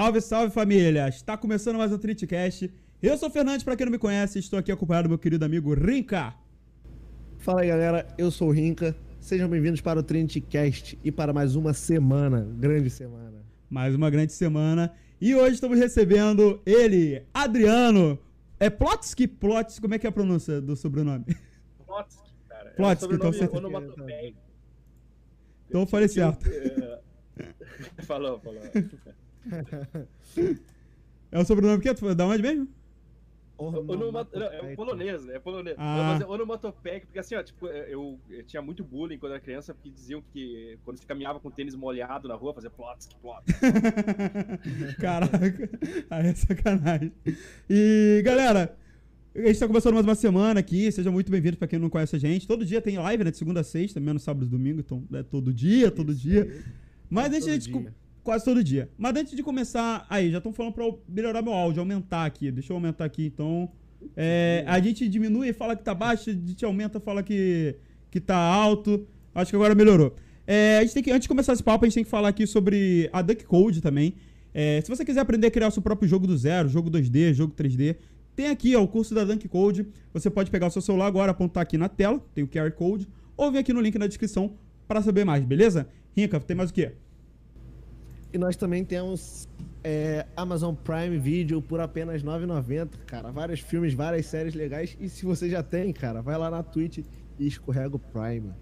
Salve, salve família! Está começando mais um Tritcast. Eu sou o Fernandes, para quem não me conhece, estou aqui acompanhado do meu querido amigo Rinca. Fala aí galera, eu sou o Rinca. Sejam bem-vindos para o Trinitcast e para mais uma semana, grande semana. Mais uma grande semana. E hoje estamos recebendo ele, Adriano. É Plotsky? Plotsky, como é que é a pronúncia do sobrenome? Plotsky, cara. Plotsky, é um então você-. Então eu falei certo. Falou, falou. É o sobrenome que é? Da onde mesmo? É polonês, né? É polonês. Ah. Não, mas é onomatopeico, porque assim, ó, tipo, eu, eu tinha muito bullying quando era criança, porque diziam que quando você caminhava com tênis molhado na rua, fazia Plotsky, Plotsky. Caraca, aí é sacanagem. E galera, a gente tá começando mais uma semana aqui. Sejam muito bem-vindos pra quem não conhece a gente. Todo dia tem live, né? De segunda a sexta, menos sábado e domingo. Então, é todo dia, todo dia. Mas Quase antes de a gente. dia. Quase todo dia. Mas antes de começar. Aí, já estão falando eu melhorar meu áudio, aumentar aqui. Deixa eu aumentar aqui, então. É, a gente diminui e fala que tá baixo, a gente aumenta fala que, que tá alto. Acho que agora melhorou. É, a gente tem que, antes de começar esse papo, a gente tem que falar aqui sobre a Duck Code também. É, se você quiser aprender a criar seu próprio jogo do zero, jogo 2D, jogo 3D, tem aqui ó, o curso da Dunk Code. Você pode pegar o seu celular agora, apontar aqui na tela, tem o QR Code, ou vir aqui no link na descrição para saber mais, beleza? Rinca, tem mais o quê? E nós também temos é, Amazon Prime Video por apenas R$ 9,90, cara. Vários filmes, várias séries legais. E se você já tem, cara, vai lá na Twitch e escorrega o Prime.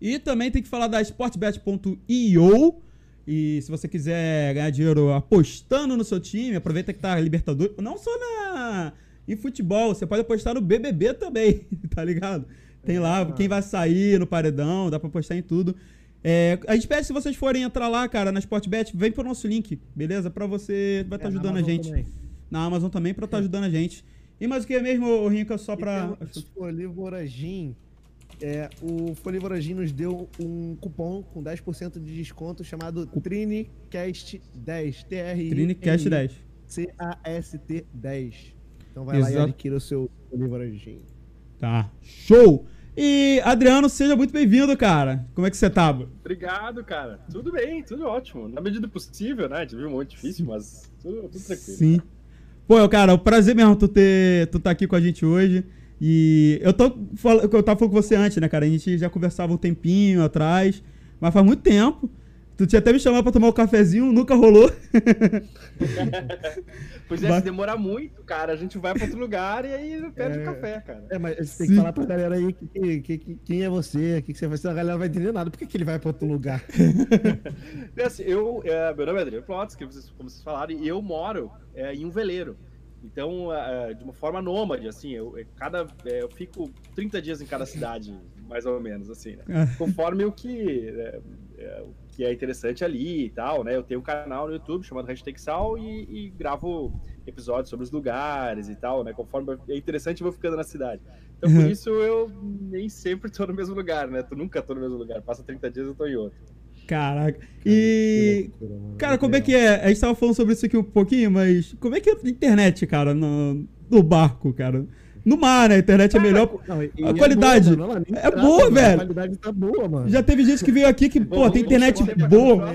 E também tem que falar da sportbet.io. E se você quiser ganhar dinheiro apostando no seu time, aproveita que tá Libertadores. Não só na em futebol, você pode apostar no BBB também, tá ligado? Tem lá quem vai sair no paredão, dá pra apostar em tudo. É, a gente pede se vocês forem entrar lá, cara, na Sportbet, vem pro nosso link, beleza? Pra você, vai estar É, na ajudando a gente. também. Na Amazon também, pra estar ajudando a gente. E mais o que mesmo, Rinca, só pra. E temos Folivoragin. É, o Folivoragin nos deu um cupom com 10% de desconto chamado TriniCast10. T-R-I. Trinicast 10. C-A-S-T 10. Então vai lá Exato. e adquira o seu Folivoragin. Tá. Show! E, Adriano, seja muito bem-vindo, cara. Como é que você tá? Obrigado, cara. Tudo bem, tudo ótimo. Na medida do possível, né? Viu um monte difícil, mas tudo, tudo tranquilo. Sim. Pô, cara, é um prazer mesmo tu ter tu tá aqui com a gente hoje. E eu tô eu tava falando com você antes, né, cara? A gente já conversava um tempinho atrás, mas faz muito tempo. Tu tinha até me chamado pra tomar um cafezinho, nunca rolou. Pois é, Vai- se demorar muito, cara, a gente vai pra outro lugar e aí perde É. o café, cara. É, mas você tem Sim. que falar pra galera aí que, que- que- quem é você, o que, que você faz, senão a galera não vai entender nada. Por que, que ele vai pra outro lugar? É assim, eu, é, meu nome é Adriano Plots, que vocês, como vocês falaram, e eu moro é, em um veleiro. Então, é, de uma forma nômade, assim, eu, é, cada, é, eu fico 30 dias em cada cidade, mais ou menos, assim, né? Conforme o que, é, é, o que é interessante ali e tal, né? Eu tenho um canal no YouTube chamado Hashtag Sal e, e gravo episódios sobre os lugares e tal, né? Conforme é interessante, eu vou ficando na cidade. Então, por Uhum. isso, eu nem sempre tô no mesmo lugar, né? Tu nunca tô no mesmo lugar. Passa 30 dias, eu tô em outro. Caraca. E. Que loucura. Cara, como é que é? A gente tava falando sobre isso aqui um pouquinho, mas como é que é a internet, cara, no, no barco, cara? No mar, né? A internet é melhor. Não, A é qualidade boa, mano, ela nem é trava, boa, velho. A qualidade tá boa, mano. Já teve gente que veio aqui que, pô, tem internet boa.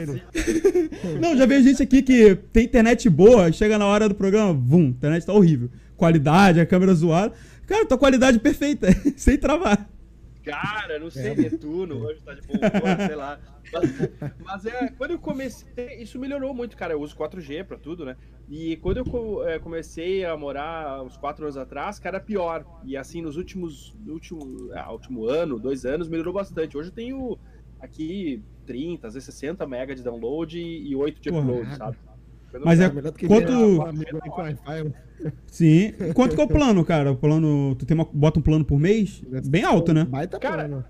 Não, já veio gente aqui que tem internet boa, chega na hora do programa, vum, a internet tá horrível. Qualidade, a câmera zoada. Cara, tua qualidade perfeita, sem travar. Cara, não sei, Netuno, hoje tá de humor, sei lá. Mas, mas é, quando eu comecei, isso melhorou muito, cara. Eu uso 4G pra tudo, né? E quando eu é, comecei a morar uns 4 anos atrás, cara, era pior. E assim, nos últimos, no último, ah, último ano, dois anos, melhorou bastante. Hoje eu tenho aqui 30, às vezes 60 mega de download e, e 8 de Porra. upload, sabe? Quando Mas é- melhor do que quanto- Wi-Fi, mano. Sim. Quanto que é o plano, cara? O plano. Tu tem uma, bota um plano por mês? Bem alto, né? Baita Cara, plano.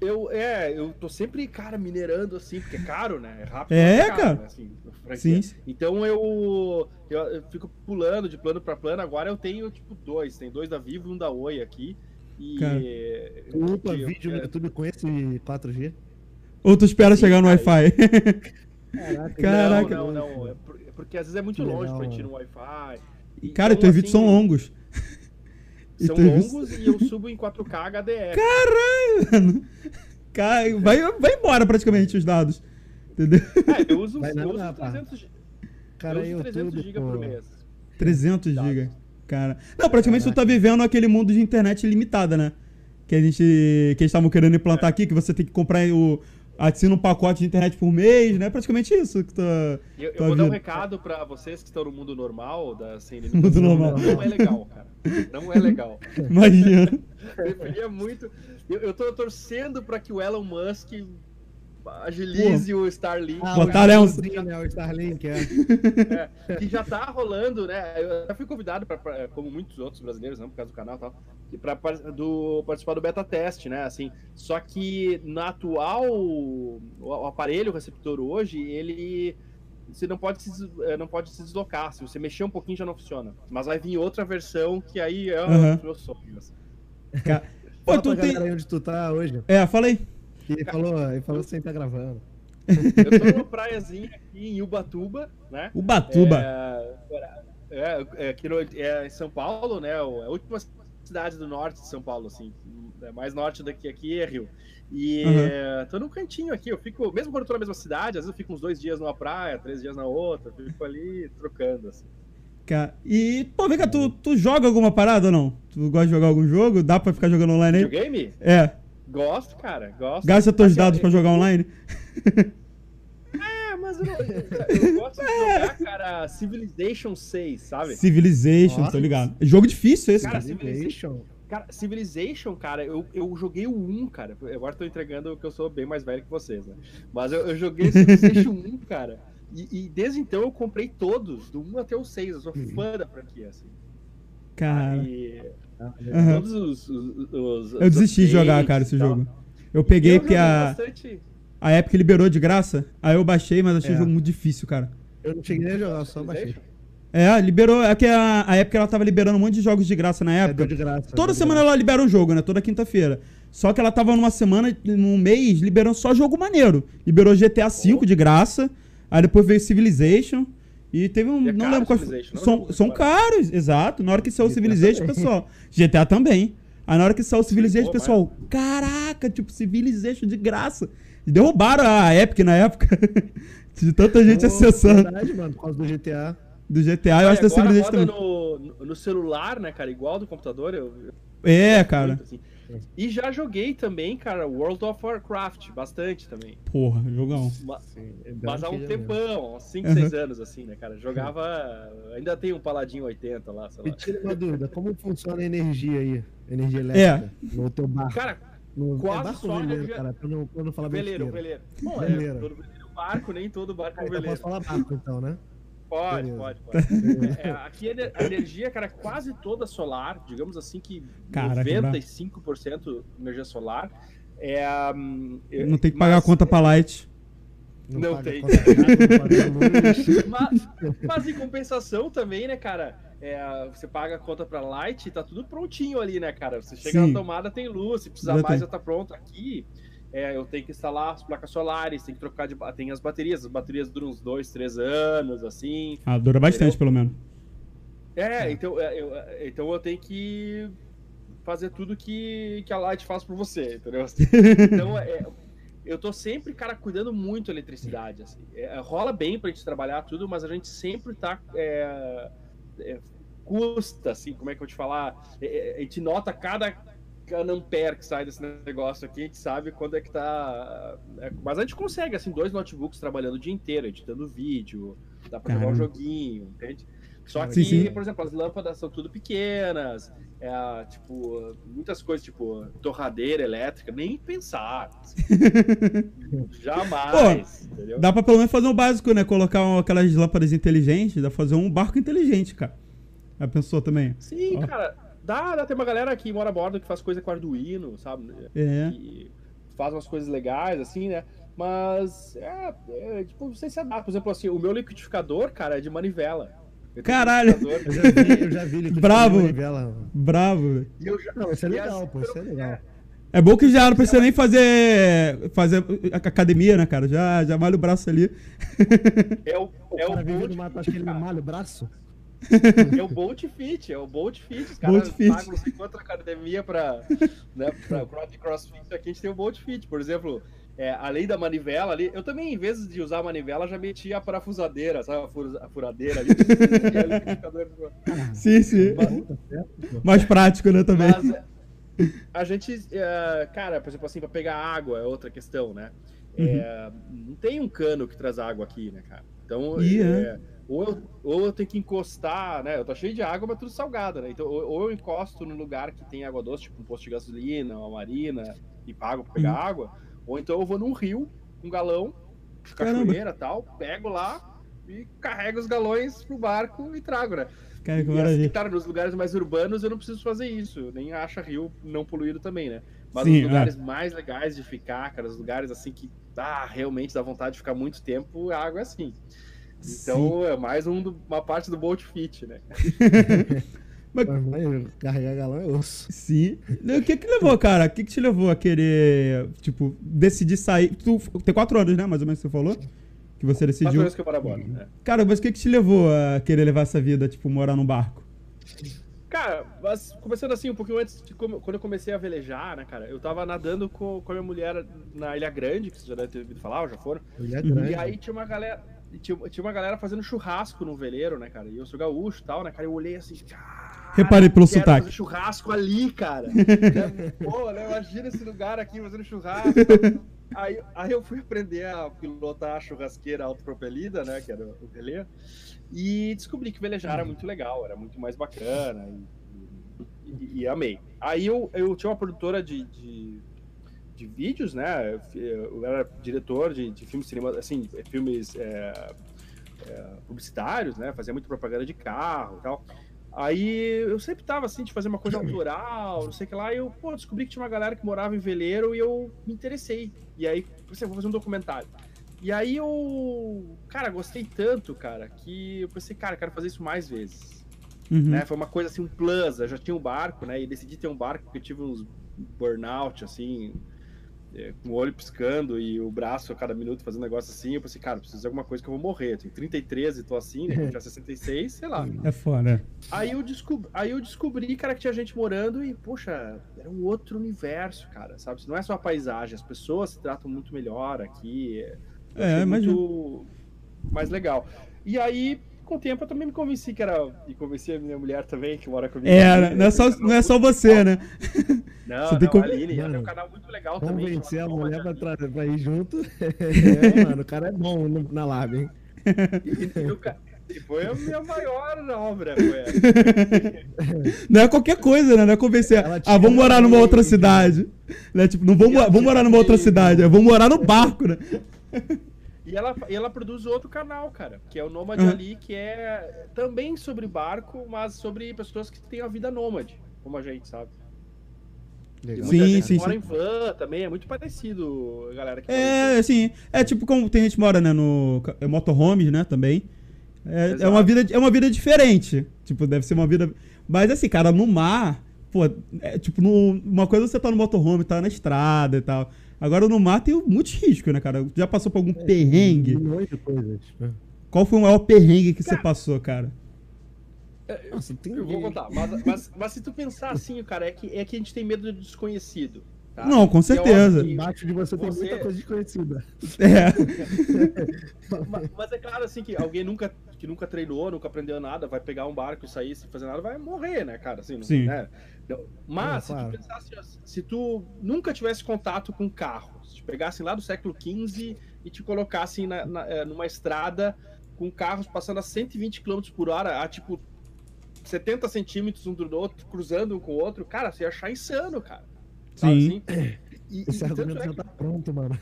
Eu, é, eu tô sempre, cara, minerando assim, porque é caro, né? É rápido. É, mas caro, cara. né, assim. Sim. Então eu, eu, eu fico pulando de plano pra plano. Agora eu tenho, tipo, dois. Tem dois da Vivo e um da Oi aqui. E. Cara. Tu upa eu- vídeo no é, YouTube com esse 4G? Ou tu espera Sim, chegar no Wi-Fi? Caraca. Caraca. Não, não, não. É é porque às vezes é muito Que longe legal, pra gente ir no Wi-Fi. Cara, e então, teus vídeos assim, são longos. E São longos e eu subo em 4K HDR. Caralho! Cara, vai, vai embora praticamente os dados. Entendeu? É, eu uso, Vai eu nada, uso pá. 300 G. Cara, eu uso eu 300 tudo, GB por mês. 300 Tá. GB. Cara. Não, praticamente tu tá vivendo aquele mundo de internet limitada, né? Que a gente. Que eles estavam querendo implantar É. aqui, que você tem que comprar o. Assina um pacote de internet por mês, né? Praticamente isso que tá. Eu, eu Tua vou dar um vida. recado pra vocês que estão no mundo normal, da sem Mundo normal. Não é legal, cara. Não é legal. Imagina. Preferia muito. Eu, eu tô torcendo pra que o Elon Musk agilize o Starlink. Ah, Botaram é o um- Starlink, né? O Starlink, é. É, que já tá rolando, né? Eu já fui convidado, pra, pra- como muitos outros brasileiros, não por causa do canal e tal, pra, do, participar do beta teste, né? Assim, só que na atual, o, o aparelho receptor hoje, ele você não pode, se, eh, não pode se deslocar. Se você mexer um pouquinho já não funciona. Mas vai vir outra versão que aí é assim. Cara. Pô, Fala tu pra tem. onde tu tá hoje. É, fala aí. Que Ele falou, ele falou sem tá gravando. Eu tô numa praiazinha aqui em Ubatuba, né? Ubatuba. É, é, é, aqui no, é em São Paulo, né? o- A última cidade do norte de São Paulo, assim. É mais norte daqui aqui é Rio. E Uhum. é, tô num cantinho aqui. Eu fico, mesmo quando eu tô na mesma cidade, às vezes eu fico uns dois dias numa praia, três dias na outra. Fico ali trocando, assim. Cara. E, pô, vem cá, tu, tu joga alguma parada ou não? Tu gosta de jogar algum jogo? Dá pra ficar jogando online aí? Videogame? É. Gosto, cara. Gosto. Gasta teus Assim, dados eu- pra jogar online? É, mas eu, não- eu gosto de jogar, cara, Civilization 6, sabe? Civilization, Nossa. tô ligado. Jogo difícil esse, Cara, cara. Civilization. Cara, Civilization, cara, eu, eu joguei o 1, cara. Eu Agora tô entregando que eu sou bem mais velho que vocês, né? Mas eu, eu joguei Civilization 1, cara. E, e desde então eu comprei todos, do 1 até o 6. Eu sou fã da franquia, assim. Cara. E Aham. todos os. os, os- Eu desisti de jogar, cara, esse tal. jogo. Eu peguei Eu porque a, bastante. a Epic liberou de graça, aí eu baixei, mas achei É. o jogo muito difícil, cara. Eu não cheguei nem a jogar, só baixei. É, liberou. É que a, a Epic ela tava liberando um monte de jogos de graça na É, época. deu de graça. Toda semana graça. ela libera um jogo, né? Toda quinta-feira. Só que ela tava numa semana, num mês, liberando só jogo maneiro. Liberou GTA V de graça, aí depois veio Civilization. E teve um. E é não lembro qual é São, são caros, exato. Na hora que saiu o Civilization, pessoal. GTA também. Aí na hora que saiu o Civilization, pessoal, caraca, tipo, Civilization de graça. E derrubaram a Epic na época. de tanta gente Pô, acessando Verdade, mano, por causa do GTA. do GTA. Eu Olha, acho da Civilization também. no, no- no celular, né, cara? Igual do computador. Eu, eu É, cara. muito, assim. E já joguei também, cara, World of Warcraft, bastante também. Porra, jogão. Ma- Sim, é Mas há um tempão, uns 5, Uhum. 6 anos, assim, né, cara? Jogava. Ainda tem um Paladinho 80 lá, sei Me lá. tira uma dúvida, como funciona a energia aí? Energia elétrica no teu barco. Cara, no, quase é barco só veleiro, energia- cara? Pra não, pra não falar veleiro, besteira. veleiro. Bom, é, Veleiro. todo veleiro é um barco, nem todo barco é um então veleiro. posso falar barco então, né? Pode, pode, pode. É, aqui a ener- a energia, cara, é quase toda solar, digamos assim que que brabo. 95% energia solar. É, hum, é, Não tem que pagar a mas- conta pra Light. Não tem. não luz. Mas, mas em compensação também, né, cara? é, você paga a conta pra Light e tá tudo prontinho ali, né, cara? Você chega Sim. na tomada, tem luz, se precisar Já mais tem. já tá pronto. Aqui, é, eu tenho que instalar as placas solares, tem que trocar de. Tem as baterias, as baterias duram uns dois, três anos, assim. Ah, dura bastante, Entendeu? pelo menos. É, então, é, eu, é, então eu tenho que fazer tudo que, que a Light faz por você, entendeu? Então, é, eu tô sempre, cara, cuidando muito da eletricidade, assim. É, rola bem pra gente trabalhar tudo, mas a gente sempre tá... é, é, custa, assim, como é que eu vou te falar? É, é, a gente nota cada cada ampere que sai desse negócio aqui, a gente sabe quando é que tá... é, mas a gente consegue, assim, dois notebooks trabalhando o dia inteiro, editando vídeo, dá pra jogar um Caramba. joguinho, entende? Só que, Sim, sim. por exemplo, as lâmpadas são tudo pequenas, é, tipo, muitas coisas, tipo, torradeira elétrica, nem pensar. assim. Jamais, entendeu? Dá pra pelo menos fazer o básico, né? Colocar um- aquelas lâmpadas inteligentes, dá pra fazer um barco inteligente, cara. Já pensou também? Sim, Ó. cara, dá, dá, tem uma galera que mora a bordo que faz coisa com Arduino, sabe? É. Que faz umas coisas legais, assim, né? Mas, é, é, tipo, você se adapta. Por exemplo, assim, o meu liquidificador, cara, é de manivela. Eu Caralho. Eu já vi, eu já vi ele Bravo. Manivela. Bravo. E eu já, Não, isso é legal, assim, pô, isso é legal. É bom que já não precisa nem fazer, fazer academia, né, cara? Já, já malha o braço ali. É o, O é o cara vive no mato, acho que ele malha o braço. É o Bolt Fit, é o Bolt Fit. Os caras pagam não sei quanto academia pra, né, pra cross- crossfit. Aqui a gente tem o Bolt Fit, por exemplo. é, além da manivela ali, eu também, em vez de usar a manivela, já metia a parafusadeira, sabe? A, fura- a furadeira ali. Sim, sim. Mais prático, né, também. Mas é, a gente, é, cara, por exemplo, assim, pra pegar água é outra questão, né? É, Não tem um cano que traz água aqui, né, cara? Então, é, é. Ou, eu, ou eu tenho que encostar, né? Eu tô cheio de água, mas tudo salgado, né? Então, ou, ou eu encosto num lugar que tem água doce, tipo um posto de gasolina, uma marina, e pago pra pegar Uhum. água, ou então eu vou num rio, um galão, cachoeira e tal, pego lá e carrego os galões pro barco e trago, né? Cara, E assim, maravilha. cara, nos lugares mais urbanos eu não preciso fazer isso. Nem acha rio não poluído também, né? Mas Sim, os lugares mais legais de ficar, cara, os lugares assim que ah, realmente dá vontade de ficar muito tempo, a água é assim. Então é mais um do- uma parte do Bolt Fit, né? Mas, mas carregar galão é osso. Sim. O que que levou, cara? O que que te levou a querer, tipo, decidir sair? Tu tem quatro anos, né? Mais ou menos que você falou? Que você Quatro decidiu. anos que eu moro agora, né? Cara, mas o que que te levou a querer levar essa vida, tipo, morar num barco? Cara, mas começando assim, um pouquinho antes de come- quando eu comecei a velejar, né, cara? Eu tava nadando com, com a minha mulher na Ilha Grande, que vocês já devem ter ouvido falar, ou já foram. É Uhum. grande. E aí tinha uma galera. Tinha, tinha uma galera fazendo churrasco no veleiro, né, cara? E eu sou gaúcho e tal, né, cara? Eu olhei assim, cara. Reparei pelo sotaque. fazer churrasco ali, cara. Né? Pô, né, imagina esse lugar aqui fazendo churrasco. e. Aí, aí eu fui aprender a pilotar a churrasqueira autopropelida, né? Que era o veleiro. E descobri que velejar era muito legal, era muito mais bacana. E, e- e amei. Aí eu, eu tinha uma produtora de, de, de vídeos, né? Eu era diretor de, de filmes cinema, assim, filmes é, é, publicitários, né? Fazia muita propaganda de carro e tal. Aí eu sempre tava assim de fazer uma coisa autoral, não sei o que lá, e eu pô, descobri que tinha uma galera que morava em veleiro e eu me interessei. E aí, pensei, vou fazer um documentário. E aí eu, cara, gostei tanto, cara, que eu pensei, cara, quero fazer isso mais vezes Uhum. né? Foi uma coisa assim, um plus. Eu já tinha um barco, né? E decidi ter um barco porque eu tive uns burnout, assim, é, com o olho piscando e o braço a cada minuto fazendo um negócio assim. Eu pensei, cara, preciso de alguma coisa que eu vou morrer. Eu tenho 33 e tô assim, né? Eu tinha 66, sei lá. É foda. Aí eu, descobri, aí eu descobri, cara, que tinha gente morando e, poxa, era um outro universo, cara, sabe? Não é só a paisagem, as pessoas se tratam muito melhor aqui. Eu É, imagino. muito mais legal. E aí, com o tempo, eu também me convenci que era. E convenci a minha mulher também, que mora comigo. É, não é só, não é só você, né? Não, Você não, tem que- a Aline, ela tem Mano, um canal muito legal também. Convencer a mulher pra, tra- pra ir junto. é, mano, o cara é bom no- na lab, hein? E, e e foi a minha maior obra, foi essa. Não é qualquer coisa, né? Não é convencer. Ah, vamos morar numa outra cidade. Né? Tipo, não vamos, vamos morar numa outra cidade. É, vamos morar no barco, né? E ela, e ela produz outro canal, cara, que é o Nômade Uhum. Ali, que é também sobre barco, mas sobre pessoas que têm a vida nômade, como a gente, sabe? Legal. Sim, gente sim, mora sim. em van também, é muito parecido, a galera que mora em É, assim, é tipo como tem gente que mora, né, no é motorhomes, né, também. É, é uma vida, é uma vida diferente. Tipo, deve ser uma vida. Mas assim, cara, no mar, pô, é, tipo, no, uma coisa é você tá no motorhome, tá na estrada e tal. Agora no mar tem muitos riscos, né, cara? Já passou por algum perrengue? Milhões de coisas. né? Qual foi o maior perrengue que você passou, cara? Nossa, tem Eu vou contar, mas, mas, mas se tu pensar assim, cara, é que, é que a gente tem medo do desconhecido. tá? Não, com é certeza. que- Embaixo de você, tem Você- muita coisa desconhecida. É. Ma- Mas é claro, assim, que alguém nunca, que nunca treinou, nunca aprendeu nada, vai pegar um barco e sair sem fazer nada, vai morrer, né, cara? Assim, não- Sim. né? Não, Mas, É, se claro. tu pensasse, ó, se tu nunca tivesse contato com carro, se te pegassem lá do século XV e te colocassem na- na- eh, numa estrada com carros passando a 120 km por hora, a tipo 70 centímetros um do outro, cruzando um com o outro, cara, você ia achar insano, cara. Sabe Sim. assim? E, e Esse tanto argumento é já que tá pronto, mano.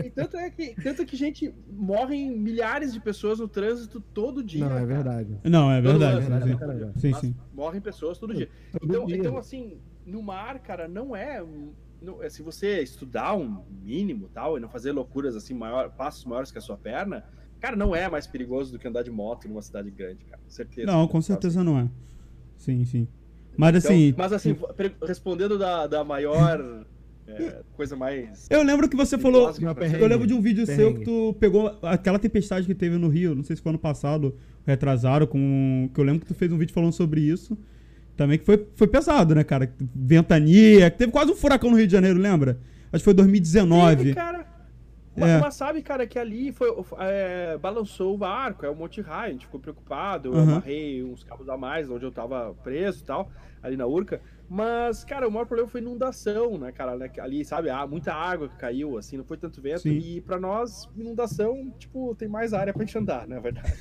E, e tanto é que tanto que gente morrem milhares de pessoas no trânsito todo dia. Não, é cara. verdade. Não, é Todo verdade. ano, sim, né? sim. Sim. Morrem pessoas todo dia. Todo Então, dia. então assim, no mar, cara, não é, não- é, se você estudar um mínimo tal e não fazer loucuras assim maior, passos maiores que a sua perna, cara, não é mais perigoso do que andar de moto numa cidade grande, cara. Certeza. Não, com certeza não é. Sim, sim. Mas Então, assim. mas assim, respondendo da, da maior é, coisa mais Eu lembro que você falou. Eu lembro de um vídeo seu Perrengue. que tu pegou aquela tempestade que teve no Rio, não sei se foi ano passado, retrasado, com. Que eu lembro que tu fez um vídeo falando sobre isso. Também que foi, foi pesado, né, cara? Ventania, que teve quase um furacão no Rio de Janeiro, lembra? Acho que foi 2019. Teve, cara. Mas, É. mas sabe, cara, que ali foi, é, balançou o barco, é um monte de raio, a gente ficou preocupado, eu amarrei uns cabos a mais onde eu tava preso e tal, ali na Urca. Mas, cara, o maior problema foi inundação, né, cara? né, Ali, sabe, há muita água que caiu, assim, não foi tanto vento. Sim. E pra nós, inundação, tipo, tem mais área pra gente andar, na verdade.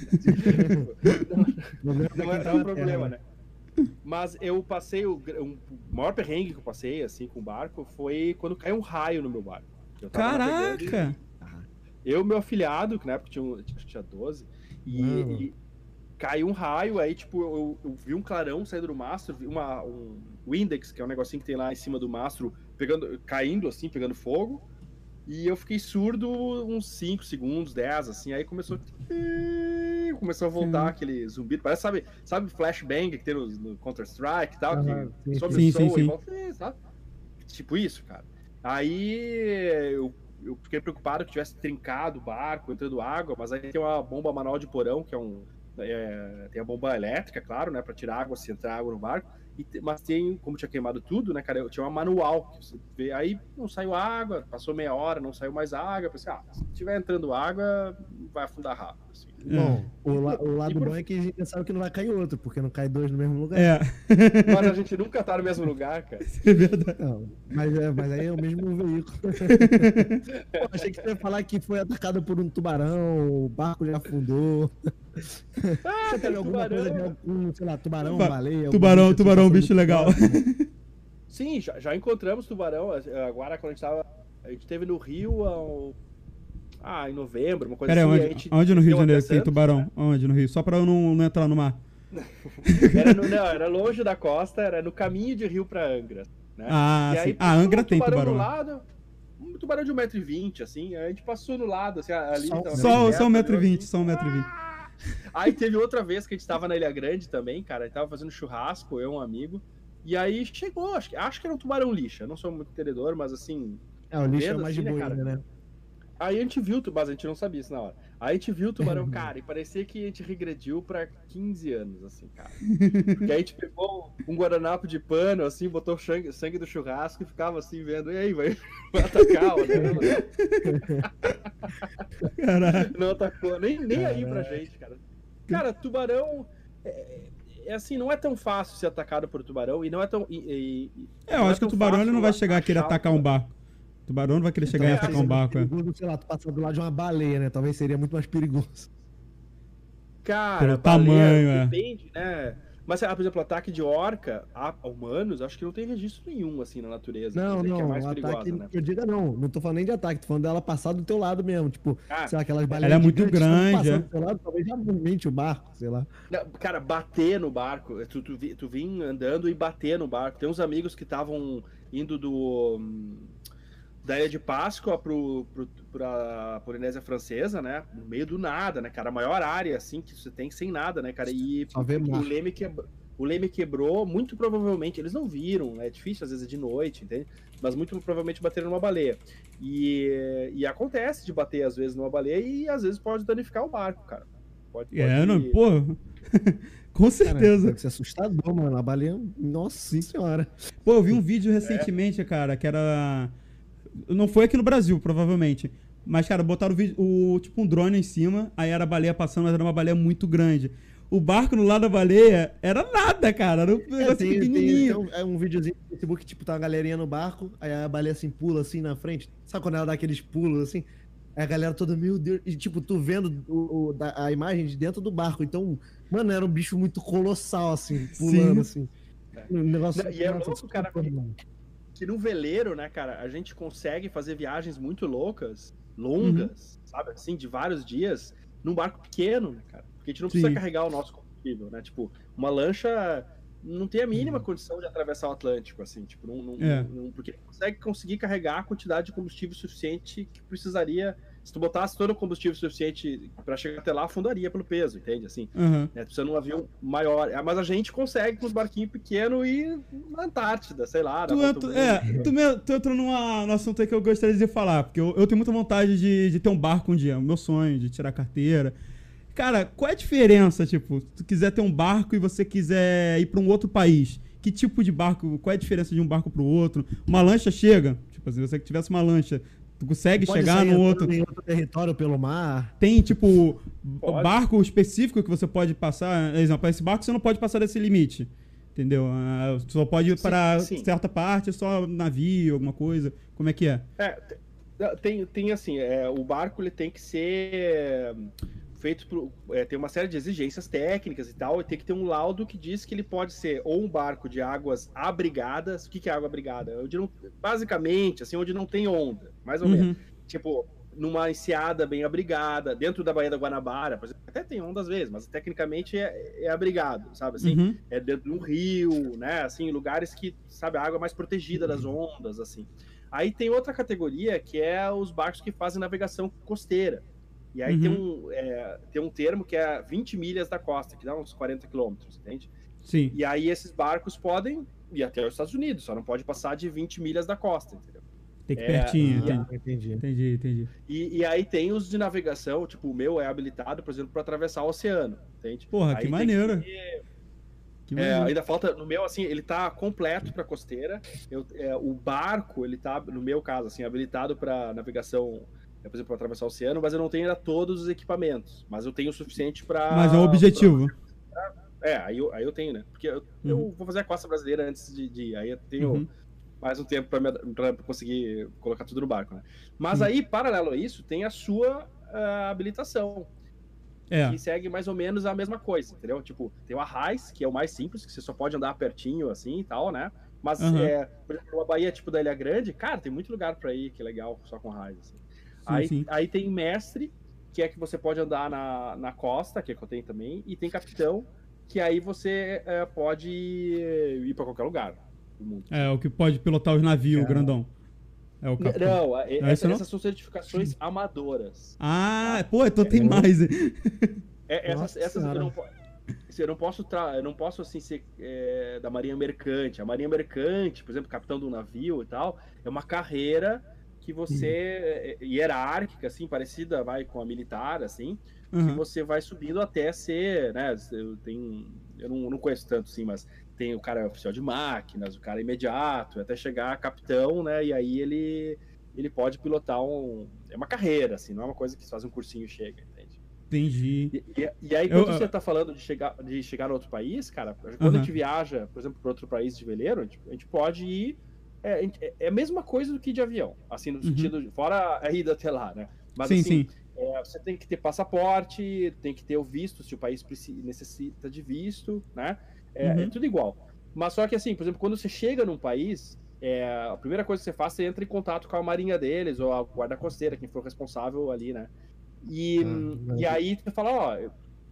Não lembro não é, não é um na problema, terra. né? Mas eu passei, o, um- o maior perrengue que eu passei, assim, com o barco, foi quando caiu um raio no meu barco. Caraca! eu e meu afilhado, que na época tinha, um- acho que tinha 12, e, e caiu um raio, aí, tipo, eu, eu vi um clarão saindo do mastro, vi uma, um Windex, que é um negocinho que tem lá em cima do mastro, pegando, caindo, assim, pegando fogo, e eu fiquei surdo uns 5 segundos, 10, assim, aí começou... Começou a voltar Sim. aquele zumbido, parece, sabe, sabe flashbang que tem no, no Counter-Strike e tal, Ah, que sim, sobe sim. o som e volta, é, sabe? Tipo isso, cara. Aí eu, eu fiquei preocupado que tivesse trincado o barco, entrando água, mas aí tem uma bomba manual de porão, que é um. É, tem a bomba elétrica, claro, né? Pra tirar água, se entrar água no barco. E mas tem, como tinha queimado tudo, né, cara? Tinha uma manual. Que você vê, aí não saiu água, passou meia hora, não saiu mais água. Pensei, ah, se tiver entrando água, vai afundar rápido. Assim. Bom, o, la- o lado por- bom é que a gente sabe que não vai cair outro, porque não cai dois no mesmo lugar. É, a gente nunca tá no mesmo lugar, cara. é verdade. Não, mas, é, mas aí é o mesmo veículo. Pô, achei que você ia falar que foi atacado por um tubarão, o barco já afundou. Ah, Você teve alguma coisa de tubarão. algum, sei lá, tubarão, Tuba- baleia? Tubarão, bicho tubarão, assim, bicho legal. Sim, já, já encontramos tubarão. Agora, quando a gente tava. A gente teve no Rio ao. Ah, em novembro, uma coisa Pera aí, assim. a onde, gente onde no Rio de Janeiro que tem tubarão? Onde no Rio? Só pra eu não, não entrar no mar. Era, no- não, era longe da costa, era no caminho de Rio pra Angra. Né? Ah, E aí sim. Ah, passou Angra um tem tubarão. no lado, um tubarão de 1,20m, assim, a gente passou no lado, assim, ali. Só- Só, só perto, 1,20m, assim. só 1,20m. Aí teve outra vez que a gente tava na Ilha Grande também, cara, a gente tava fazendo churrasco, eu e um amigo. E aí chegou, acho, que- acho que era um tubarão lixa. Não sou muito entendedor, mas assim, É, o lixo é mais de assim, né, boa cara? ainda, né? Aí a gente viu o tubarão, a gente não sabia isso na hora. Aí a gente viu o tubarão, cara, e parecia que a gente regrediu pra 15 anos, assim, cara. Porque a gente pegou um guardanapo de pano, assim, botou sangue, sangue do churrasco e ficava assim, vendo, e aí, vai, vai atacar, né? Caralho. Não atacou, nem, nem aí pra gente, cara. Cara, tubarão. É, é assim, não é tão fácil ser atacado por tubarão e não é tão. e- e- É, eu não acho que o tubarão ele não vai chegar a querer o atacar um barco. O tubarão não vai querer chegar e é, atacar um barco, é. perigoso, sei lá, tu passar do lado de uma baleia, né? Talvez seria muito mais perigoso. Cara, Pelo baleia, tamanho, é. Depende, né? Mas, ah, por exemplo, ataque de orca a humanos, acho que não tem registro nenhum, assim, na natureza. Não, dizer, que é não, mais perigosa, ataque né? eu diga não. Não tô falando nem de ataque, tô falando dela passar do teu lado mesmo. Tipo, Ah, sei lá, aquelas baleias é muito grande, é. do teu lado, talvez já movimente o barco, sei lá. Não, Cara, bater no barco, tu, tu, tu vim andando e bater no barco. Tem uns amigos que estavam indo do hum, da Ilha de Páscoa pro, pro, pra Polinésia Francesa, né? No meio do nada, né, cara? A maior área, assim, que você tem sem nada, né, cara? E o leme, quebrou, o leme quebrou, muito provavelmente, eles não viram, né? é difícil às vezes de noite, entende? Mas muito provavelmente bateram numa baleia. E, e acontece de bater às vezes numa baleia e às vezes pode danificar o barco, cara. Pode, É, pode- não, pô. Com Cara, certeza. deve ser assustador, mano. A baleia, nossa senhora. Pô, eu vi um vídeo recentemente, cara, que era. Não foi aqui no Brasil, provavelmente. Mas, cara, botaram o o, tipo um drone em cima, aí era a baleia passando, mas era uma baleia muito grande. O barco no lado da baleia era nada, cara. Era um É, negócio tem, tem, tem pequenininho. um, é um videozinho no Facebook, tipo, tá uma galerinha no barco, aí a baleia assim pula assim na frente. Sabe quando ela dá aqueles pulos assim? Aí a galera toda, meu Deus, e tipo, tu vendo o, o- da- a imagem de dentro do barco. Então, mano, era um bicho muito colossal, assim, pulando assim. Um negócio. E é louco, cara, mano. Que no veleiro, né, cara, a gente consegue fazer viagens muito loucas, longas, Uhum. sabe, assim, de vários dias, num barco pequeno, né, cara? Porque a gente não precisa Sim. carregar o nosso combustível, né? Tipo, uma lancha não tem a mínima Uhum. condição de atravessar o Atlântico, assim, tipo, não, não- É. não- porque consegue conseguir carregar a quantidade de combustível suficiente que precisaria. Se tu botasse todo o combustível suficiente pra chegar até lá, afundaria pelo peso, entende? Assim, Aham. né? Precisa de um avião maior. É, Mas a gente consegue com os barquinhos pequenos ir na Antártida, sei lá. Tu, entra, é, tu, me- tu entrou numa, num assunto aí que eu gostaria de falar, porque eu, eu tenho muita vontade de, de ter um barco um dia, o meu sonho, de tirar carteira. Cara, qual é a diferença, tipo, se tu quiser ter um barco e você quiser ir pra um outro país? Que tipo de barco, qual é a diferença de um barco pro outro? Uma lancha chega? Tipo, Tipo assim, se você tivesse uma lancha, tu consegue Pode chegar sair no outro. Em outro território pelo mar. Tem, tipo, Pode. barco específico que você pode passar. Exemplo, esse barco você não pode passar desse limite. Entendeu? Ah, só pode ir para certa parte, só navio, alguma coisa. Como é que é? É, te- tem, tem assim, é, o barco ele tem que ser é, feito por, é, tem uma série de exigências técnicas e tal, e tem que ter um laudo que diz que ele pode ser ou um barco de águas abrigadas. O que, que é água abrigada? Onde não, basicamente, assim, onde não tem onda, mais ou menos. Uhum. Tipo, numa enseada bem abrigada, dentro da Baía da Guanabara, por exemplo, até tem onda às vezes, mas tecnicamente é, é abrigado, sabe? Assim, Uhum. é dentro de um rio, né? Assim, lugares que, sabe, a água é mais protegida das ondas, assim. Aí tem outra categoria que é os barcos que fazem navegação costeira. E aí tem, um, é, tem um termo que é 20 milhas da costa, que dá uns 40 quilômetros, entende? Sim. E aí esses barcos podem ir até os Estados Unidos, só não pode passar de 20 milhas da costa, entendeu? Tem que ir É, pertinho. e a- entendi. Entendi. Entendi. E, e aí tem os de navegação, tipo, o meu é habilitado, por exemplo, para atravessar o oceano, entende? Porra, Aí que maneiro. ter- Que É, maneiro. ainda falta, no meu, assim, ele tá completo para costeira. Eu, é, o barco, ele tá, no meu caso, assim, habilitado para navegação, por exemplo, para atravessar o oceano, mas eu não tenho ainda todos os equipamentos. Mas eu tenho o suficiente para. Mas é o objetivo. É, aí eu, aí eu tenho, né? Porque eu, eu Uhum. vou fazer a costa brasileira antes de, de ir. Aí eu tenho Uhum. mais um tempo para conseguir colocar tudo no barco, né? Mas Sim. aí, paralelo a isso, tem a sua ah, habilitação É. que segue mais ou menos a mesma coisa, entendeu? Tipo, tem o Arraiz, que é o mais simples, que você só pode andar pertinho assim e tal, né? Mas, Aham. é, por exemplo, uma Bahia tipo da Ilha Grande, cara, tem muito lugar pra ir que é legal só com Arraiz, assim. Aí, sim. aí tem Mestre, que é que você pode andar na, na costa, que é que eu tenho também, e tem Capitão, que aí você é, pode ir pra qualquer lugar do mundo. É, o que pode pilotar os navios, Cara. grandão. É o capitão. Não, é- Não, essa- isso não? essas são certificações amadoras. Ah, pô, então tem mais. É, essas, Nossa essas eu não, po- assim, eu não posso tra... eu não posso assim ser é, da Marinha Mercante. A Marinha Mercante, por exemplo, capitão do navio e tal, é uma carreira que você é, é, hierárquica, assim, parecida, vai com a militar, assim, que Uhum. você vai subindo até ser, né? Eu tenho, eu não, não conheço tanto, sim, mas tem o cara oficial de máquinas, o cara imediato, até chegar a capitão, né? E aí ele ele pode pilotar um, é uma carreira, assim, não é uma coisa que você faz um cursinho e chega, entende? Entendi. E, e- e aí, Eu- quando você tá falando de chegar, de chegar no outro país, cara, quando Aham. a gente viaja, por exemplo, para outro país de veleiro, a gente, a gente pode ir. É, a gente- é a mesma coisa do que de avião, assim, no Uhum. sentido. de- Fora a ida até lá, né? Mas sim, assim, sim. é, você tem que ter passaporte, tem que ter o visto, se o país preci- necessita de visto, né? É, Uhum. é tudo igual. Mas só que assim, por exemplo, quando você chega num país, é, a primeira coisa que você faz, você entra em contato com a marinha deles, ou a guarda costeira, quem for responsável ali, né? E, Ah, e aí você fala, ó,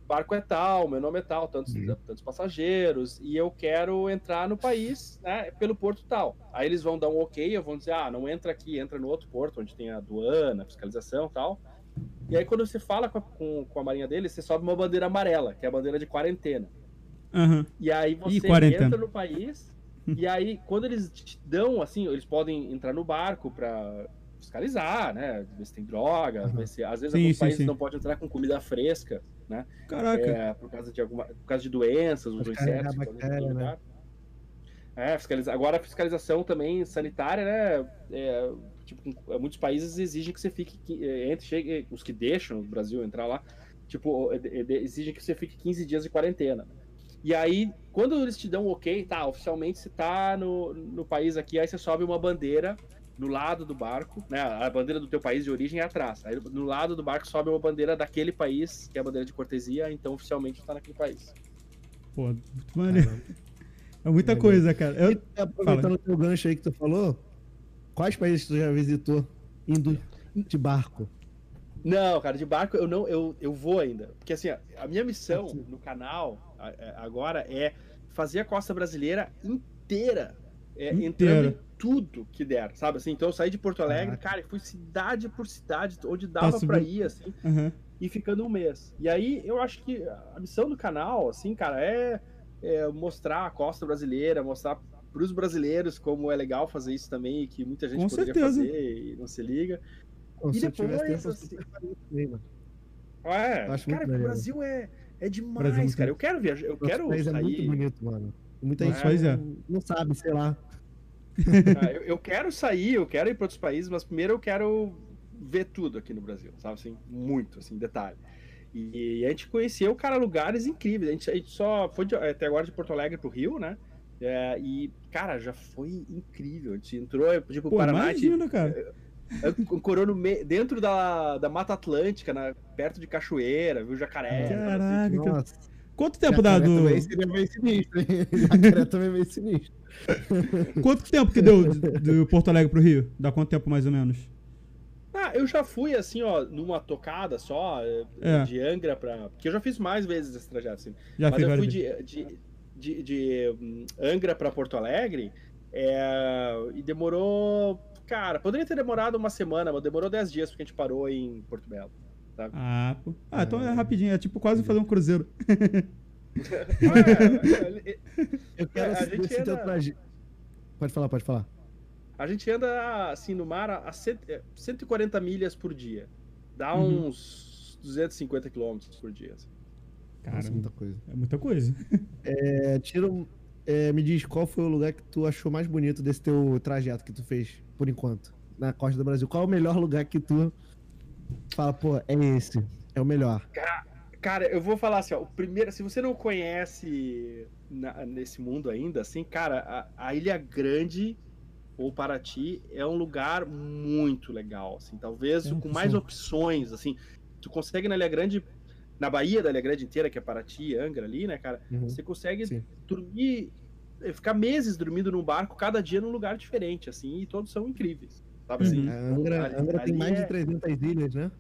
barco é tal, meu nome é tal, tantos, Uhum. tantos passageiros, e eu quero entrar no país, né, pelo porto tal. Aí eles vão dar um ok, eu vou dizer, ah, não entra aqui, entra no outro porto, onde tem a aduana, fiscalização e tal. E aí quando você fala com a, com, com a marinha deles, você sobe uma bandeira amarela, que é a bandeira de quarentena. Aham. E aí você quarentena. entra no país, e aí quando eles te dão, assim, eles podem entrar no barco pra fiscalizar, né? Ver se tem droga, Uhum. ver se, às vezes Sim, alguns sim, países sim. não podem entrar com comida fresca, Caraca. é, por causa de alguma, por causa de doenças, os insetos. bactéria, né? lugar. É, fiscaliza... agora a fiscalização também sanitária, né? é, tipo, com- muitos países exigem que você fique, é, entre, chegue, os que deixam o Brasil entrar lá, tipo, é, é, exigem que você fique 15 dias de quarentena. E aí, quando eles te dão ok, tá, oficialmente você tá no, no país aqui, aí você sobe uma bandeira no lado do barco, né? A bandeira do teu país de origem é atrás. Aí no lado do barco sobe uma bandeira daquele país, que é a bandeira de cortesia, então oficialmente tá naquele país. Pô, muito maneiro. É muita coisa, cara. Eu- E, aproveitando o teu gancho aí que tu falou, quais países tu já visitou indo de barco? Não, cara, de barco eu não, eu, eu vou ainda. Porque assim, a minha missão no canal a- agora é fazer a costa brasileira inteira. É, entrando em tudo que der, sabe? Assim, então eu saí de Porto Alegre, Caraca. cara, e fui cidade por cidade, onde dava subindo- pra ir, assim, Aham. e ficando um mês. E aí eu acho que a missão do canal, assim, cara, é, é mostrar a costa brasileira, mostrar pros brasileiros como é legal fazer isso também, e que muita gente Com poderia certeza. fazer e não se liga. Então, E depois, tempo, eu assim, mano. É, acho cara, muito o maneiro. Brasil é, é demais, Brasil é cara. Eu quero viajar, eu Nosso quero país sair. é muito bonito, mano. Muita gente é. não, não sabe, sei lá. Ah, eu, eu quero sair, eu quero ir para outros países, mas primeiro eu quero ver tudo aqui no Brasil, sabe assim? Muito, assim, detalhe. E, a gente conheceu, cara, lugares incríveis. A gente, a gente só foi de, até agora de Porto Alegre pro Rio, né? É, e, cara, já foi incrível. A gente entrou, tipo, Pô, Paraná. imagina, cara. Ancorou no meio, dentro da, da Mata Atlântica, na, perto de Cachoeira, viu jacaré. Caraca, cara. Nossa. Quanto tempo dá do. também seria meio sinistro, hein? Jacaré também é meio sinistro. Quanto tempo que deu do Porto Alegre pro Rio? Dá quanto tempo mais ou menos? Ah, eu já fui assim, ó, numa tocada só, eh, É. de Angra pra. Porque eu já fiz mais vezes esse trajeto, assim. Já Mas eu fui de, de, de, de, hum, Angra pra Porto Alegre é, e demorou. Cara, poderia ter demorado uma semana, mas demorou 10 dias porque a gente parou em Porto Belo. Sabe? Ah, pô. Ah, então é rapidinho. É tipo quase fazer um cruzeiro. É, Eu quero É, a gente anda- traje... Pode falar, pode falar. a gente anda assim no mar a cento- é, 140 milhas por dia. Dá Uhum. uns 250 quilômetros por dia. assim. Cara, Nossa, muita coisa. é muita coisa. É, tira um- é, me diz qual foi o lugar que tu achou mais bonito desse teu trajeto que tu fez, por enquanto, na costa do Brasil. Qual é o melhor lugar que tu fala, pô, é esse, é o melhor. Cara, eu vou falar assim, ó, o primeiro, se você não conhece na- nesse mundo ainda, assim, cara, a, a Ilha Grande ou Paraty é um lugar muito legal, assim, talvez É, com mais sim. opções, assim, tu consegue na Ilha Grande, na Bahia da Ilha Grande inteira, que é Paraty, Angra ali, né, cara, Uhum. você consegue Sim. dormir, eh, ficar meses dormindo num barco, cada dia num lugar diferente, assim, e todos são incríveis, sabe assim? Uhum. A Angra, Ali- Angra tem mais é- de 300 ilhas, né?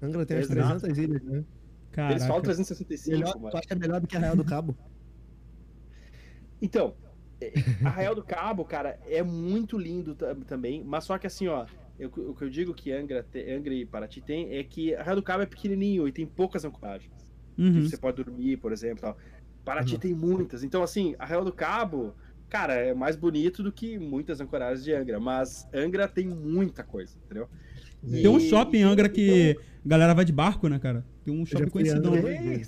Angra tem umas Exato. 300 ilhas, né? Eles falam Caraca. 365, Melhor, mas... tu acha melhor do que Arraial do Cabo? Então, é, Arraial do Cabo, cara, é muito lindo ta- também, mas só que assim, ó, eu- o que eu digo que Angra, te- Angra e Paraty tem é que Arraial do Cabo é pequenininho e tem poucas ancoragens. que Uhum. Você pode dormir, por exemplo, tal. Paraty Uhum. tem muitas. Então, assim, Arraial do Cabo, cara, é mais bonito do que muitas ancoragens de Angra, mas Angra tem muita coisa, entendeu? Tem um E- shopping em Angra que a galera vai de barco, né, cara? Tem um shopping em. Angra. né?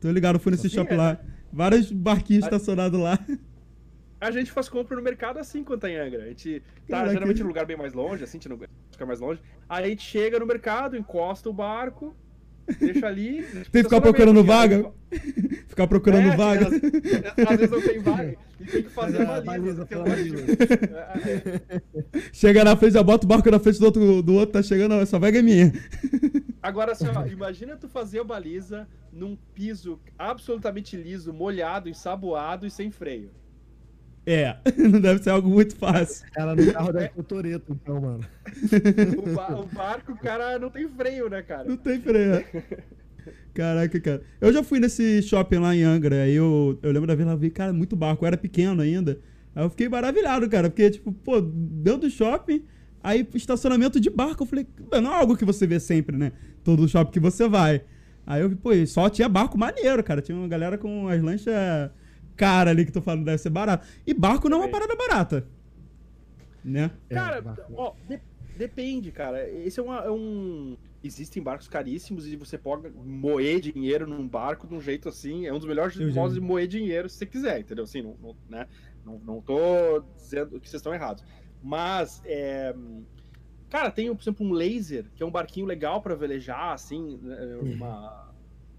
Tô ligado, fui nesse Sim, shopping é. lá. Vários barquinhos A- estacionados lá. A gente faz compra no mercado assim quando tá em Angra. A gente tá Caraca. geralmente num lugar bem mais longe, assim, a gente não fica mais longe. Aí a gente chega no mercado, encosta o barco, deixa ali. Tem que ficar procurando vaga? Ficar procurando É, vaga. Às, às vezes não tem vaga. E tem que fazer Fazer a baliza. baliza, tem um fazer a monte de- É, é. Chega na frente, já bota o barco na frente do outro, do outro tá chegando, essa vaga é minha. Agora, assim, ó, imagina tu fazer a baliza num piso absolutamente liso, molhado, ensaboado e sem freio. É, não deve ser algo muito fácil. Ela no carro deve ter Toreto, então, mano. O, ba- o barco, cara, não tem freio, né, cara? Não tem freio. Caraca, cara. Eu já fui nesse shopping lá em Angra, aí eu, eu lembro da vez lá, vi, cara, muito barco, eu era pequeno ainda. Aí eu fiquei maravilhado, cara, porque, tipo, pô, dentro do shopping, aí estacionamento de barco, eu falei, não é algo que você vê sempre, né? Todo shopping que você vai. Aí eu vi, pô, só tinha barco maneiro, cara. Tinha uma galera com as lanchas cara ali que tô falando, deve ser barato. E barco não é uma parada barata. Né? É, Cara, ó, de- depende, cara. Esse é, uma- é um. Existem barcos caríssimos e você pode moer dinheiro num barco de um jeito assim. É um dos melhores Eu modos de moer dinheiro se você quiser, entendeu? Assim, não, não, né? não, não tô dizendo que vocês estão errados. Mas, é, cara, tem, por exemplo, um laser, que é um barquinho legal pra velejar, assim, né,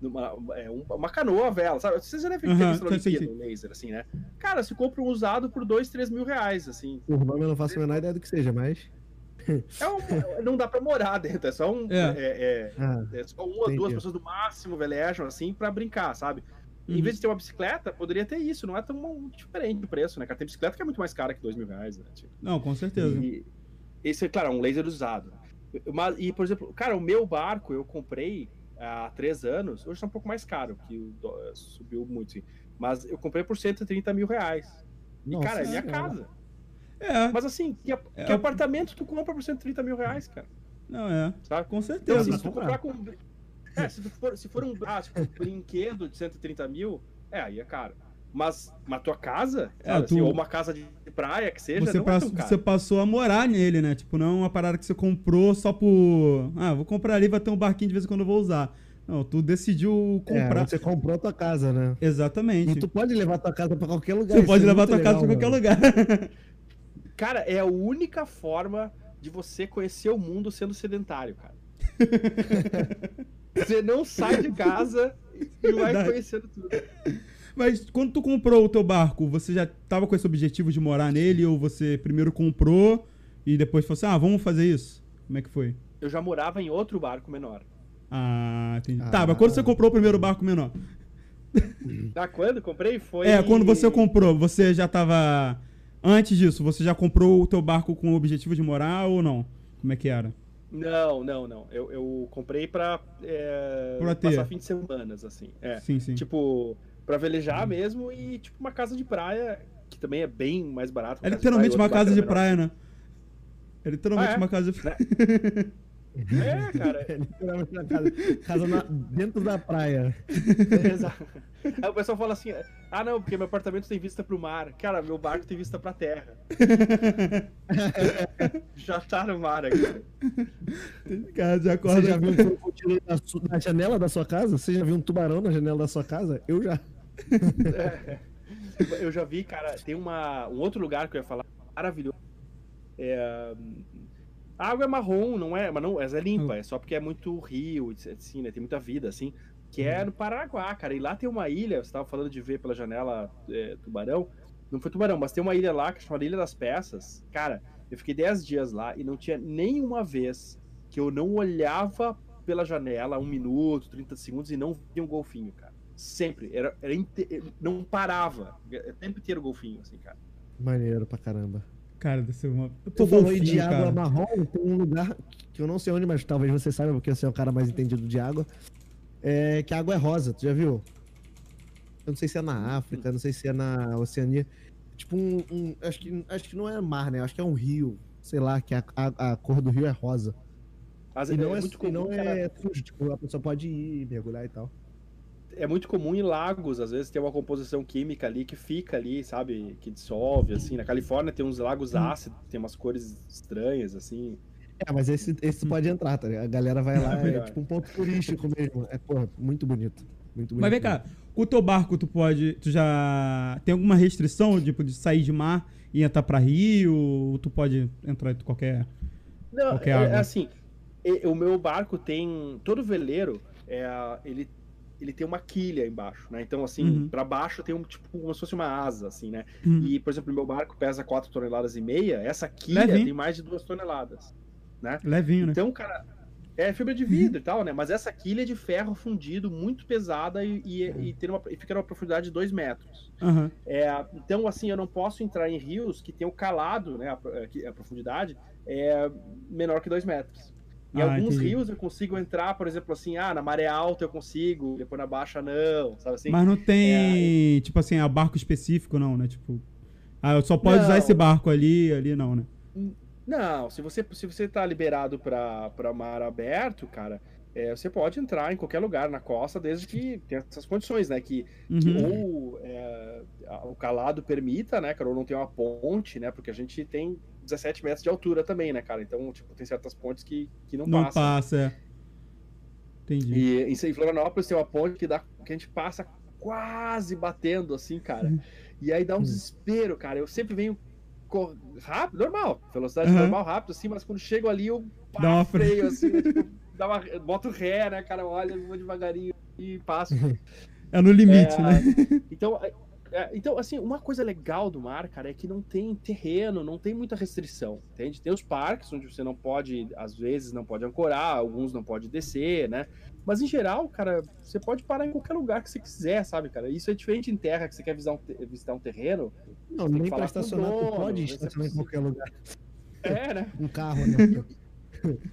numa é, um- uma canoa vela, sabe? Vocês já devem ter Aham, visto na sim, sim, Olimpíada, um laser, assim, né? Cara, você compra um usado por 2, 3 mil reais, assim. Por nome eu não faço a menor ideia do que seja, mas. É um- não dá pra morar dentro, é só um. É. É, é- Ah, é só uma ou duas pessoas no máximo velejam assim pra brincar, sabe? Em Uhum. vez de ter uma bicicleta, poderia ter isso, não é tão diferente o preço, né? Cara, tem bicicleta que é muito mais cara que dois mil reais, né? Tipo, Não, com certeza. e esse é, claro, um laser usado. Mas, e, por exemplo, cara, o meu barco eu comprei há três anos, hoje tá um pouco mais caro, que dó- subiu muito, sim. Mas eu comprei por 130 mil reais. E, Nossa cara, é minha casa. É, Mas assim, que, É, que apartamento tu compra por 130 mil reais, cara? não é. Sabe? Com Então, certeza. assim, dá se tu pra comprar com. É, se, for, se for um, ah, se for um brinquedo de 130 mil, é, aí é caro. Mas na tua casa, É, sabe, assim, tu- ou uma casa de praia que seja, você, não é passou, tão caro. você passou a morar nele, né? Tipo, não é uma parada que você comprou só por. Ah, vou comprar ali, vai ter um barquinho de vez em quando eu vou usar. Não, tu decidiu é, comprar. você comprou a tua casa, né? Exatamente. E tu pode levar tua casa pra qualquer lugar. Você isso pode é levar tua casa legal, pra qualquer mano. lugar. Cara, é a única forma de você conhecer o mundo sendo sedentário, cara. você não sai de casa e vai Verdade. conhecendo tudo. Mas quando tu comprou o teu barco, você já tava com esse objetivo de morar nele ou você primeiro comprou e depois falou assim, ah, vamos fazer isso? Como é que foi? Eu já morava em outro barco menor. Ah, entendi. Ah. Tá, mas quando você comprou o primeiro barco menor? Ah, quando comprei foi. É, quando você comprou, você já tava... Antes disso, você já comprou o teu barco com o objetivo de morar ou não? Como é que era? Não, não, não. Eu, eu comprei pra, é, Pra passar fim de semanas, assim. É. Sim, sim. Tipo, pra velejar mesmo e, tipo, uma casa de praia, que também é bem mais barato. É literalmente uma casa de praia, né? É literalmente Ah, é? uma casa de praia. É, cara. É literalmente na casa, casa na- dentro da praia. Exato. Aí o pessoal fala assim: ah, não, porque meu apartamento tem vista pro mar. Cara, meu barco tem vista pra terra. já tá no mar aqui. Cara, já Você acorda. já viu um crocodilo na, na janela da sua casa? Você já viu um tubarão na janela da sua casa? Eu já. É. Eu já vi, cara, tem uma, um outro lugar que eu ia falar maravilhoso. É, a água é marrom, não é, mas não, mas é limpa, é só porque é muito rio, assim, né? Tem muita vida, assim. Que é no Paranaguá, cara. E lá tem uma ilha, você tava falando de ver pela janela é, tubarão. Não foi tubarão, mas tem uma ilha lá que é chamada Ilha das Peças. Cara, eu fiquei 10 dias lá e não tinha nenhuma vez que eu não olhava pela janela um minuto, 30 segundos e não via um golfinho, cara. Sempre. Era, era inte- Não parava. É o tempo inteiro golfinho, assim, cara. Maneiro pra caramba. Cara, deve ser uma. Tu Pô, falou golfinho, de água cara. marrom, tem um lugar que eu não sei onde, mas talvez você saiba, porque você é o cara mais entendido de água. É que a água é rosa, tu já viu? Eu não sei se é na África, não sei se é na Oceania. Tipo um. um- acho, que, acho que não é mar, né? Acho que é um rio. Sei lá, que a, a, a cor do rio é rosa. Mas E é, não é, muito e comum, não cara, é sujo, tipo, a pessoa pode ir mergulhar e tal. É muito comum em lagos, às vezes tem uma composição química ali que fica ali, sabe? Que dissolve, assim. Na Califórnia tem uns lagos ácidos, tem umas cores estranhas, assim. É, mas esse, esse pode entrar, tá ligado? A galera vai lá, é melhor. tipo um ponto turístico mesmo. É, porra, muito bonito. Muito bonito. Mas vem cá, com o teu barco, tu pode. Tu já. Tem alguma restrição, tipo, de sair de mar e entrar pra rio? Ou tu pode entrar em qualquer. Não, Qualquer é, água. é assim, e- o meu barco tem. Todo veleiro, é, ele, ele tem uma quilha embaixo, né? Então, assim, Uhum. pra baixo tem um tipo como se fosse uma asa, assim, né? Uhum. E, por exemplo, meu barco pesa 4 toneladas e meia, essa quilha Levinho. tem mais de 2 toneladas. Levinho, né? Então, cara, é fibra de vidro e tal, né? Mas essa quilha é de ferro fundido, muito pesada e, e, e uma, e fica numa profundidade de 2 metros. Aham. É, então, assim, eu não posso entrar em rios que tem o calado, né? A, a profundidade é menor que 2 metros. Em Ah, alguns entendi. rios eu consigo entrar, por exemplo, assim, ah, na maré alta eu consigo, depois na baixa não, sabe assim? Mas não tem, tipo assim, a barco específico, não, né? Tipo. Ah, eu só pode Não. usar esse barco ali, ali não, né? Não, se você, se você tá liberado pra, pra mar aberto, cara, é, você pode entrar em qualquer lugar na costa, desde que tenha essas condições, né? Que, que Uhum. ou é, o calado permita, né, cara, ou não tem uma ponte, né? Porque a gente tem 17 metros de altura também, né, cara? Então, tipo, tem certas pontes que, que não, Não passam. passa, é. Entendi. E em Florianópolis tem uma ponte que, dá, que a gente passa quase batendo, assim, cara. Uhum. E aí dá um desespero, cara. Eu sempre venho rápido, normal, velocidade Uhum. normal, rápido, assim, mas quando chego ali eu pá, Dá uma fre- freio, assim, né, tipo, dá uma, boto ré, né, cara? Olha, vou devagarinho e passo. É no limite, É, né? Então, é, então, assim, uma coisa legal do mar, cara, é que não tem terreno, não tem muita restrição, entende? Tem os parques onde você não pode, às vezes, não pode ancorar, alguns não pode descer, né? Mas, em geral, cara, você pode parar em qualquer lugar que você quiser, sabe, cara? Isso é diferente em terra, que você quer visitar um, te- visitar um terreno. Não, nem o estacionar, tu dono, pode ver se é estacionar em qualquer lugar. É, né? Um carro, né?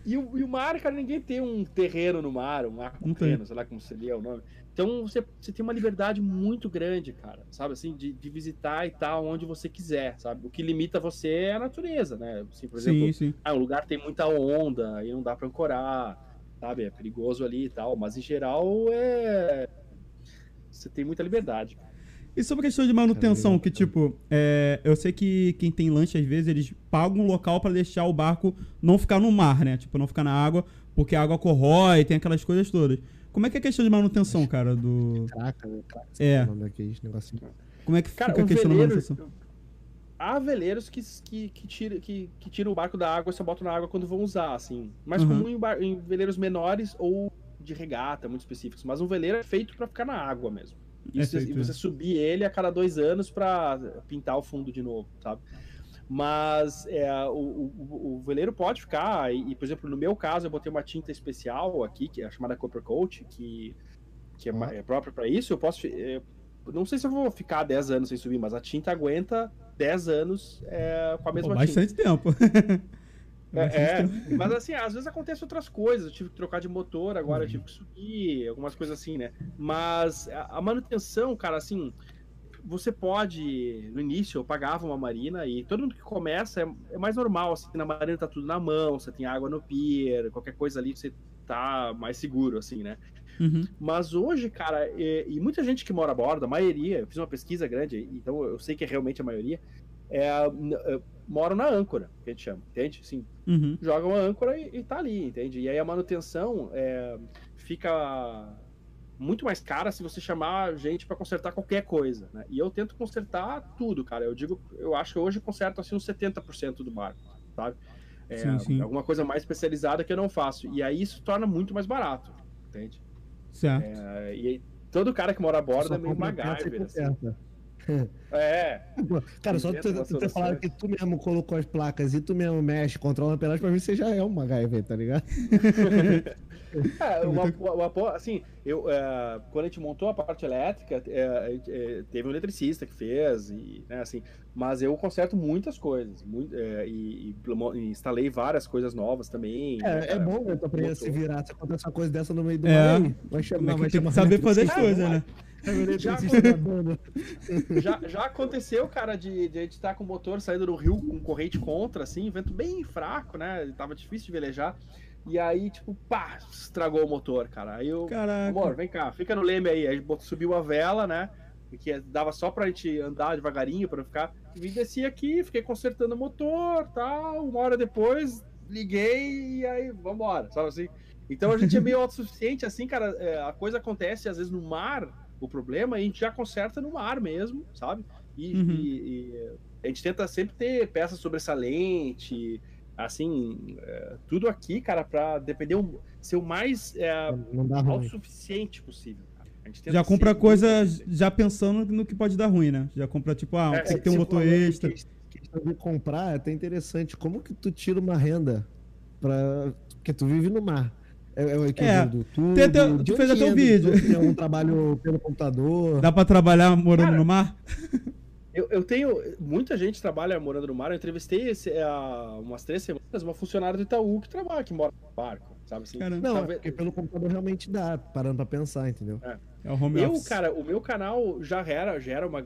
E o, e o mar, cara, ninguém tem um terreno no mar, um ar Não terreno, sei lá como seria o nome. Então você, você tem uma liberdade muito grande, cara, sabe? Assim, de, de visitar e tal, onde você quiser, sabe? O que limita você é a natureza, né? Assim, por exemplo, Sim, sim. ah, um lugar tem muita onda, aí não dá pra ancorar, sabe? É perigoso ali e tal, mas em geral é. Você tem muita liberdade. E sobre a questão de manutenção, que tipo, é, eu sei que quem tem lanche, às vezes, eles pagam um local pra deixar o barco não ficar no mar, né? Tipo, não ficar na água, porque a água corrói, tem aquelas coisas todas. Como é que é a questão de manutenção, cara, do... Craca, né? Craca, É. negocinho. Como é que Cara, fica a um questão da veleiro. manutenção? há veleiros que, que, que, tira, que, que tiram o barco da água e só botam na água quando vão usar, assim. Mais Uhum. comum em, bar- em veleiros menores ou de regata, muito específicos. Mas um veleiro é feito pra ficar na água mesmo. É Isso, feito, e você subir ele a cada dois anos pra pintar o fundo de novo, sabe? Mas é, o, o, o- veleiro pode ficar, e, e, por exemplo, no meu caso, eu botei uma tinta especial aqui, que é chamada Copper Coat, que, que é, ma- é própria para isso. Eu posso. é, não sei se eu vou ficar 10 anos sem subir, mas a tinta aguenta 10 anos é, com a Pô, mesma tinta. bastante tempo. É, é, mas assim, às vezes acontecem outras coisas. Eu tive que trocar de motor, agora eu tive que subir, algumas coisas assim, né? Mas a a manutenção, cara, assim, você pode. No início eu pagava uma marina e todo mundo que começa é, é mais normal, assim, na marina tá tudo na mão, você tem água no pier, qualquer coisa ali você tá mais seguro, assim, né? Uhum. Mas hoje, cara, e, e muita gente que mora a bordo, a maioria, eu fiz uma pesquisa grande, então eu sei que é realmente a maioria, é, é, moram na âncora, que a gente chama, entende? Assim, Uhum. jogam a âncora e, e tá ali, entende? E aí a manutenção é, fica muito mais cara se você chamar gente para consertar qualquer coisa, né? E eu tento consertar tudo, cara. Eu digo, eu acho que hoje eu conserto assim uns 70% do barco, sabe? É, Sim, sim. Alguma coisa mais especializada que eu não faço. E aí isso torna muito mais barato, entende? Certo. É, e aí, todo cara que mora a bordo é meio MacGyver, assim. conserta. É, Cara, só tu, ter falado que tu mesmo colocou as placas e tu mesmo mexe, controla a ampelagem, pra mim você já é uma MacGyver, tá ligado? É, uma, uma- uma- assim, eu, é, quando a gente montou a parte elétrica, é, a gente, é, teve um eletricista que fez, e, né, assim, mas eu conserto muitas coisas, muito, é, e, e e instalei várias coisas novas também. né, É, é cara, bom, né, tu aprender a se virar. Uma coisa dessa no meio do É. mar, vai chamar, é vai tem que saber fazer as coisas, né? É Já. Já, já aconteceu, cara, de, de a gente estar com o motor saindo do rio com corrente contra, assim, vento bem fraco, né? Tava difícil de velejar. E aí, tipo, pá, estragou o motor, cara. Aí eu, Caraca. amor, vem cá, fica no leme aí. Aí subiu a vela, né? Que dava só pra gente andar devagarinho, pra não ficar. E vim desci aqui, fiquei consertando o motor, tal. Uma hora depois, liguei e aí, vambora, sabe assim? Então a gente é meio autossuficiente, assim, cara. é, a coisa acontece às vezes no mar, o problema, a gente já conserta no mar mesmo, sabe? E, Uhum. e- e a gente tenta sempre ter peça sobressalente, assim, é, tudo aqui, cara, pra depender o, ser o mais é, autossuficiente possível. Já compra coisa já pensando no que pode dar ruim, né? Já compra, tipo, ah, É, tem que ter um Você motor extra. que de comprar é até interessante. Como que tu tira uma renda pra. Porque tu vive no mar. É, é o equilíbrio do tudo. Tem até- tu fez até um vídeo. Tem algum trabalho pelo computador. Dá pra trabalhar morando Cara, no mar? Eu, eu tenho. Muita gente trabalha morando no mar. Eu entrevistei esse, há umas três semanas uma funcionária do Itaú que trabalha, que mora no barco, sabe assim? Caramba. Não, é Talvez- porque pelo computador realmente dá, parando pra pensar, entendeu? É o home Eu, office. cara, o meu canal já era, já era uma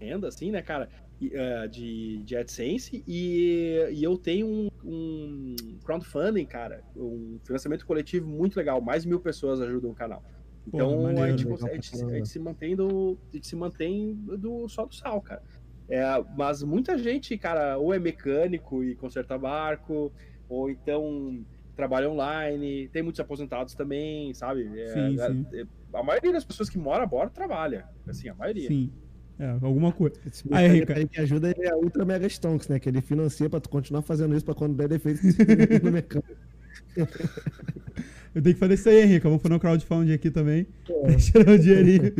renda, assim, né, cara, eh, de, de AdSense, e, e eu tenho um, um crowdfunding, cara, um financiamento coletivo muito legal, mais mil pessoas ajudam o canal. Então a, maneiro. gente, Legal consegue- a, gente, a gente se mantém do, a gente se mantém do só do sal, cara. É, mas muita gente, cara, ou é mecânico e conserta barco, ou então trabalha online, tem muitos aposentados também, sabe? É, Sim, a- sim. a maioria das pessoas que moram a bordo trabalha. Assim, a maioria. Sim. É, alguma coisa. Esse Aí, aí, Rica. aí que ajuda ele é a Ultra Mega Stonks, né? Que ele financia pra tu continuar fazendo isso pra quando der defeito no mecânico. Eu tenho que fazer isso aí, Henrique. Vamos fazer um crowdfunding aqui também. É. Tirar um dinheirinho.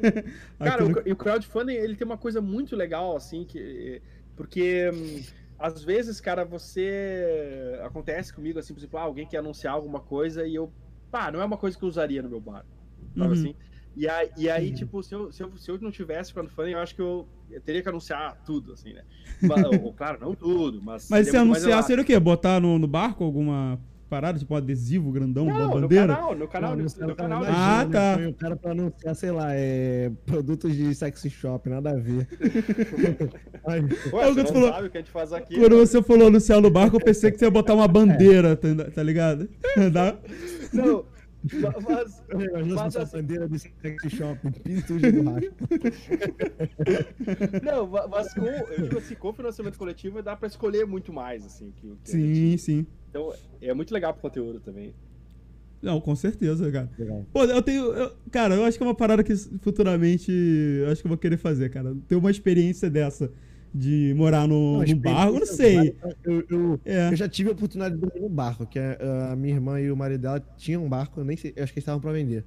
Cara, o, e o crowdfunding, ele tem uma coisa muito legal, assim, que... Porque, hum, às vezes, cara, você... Acontece comigo, assim, por exemplo, ah, alguém quer anunciar alguma coisa e eu... Pá, não é uma coisa que eu usaria no meu bar, sabe Uhum. assim? E aí, e aí Uhum. tipo, se eu, se, eu, se eu não tivesse crowdfunding, eu acho que eu, eu teria que anunciar tudo, assim, né? Mas, ou, claro, não tudo, mas... Mas se anunciar, seria o quê? Botar no, no barco alguma parada, tipo um adesivo grandão, uma Não, no bandeira? canal, no canal, no, Não, no canal. imagina, Ah, né? tá. O cara pra anunciar, sei lá, é, produtos de sexy shop, nada a ver. Ai, Ué, É o você que não tu falou. sabe o que a gente faz aqui. Quando né? você falou anunciar no barco, eu pensei que você ia botar uma bandeira, tá, tá ligado? Não, ma- mas, Mas assim- bandeira de sexy shop, pintos de borracha. não, ma- mas com, eu digo assim, com financiamento coletivo dá pra escolher muito mais, assim. Que, que Sim, gente- sim. então é muito legal pro conteúdo também. Não, com certeza, cara. Legal. Pô, eu tenho. eu- cara, eu acho que é uma parada que futuramente. Eu acho que eu vou querer fazer, cara. Ter uma experiência dessa. De morar no, Não, eu não experiência sei. Eu, eu, É. eu já tive a oportunidade de dormir no barco, que a, a minha irmã e o marido dela tinham um barco, eu nem sei, eu acho que eles estavam pra vender.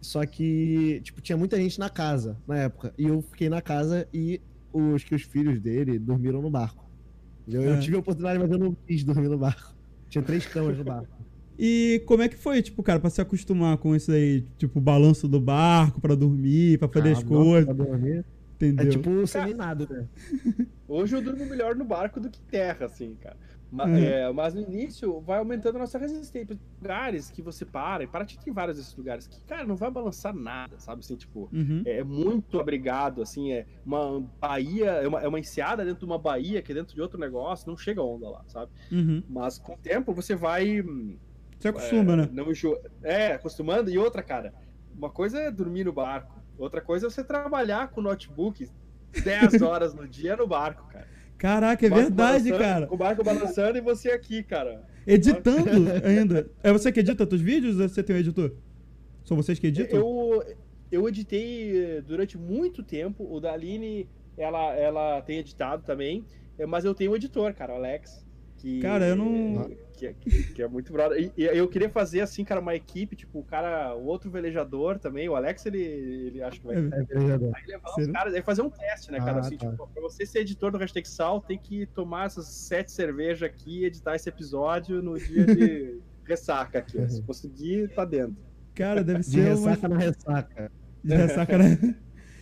Só que, tipo, tinha muita gente na casa na época. E eu fiquei na casa e os que os filhos dele dormiram no barco. Eu, eu É. tive a oportunidade, mas eu não quis dormir no barco. Tinha três camas no barco. E como é que foi, tipo, cara, pra se acostumar com isso aí? Tipo, o balanço do barco pra dormir, pra fazer Ah, as coisas, pra dormir. Entendeu? É tipo seminado, né? Hoje eu durmo melhor no barco do que terra, assim, cara. Ma- Uhum. é, mas no início vai aumentando a nossa resistência. Lugares que você para, e Paraty tem vários desses lugares que, cara, não vai balançar nada, sabe? Assim, tipo, Uhum. é muito abrigado, assim, é uma baía, é uma, é uma enseada dentro de uma baía que é dentro de outro negócio, não chega onda lá, sabe? Uhum. Mas com o tempo você vai. Você acostuma, é, né? Não enjo... É, acostumando. E outra, cara, uma coisa é dormir no barco, outra coisa é você trabalhar com notebook 10 horas no dia no barco, cara. Caraca, é verdade, cara. Com o barco balançando e você aqui, cara. Editando ainda. É você que edita teus vídeos ou você tem um editor? São vocês que editam? Eu, eu editei eh, durante muito tempo. O da Aline, ela, ela tem editado também. eh, Mas eu tenho um editor, cara, o Alex. Que, Cara, eu não- Que, que- que é muito brother. E, e eu queria fazer, assim, cara, uma equipe, tipo, o cara, o outro velejador também. O Alex, ele, ele acho que vai. É, É velejador. Aí levar Sério? os caras, aí fazer um teste, né, cara? Ah, assim, tá. tipo, pra você ser editor do Hashtag Sal, tem que tomar essas sete cervejas aqui e editar esse episódio no dia de ressaca aqui. ó. Se conseguir, tá dentro. Cara, deve De ser uma... ressaca na ressaca. De ressaca, né?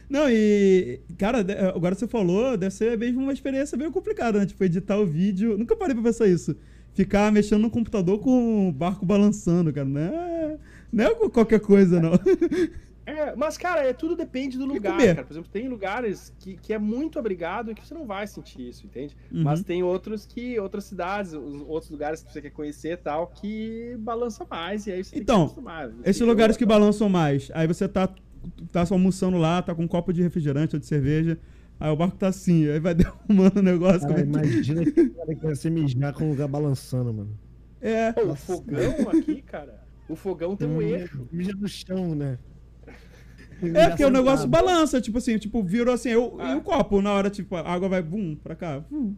Não, e. Cara, de- agora você falou, deve ser mesmo uma experiência bem complicada, né? Tipo, editar o vídeo. Nunca parei pra pensar isso. Ficar mexendo no computador com o barco balançando, cara. Não é, não é qualquer coisa, não. É, mas, cara, é, tudo depende do lugar, cara. Por exemplo, tem lugares que, que é muito abrigado e que você não vai sentir isso, entende? Uhum. Mas tem outros que, outras cidades, os- outros lugares que você quer conhecer e tal, que balança mais, e aí você Então, tem que se acostumar. Esses Fica- lugares que balançam mais, aí você tá, tá só almoçando lá, tá com um copo de refrigerante ou de cerveja, aí o barco tá assim, aí vai derrumando o negócio. Cara, imagina que cara que vai ser mijar com o lugar balançando, mano. É, Pô, o Nossa. fogão aqui, cara, o fogão tem um eixo. Mija no chão, né? é porque o negócio balança, tipo assim, tipo, virou assim, eu, Ah. e o copo, na hora, tipo, a água vai, bum, pra cá, vum,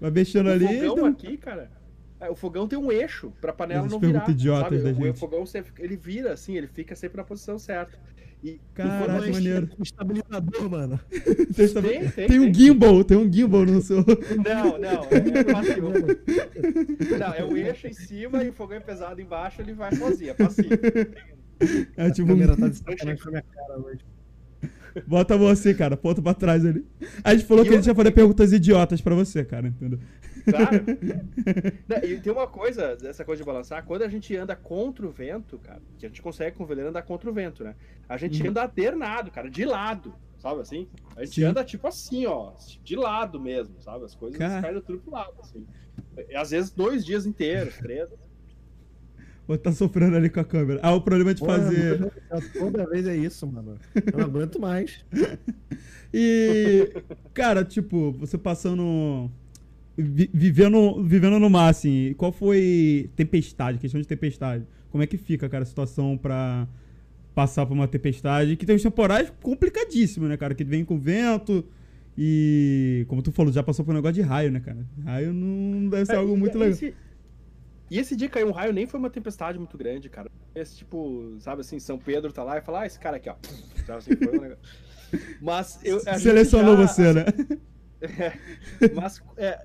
vai mexendo O ali. fogão então- aqui, cara. é, o fogão tem um eixo pra panela Essas não virar. perguntas idiotas sabe? da o, gente. o fogão você- ele vira assim, ele fica sempre na posição certa. E Caraca, Fogão é maneiro. com estabilizador, mano. Tem, tem, tem, tem, um gimbal, tem um gimbal no seu. Não, não, é passivo. Não, é o eixo em cima e o fogão é pesado embaixo, ele vai sozinho, é passivo. É A tipo, câmera tá de sacanagem com a minha cara hoje. bota a mão assim, cara, ponta pra trás ali. A gente falou E que a gente ia fazer perguntas idiotas pra você, cara, entendeu? Claro. Não, e tem uma coisa, dessa coisa de balançar, quando a gente anda contra o vento, cara, que a gente consegue com o veleiro andar contra o vento, né? A gente Uhum. anda alternado, cara, de lado, sabe assim? A gente Sim. anda tipo assim, ó, de lado mesmo, sabe? As coisas Cara. caem tudo pro lado, assim. E, às vezes dois dias inteiros, três. Ou tá sofrendo ali com a câmera. Ah, o problema de Pô, fazer. mano, Toda vez é isso, mano. Eu não aguento mais. E, cara, tipo, você passando. Vi- vivendo, vivendo no mar, assim, qual foi tempestade, questão de tempestade? Como é que fica, cara, a situação pra passar por uma tempestade? Que tem os temporais complicadíssimos, né, cara? Que vem com vento e, como tu falou, já passou por um negócio de raio, né, cara? Raio não deve ser É, algo e- muito e legal. esse- E esse dia caiu um raio, nem foi uma tempestade muito grande, cara. Esse tipo, sabe assim, São Pedro tá lá e fala, ah, esse cara aqui, ó. Sabe assim, foi um negócio. Mas eu. Selecionou já- você, né? Mas é,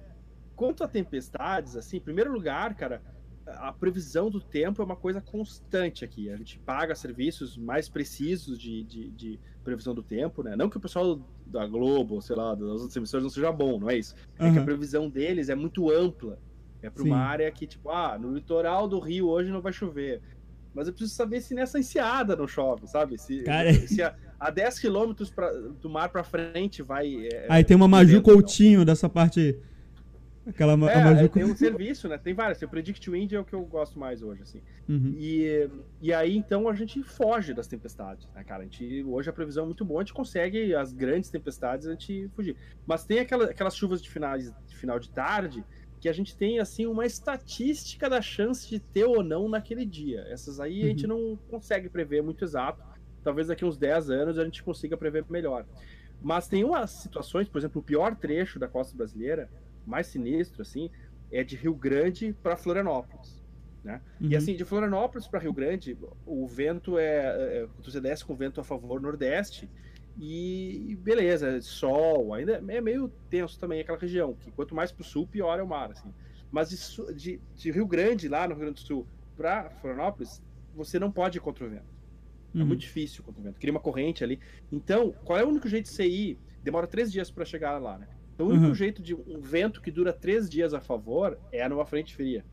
quanto a tempestades, assim, em primeiro lugar, cara, a previsão do tempo é uma coisa constante aqui. A gente paga serviços mais precisos de, de, de previsão do tempo, né? Não que o pessoal da Globo, sei lá, das outras emissoras não seja bom, não é isso. É que a previsão deles é muito ampla. É para uma área que, tipo, ah, no litoral do Rio hoje não vai chover. Mas eu preciso saber se nessa enseada não chove, sabe? Se, Cara. se a, a 10 quilômetros do mar para frente vai. é, Aí tem uma Maju vento, não. Coutinho dessa parte. Aquela ma- a É, é, tem um serviço, né? Tem vários. Tem o Predict Wind é o que eu gosto mais hoje, assim. Uhum. E, e aí, então, a gente foge das tempestades, né, cara? A gente, hoje a previsão é muito boa, a gente consegue as grandes tempestades a gente fugir. Mas tem aquela, aquelas chuvas de, finais, de final de tarde que a gente tem, assim, uma estatística da chance de ter ou não naquele dia. Essas aí a gente não consegue prever muito exato. Talvez daqui uns 10 anos a gente consiga prever melhor. Mas tem umas situações, por exemplo, o pior trecho da costa brasileira, mais sinistro, assim, é de Rio Grande para Florianópolis. Né? Uhum. E assim, de Florianópolis para Rio Grande, o vento é, é. Você desce com vento a favor nordeste, e beleza, sol, ainda é meio tenso também aquela região, que quanto mais para o sul, pior é o mar. Assim. Mas de, de, de, Rio Grande, lá no Rio Grande do Sul, para Florianópolis, você não pode ir contra o vento. É Uhum. muito difícil contra o vento. Cria uma corrente ali. Então, qual é o único jeito de você ir? Demora três dias para chegar lá, né? Então, o único Uhum. jeito de um vento que dura três dias a favor é numa frente fria.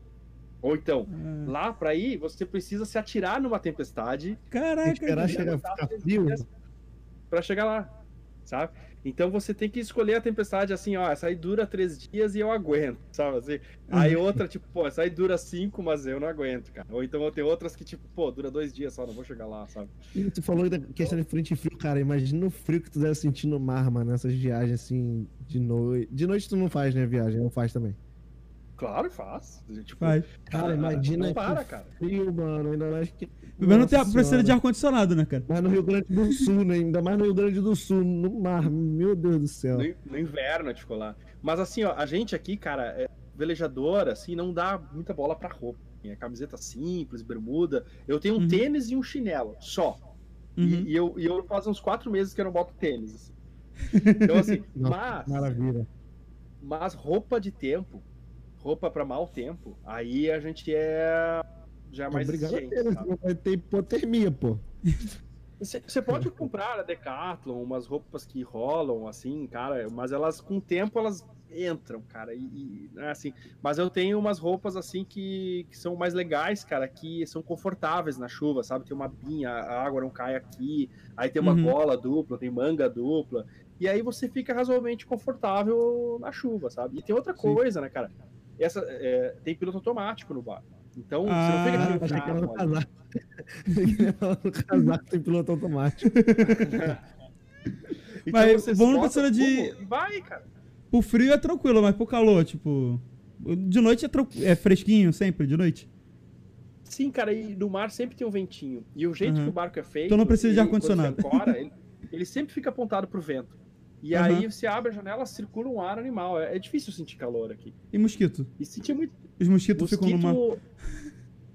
Ou então, Ah, lá para ir, você precisa se atirar numa tempestade Caraca, Esperar chegar a ficar frio. para chegar lá, sabe? Então você tem que escolher a tempestade assim, ó, essa aí dura três dias e eu aguento, sabe? Assim, aí outra, tipo, pô, essa aí dura cinco, mas eu não aguento, cara. Ou então tem outras que, tipo, pô, dura dois dias só, não vou chegar lá, sabe? E tu falou da questão de frente frio, cara. Imagina o frio que tu deve sentir no mar, mano, nessas viagens assim, de noite. De noite tu não faz, né, viagem? Não faz também. Claro, faz. Tipo, Vai. Cara, imagina não para, cara. frio, mano. Ainda mais que. Menos não tem, Nossa precisa de ar-condicionado, né, cara? Mas no Rio Grande do Sul, né? Ainda mais no Rio Grande do Sul, no mar. Meu Deus do céu. No, no inverno a gente ficou lá. Mas assim, ó, a gente aqui, cara, é velejador, assim, não dá muita bola pra roupa. É camiseta simples, bermuda. Eu tenho um Uhum. tênis e um chinelo, só. Uhum. E, e eu, e eu faz uns quatro meses que eu não boto tênis. assim. Então, assim, Nossa, mas, Maravilha. mas roupa de tempo, roupa pra mau tempo, aí a gente é já é mais Obrigado a exigente, ter, né? vai ter hipotermia, pô. Você pode comprar na Decathlon umas roupas que rolam, assim, cara, mas elas, com o tempo, elas entram, cara, e, e, né, assim, mas eu tenho umas roupas, assim, que, que são mais legais, cara, que são confortáveis na chuva, sabe, tem uma binha, a água não cai aqui, aí tem uma Uhum. gola dupla, tem manga dupla, e aí você fica razoavelmente confortável na chuva, sabe, e tem outra Sim. coisa, né, cara, essa, é, tem piloto automático no bar, então Ah, você não fica Ah, aqui no achei que era no casaco. No casaco tem piloto automático. Então Mas vamos pra cena de- Vai, cara. Pro frio é tranquilo, mas pro calor, tipo. De noite é, tranqu- é fresquinho sempre, de noite. Sim, cara, e no mar sempre tem um ventinho. E o jeito Uhum. que o barco é feito. Então não precisa de ar-condicionado. ele, ele sempre fica apontado pro vento. E Uhum. aí você abre a janela, circula um ar animal. É, é difícil sentir calor aqui. E mosquito? E sentir muito. Os mosquitos ficam numa. Mosquito.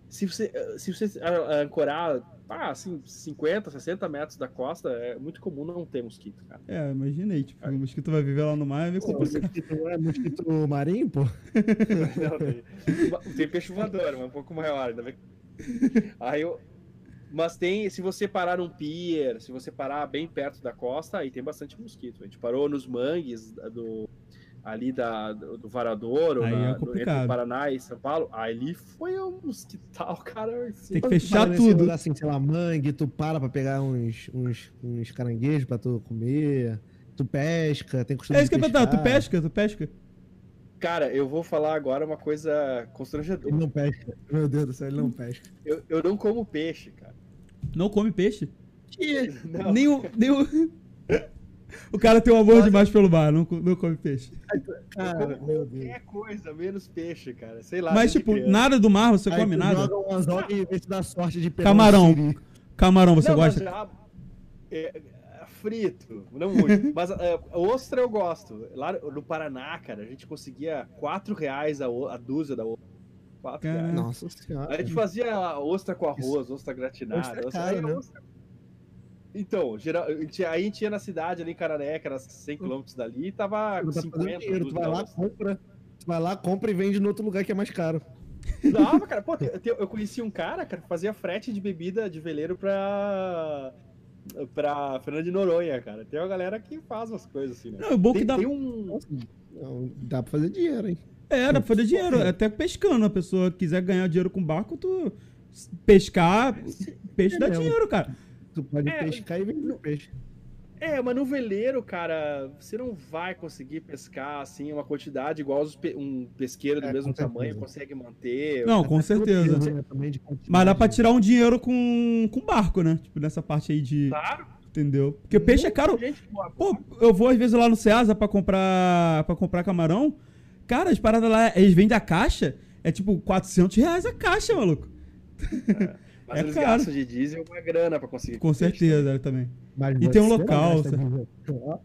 Se você, se você ancorar, ah, assim, 50, 60 metros da costa, é muito comum não ter mosquito, cara. É, imaginei, tipo, o mosquito vai viver lá no mar e vai complicado. mosquito, não é mosquito marinho, pô? Não, tem, tem peixe voador, mas um pouco maior, ainda bem. Aí eu. Mas tem, se você parar num pier, se você parar bem perto da costa, aí tem bastante mosquito. A gente parou nos mangues do, ali da, do, do Varadouro, Aí é na- do- entre complicado. Paraná e São Paulo. Ali foi um mosquital, cara. assim. Tem que fechar para tudo. lugar, assim, sei lá, mangue, tu para pra pegar uns, uns, uns caranguejos pra tu comer, tu pesca, tem costume É isso que eu ia tu pesca, tu pesca? Cara, eu vou falar agora uma coisa Ele constrangedora. não pesca. Meu Deus do céu, ele não pesca. Eu, eu não como peixe, cara. Não come peixe? Não. Nem o. Nem o... o cara tem um amor demais pelo mar, não, não come peixe. Cara, meu Deus. Qualquer coisa, menos peixe, cara. Sei lá. Mas, tipo, criança. nada do mar você Aí come nada? joga um anzol e vê se dá sorte de pegar Camarão. um. Camarão você não, gosta? já- é, é, frito, não muito. mas é, ostra eu gosto. Lá no Paraná, cara, a gente conseguia 4 reais a, a dúzia da ostra. 4 Caraca. reais. Nossa senhora. A gente fazia ostra com arroz, ostra gratinada. Ostra é ostra- caro, aí, né? ostra- Então, geral, a gente- aí a gente ia na cidade, ali em Cararé, que era 100 km dali, e tava Tu tá fazendo 50 dinheiro, tu vai lá, compra, tu vai lá, compra e vende no outro lugar que é mais caro. Dava, cara. Pô, eu conheci um cara, cara, que fazia frete de bebida de veleiro pra. pra Fernando de Noronha, cara. Tem uma galera que faz umas coisas assim, né? Não, o bom que Tem, dá. tem um. Não, dá pra fazer dinheiro, hein? É, dá pra fazer dinheiro. Até pescando. A pessoa quiser ganhar dinheiro com barco, tu. Pescar, peixe dá É, dinheiro, cara. Tu pode É, pescar e vender peixe. É, mas no veleiro, cara, você não vai conseguir pescar assim uma quantidade igual os pe- um pesqueiro do É, mesmo tamanho consegue manter. Não, com certeza. Né. Mas dá pra tirar um dinheiro com, com barco, né? Tipo, nessa parte aí de. Claro. Entendeu? Porque peixe é caro. Pô, eu vou às vezes lá no Ceasa pra comprar para comprar camarão. Cara, as paradas lá, eles vendem a caixa, é tipo 400 reais a caixa, maluco. Mas É eles caro. gastam de diesel uma grana pra conseguir. Com certeza, ele também. Mas E tem um local, gasta sabe? dinheiro. Ó,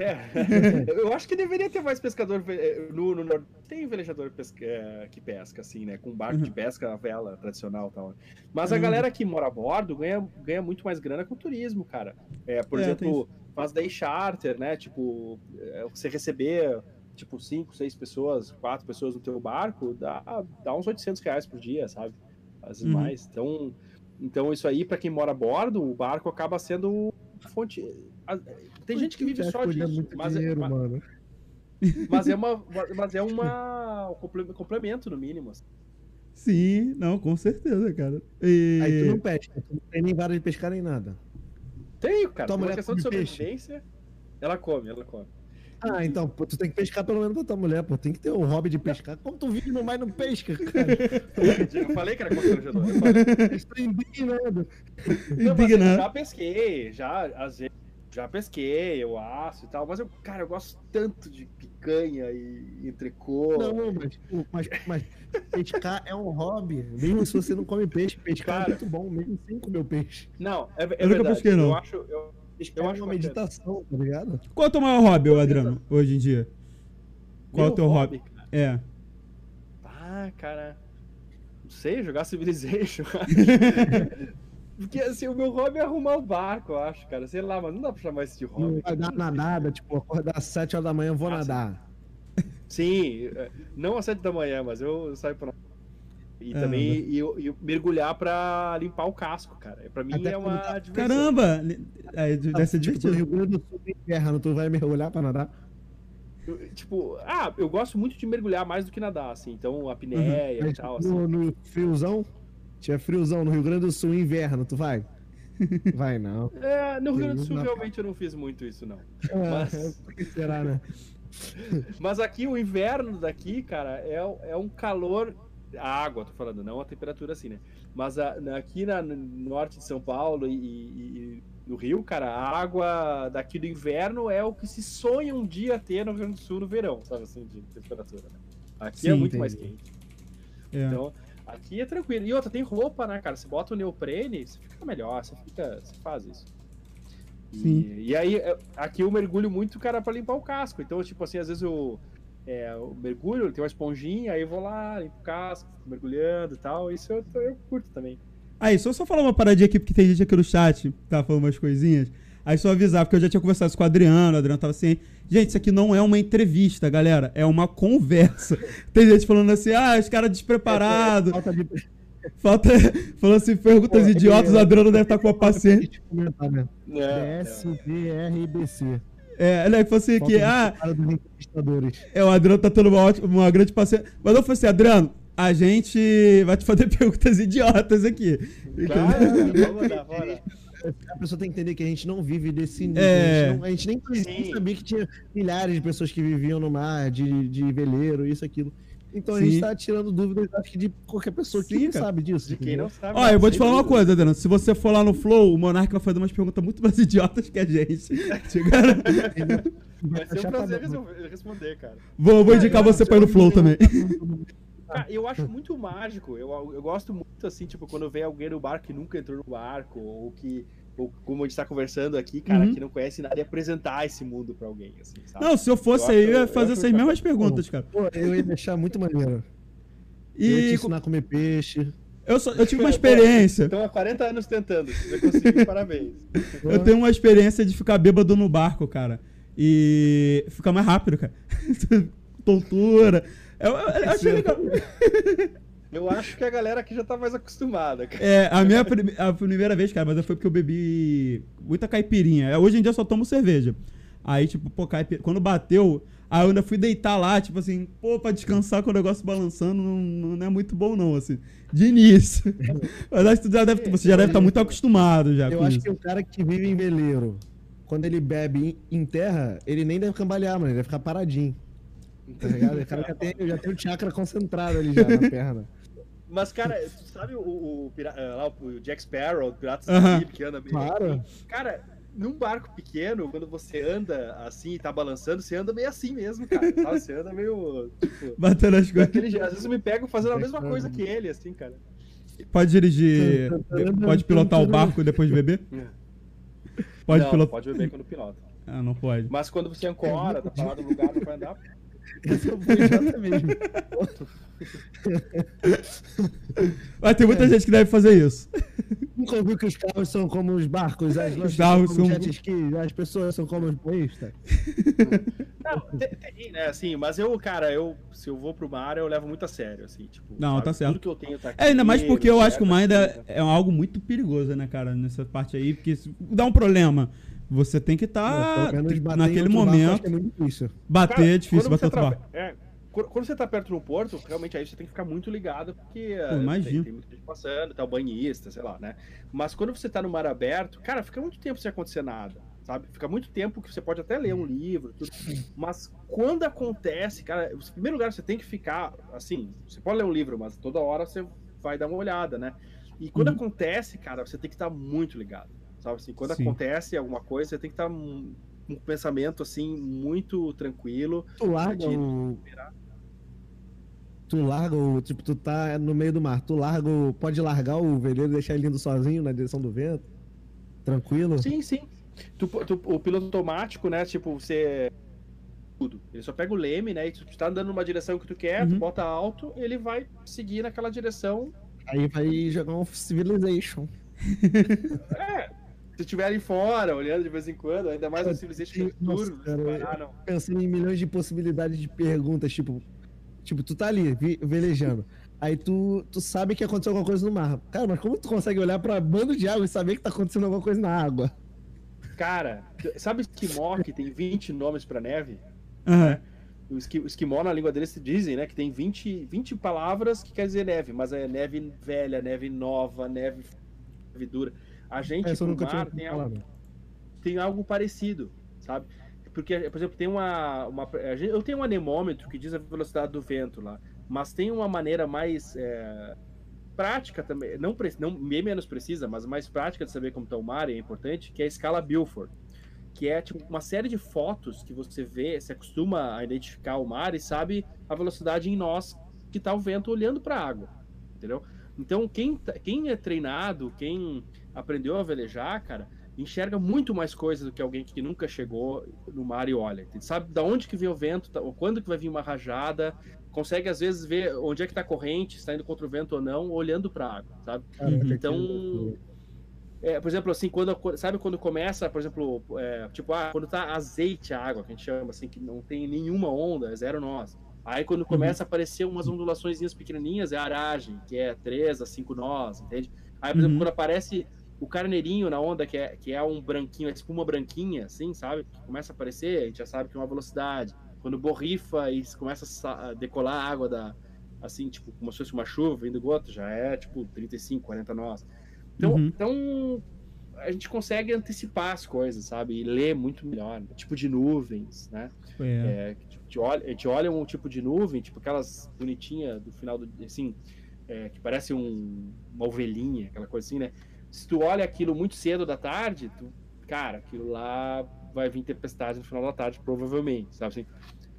É. Eu acho que deveria ter mais pescador eh, no, no norte. Tem velejador pesca- eh, que pesca, assim, né? Com barco de pesca, a vela tradicional e tal. Mas a Uhum. galera que mora a bordo ganha, ganha muito mais grana com turismo, cara. É, por É, exemplo, faz day charter, né? Tipo, eh, você receber tipo cinco, seis pessoas, quatro pessoas no teu barco, dá, dá uns 800 reais por dia, sabe? Às vezes Uhum. mais. Então, então isso aí, pra quem mora a bordo, o barco acaba sendo fonte. Tem gente que vive só disso, mas é, dinheiro, ma- mano. mas é uma, mas é uma um comple- complemento no mínimo. assim. Sim, não, com certeza, cara. E... Aí tu não pesca, tu não tem nem vara de pescar nem nada. Tenho, cara. Tua Por uma questão de come peixe? sobrevivência, ela come, ela come. Ah, então, pô, tu tem que pescar pelo menos pra tua mulher, pô. Tem que ter o hobby de pescar. Como tu vive no mar e não pesca, cara? Eu falei que era constrangedor. eu. Estou indignado. Não, mas eu Indignado. já pesquei, já, às vezes, já pesquei, eu aço e tal, mas eu, cara, eu gosto tanto de picanha e entrecô. Não, mas, mas, mas pescar é um hobby. Mesmo se você não come peixe, pescar Cara. é muito bom, mesmo sem comer o peixe. Não, é, é Eu nunca verdade. pesquei, não. Eu acho, eu, É acho uma meditação, tá ligado? Qual é o teu maior hobby, ô Adriano, hoje em dia? Qual é o meu teu hobby? cara. É. Ah, cara. Não sei, jogar Civilization. Porque assim, o meu hobby é arrumar o barco, eu acho, cara. Sei lá, mas não dá pra chamar isso de Não hobby. vai dar nadada, tipo, acordar às 7 horas da manhã, vou Ah, nadar. Sim, é, não às sete da manhã, mas eu saio pra. E É, também e, eu- e eu mergulhar pra limpar o casco, cara. Pra mim Até é uma quando diversão. Caramba! É, deve ser Tipo, no divertido. Rio Grande do Sul, no inverno, tu vai mergulhar pra nadar? Eu- Tipo, ah, eu gosto muito de mergulhar mais do que nadar, assim. Então, a apneia e Mas tal, assim. no, no friozão, tiver friozão no Rio Grande do Sul, inverno, tu vai? Vai não. É, no Rio Grande do Sul, realmente, eu não fiz muito isso, não. Mas... Mas- Por que será, né? Mas aqui, o inverno daqui, cara, é, é um calor. A água, tô falando, não a temperatura assim, né? Mas a- aqui na, no norte de São Paulo e, e- no Rio, cara, a água daqui do inverno é o que se sonha um dia ter no Rio Grande do Sul no verão, sabe assim, de temperatura, né? Aqui é Sim, muito entendi. mais quente. É. Então, aqui é tranquilo. E outra, tem roupa, né, cara? Você bota o neoprene, você fica melhor, você fica. Você faz isso. E, Sim. e aí, é, aqui eu mergulho muito, cara, pra limpar o casco. Então, tipo assim, às vezes eu, é, eu mergulho, tem uma esponjinha, aí eu vou lá, limpo o casco, fico mergulhando e tal. Isso eu, eu curto também. Aí, só só falar uma paradinha aqui, porque tem gente aqui no chat que tá falando umas coisinhas. Aí só avisar, porque eu já tinha conversado isso com o Adriano, o Adriano tava assim. Gente, isso aqui não é uma entrevista, galera. É uma conversa. Tem gente falando assim, ah, os caras despreparados. Falta de... Falta. Falando assim, perguntas Pô, idiotas, é- o Adriano deve estar com a paciência. né? É, né, que falou assim, Falta que, ah, é, o Adriano tá tendo uma, ótima, uma grande paciência. Mas eu falei assim, Adriano, a gente vai te fazer perguntas idiotas aqui. Claro, vamos mandar, bora. A pessoa tem que entender que a gente não vive desse nível. É. A, gente não- a gente nem Sim. sabia que tinha milhares de pessoas que viviam no mar, de, de veleiro, isso, aquilo. Então a Sim. gente tá tirando dúvidas, acho que de qualquer pessoa que Sim, não sabe disso. De quem não sabe. Ó, eu vou te falar uma coisa, Adriano. Se você for lá no Flow, o Monark vai fazer umas perguntas muito mais idiotas que a gente. Chegaram? Vai ser um prazer resolver- responder, cara. Vou, vou indicar você pra ir no Flow também. Cara, eu acho muito mágico. Eu, eu gosto muito, assim, tipo, quando vem alguém no barco que nunca entrou no barco, ou que, ou como a gente tá conversando aqui, cara, Uhum. que não conhece nada, e apresentar esse mundo pra alguém, assim, sabe? Não, se eu fosse Eu aí, eu ia fazer essas mesmas perguntas, cara. Pô, eu ia deixar muito maneiro. Eu ia te E ensinar a comer peixe. eu, só- eu tive uma experiência. Então, há 40 anos tentando. Você conseguiu, parabéns. Eu tenho uma experiência de ficar bêbado no barco, cara. E fica mais rápido, cara. Tontura. Eu, eu- eu achei legal. Eu acho que a galera aqui já tá mais acostumada, cara. É, a minha prime- a primeira vez, cara, mas foi porque eu bebi muita caipirinha. É, Hoje em dia eu só tomo cerveja. Aí, tipo, pô, caipir... quando bateu, aí eu ainda fui deitar lá, tipo assim, pô, pra descansar com o negócio balançando, não, não é muito bom, não, assim, de início. mas acho que tu já deve, você já deve estar muito acostumado já Eu com acho isso. que o cara que vive em veleiro, quando ele bebe em em terra, ele nem deve cambalear, mano. Ele deve ficar paradinho. Tá ligado? O cara já tem, já tem o chakra concentrado ali já na perna. Mas, cara, tu sabe o, o, ah, lá, o Jack Sparrow, o Piratas do. Caribe, que anda meio Claro. Cara, num barco pequeno, quando você anda assim e tá balançando, você anda meio assim mesmo, cara. sabe? Você anda meio. Tipo, Batendo as coisas. daquele, je- às vezes eu me pego fazendo a mesma coisa que ele, assim, cara. Pode dirigir. pode pilotar o barco depois de beber? Pode não, pilotar. pode beber quando pilota. Ah, não pode. Mas quando você ancora, tá parado no lugar, não vai andar. É PJ mesmo. Mas tem muita gente que deve fazer isso. Nunca ouviu que os carros são como os barcos, as lanchas carros são como são- jet ski, as pessoas são como os boístas. Não, tem, né, assim, mas eu, cara, eu, se eu vou pro mar, eu levo muito a sério, assim, tipo. Não, sabe, tá certo. Tudo que eu tenho tá aqui. É, ainda mais porque eu acho que o mar ainda certo? é algo muito perigoso, né, cara, nessa parte aí. Porque dá um problema, você tem que estar menos bater em naquele acho momento. é muito difícil. Bater Cara, é difícil, quando bater você outro tá- barco. é, quando você tá perto de um porto, realmente aí você tem que ficar muito ligado, porque eh, tem, tem muita gente passando, tá o banhista, sei lá, né? Mas quando você tá no mar aberto, cara, fica muito tempo sem acontecer nada, sabe? Fica muito tempo que você pode até ler um livro, tudo. Mas quando acontece, cara, em primeiro lugar você tem que ficar, assim, você pode ler um livro, mas toda hora você vai dar uma olhada, né? E quando Uhum. acontece, cara, você tem que estar muito ligado, sabe? Assim, quando Sim. acontece alguma coisa, você tem que estar um, um pensamento, assim, muito tranquilo. Tu larga o. Tu larga o. Tipo, tu tá no meio do mar. Tu larga o. Pode largar o veleiro e deixar ele indo sozinho na direção do vento? Tranquilo? Sim, sim. Tu- tu- o piloto automático, né? Tipo, você. Tudo. Ele só pega o leme, né? E tu tá andando numa direção que tu quer, tu Uhum. bota alto, ele vai seguir naquela direção. Aí vai jogar um Civilization. É. Se estiverem fora, olhando de vez em quando, ainda mais no Civilization ah, não. Pensando em milhões de possibilidades de perguntas, tipo. Tipo, tu tá ali, velejando. Aí tu, tu sabe que aconteceu alguma coisa no mar. Cara, mas como tu consegue olhar pra bando de água e saber que tá acontecendo alguma coisa na água? Cara, sabe esquimó que tem 20 nomes pra neve? Esqui- o esquimó, na língua deles, dizem, né? Que tem 20, 20 palavras que quer dizer neve, mas é neve velha, neve nova, neve, neve dura. A gente, pro tinha mar, tem algo, tem algo parecido, sabe? Porque, por exemplo, tem uma. uma eu tenho um anemômetro que diz a velocidade do vento lá, mas tem uma maneira mais é, prática também, não, não bem menos precisa, mas mais prática de saber como está o mar, e é importante, que é a escala Bilford. Que é tipo uma série de fotos que você vê, se acostuma a identificar o mar e sabe a velocidade em nós que está o vento olhando para a água, entendeu? Então, quem, tá- quem é treinado, quem aprendeu a velejar, cara, enxerga muito mais coisas do que alguém que nunca chegou no mar e olha. Ele sabe da onde que vem o vento, tá- ou quando que vai vir uma rajada, consegue às vezes ver onde é que tá a corrente, se está indo contra o vento ou não, olhando para a água, sabe? Uhum. Então, é, por exemplo, assim, quando sabe quando começa, por exemplo, é, tipo, ah, quando tá azeite a água, que a gente chama assim, que não tem nenhuma onda, é zero nós. Aí quando começa a aparecer umas ondulações pequenininhas, é aragem, que é 3 a 5 nós, entende? Aí, por exemplo, Uhum. quando aparece o carneirinho na onda, que é, que é um branquinho, é tipo uma branquinha, assim, sabe? Que começa a aparecer, a gente já sabe que é uma velocidade. Quando borrifa e começa a a decolar a água da, assim, tipo, como se fosse uma chuva vindo gota, já é tipo 35, 40 nós. Então, Uhum. então a gente consegue antecipar as coisas, sabe? E ler muito melhor. Tipo de nuvens, né? É. É, a, gente olha, a gente olha um tipo de nuvem, tipo aquelas bonitinhas do final do assim, é, que parece um- uma ovelhinha, aquela coisa assim, né? Se tu olha aquilo muito cedo da tarde, tu, cara, aquilo lá vai vir tempestade no final da tarde, provavelmente, sabe assim?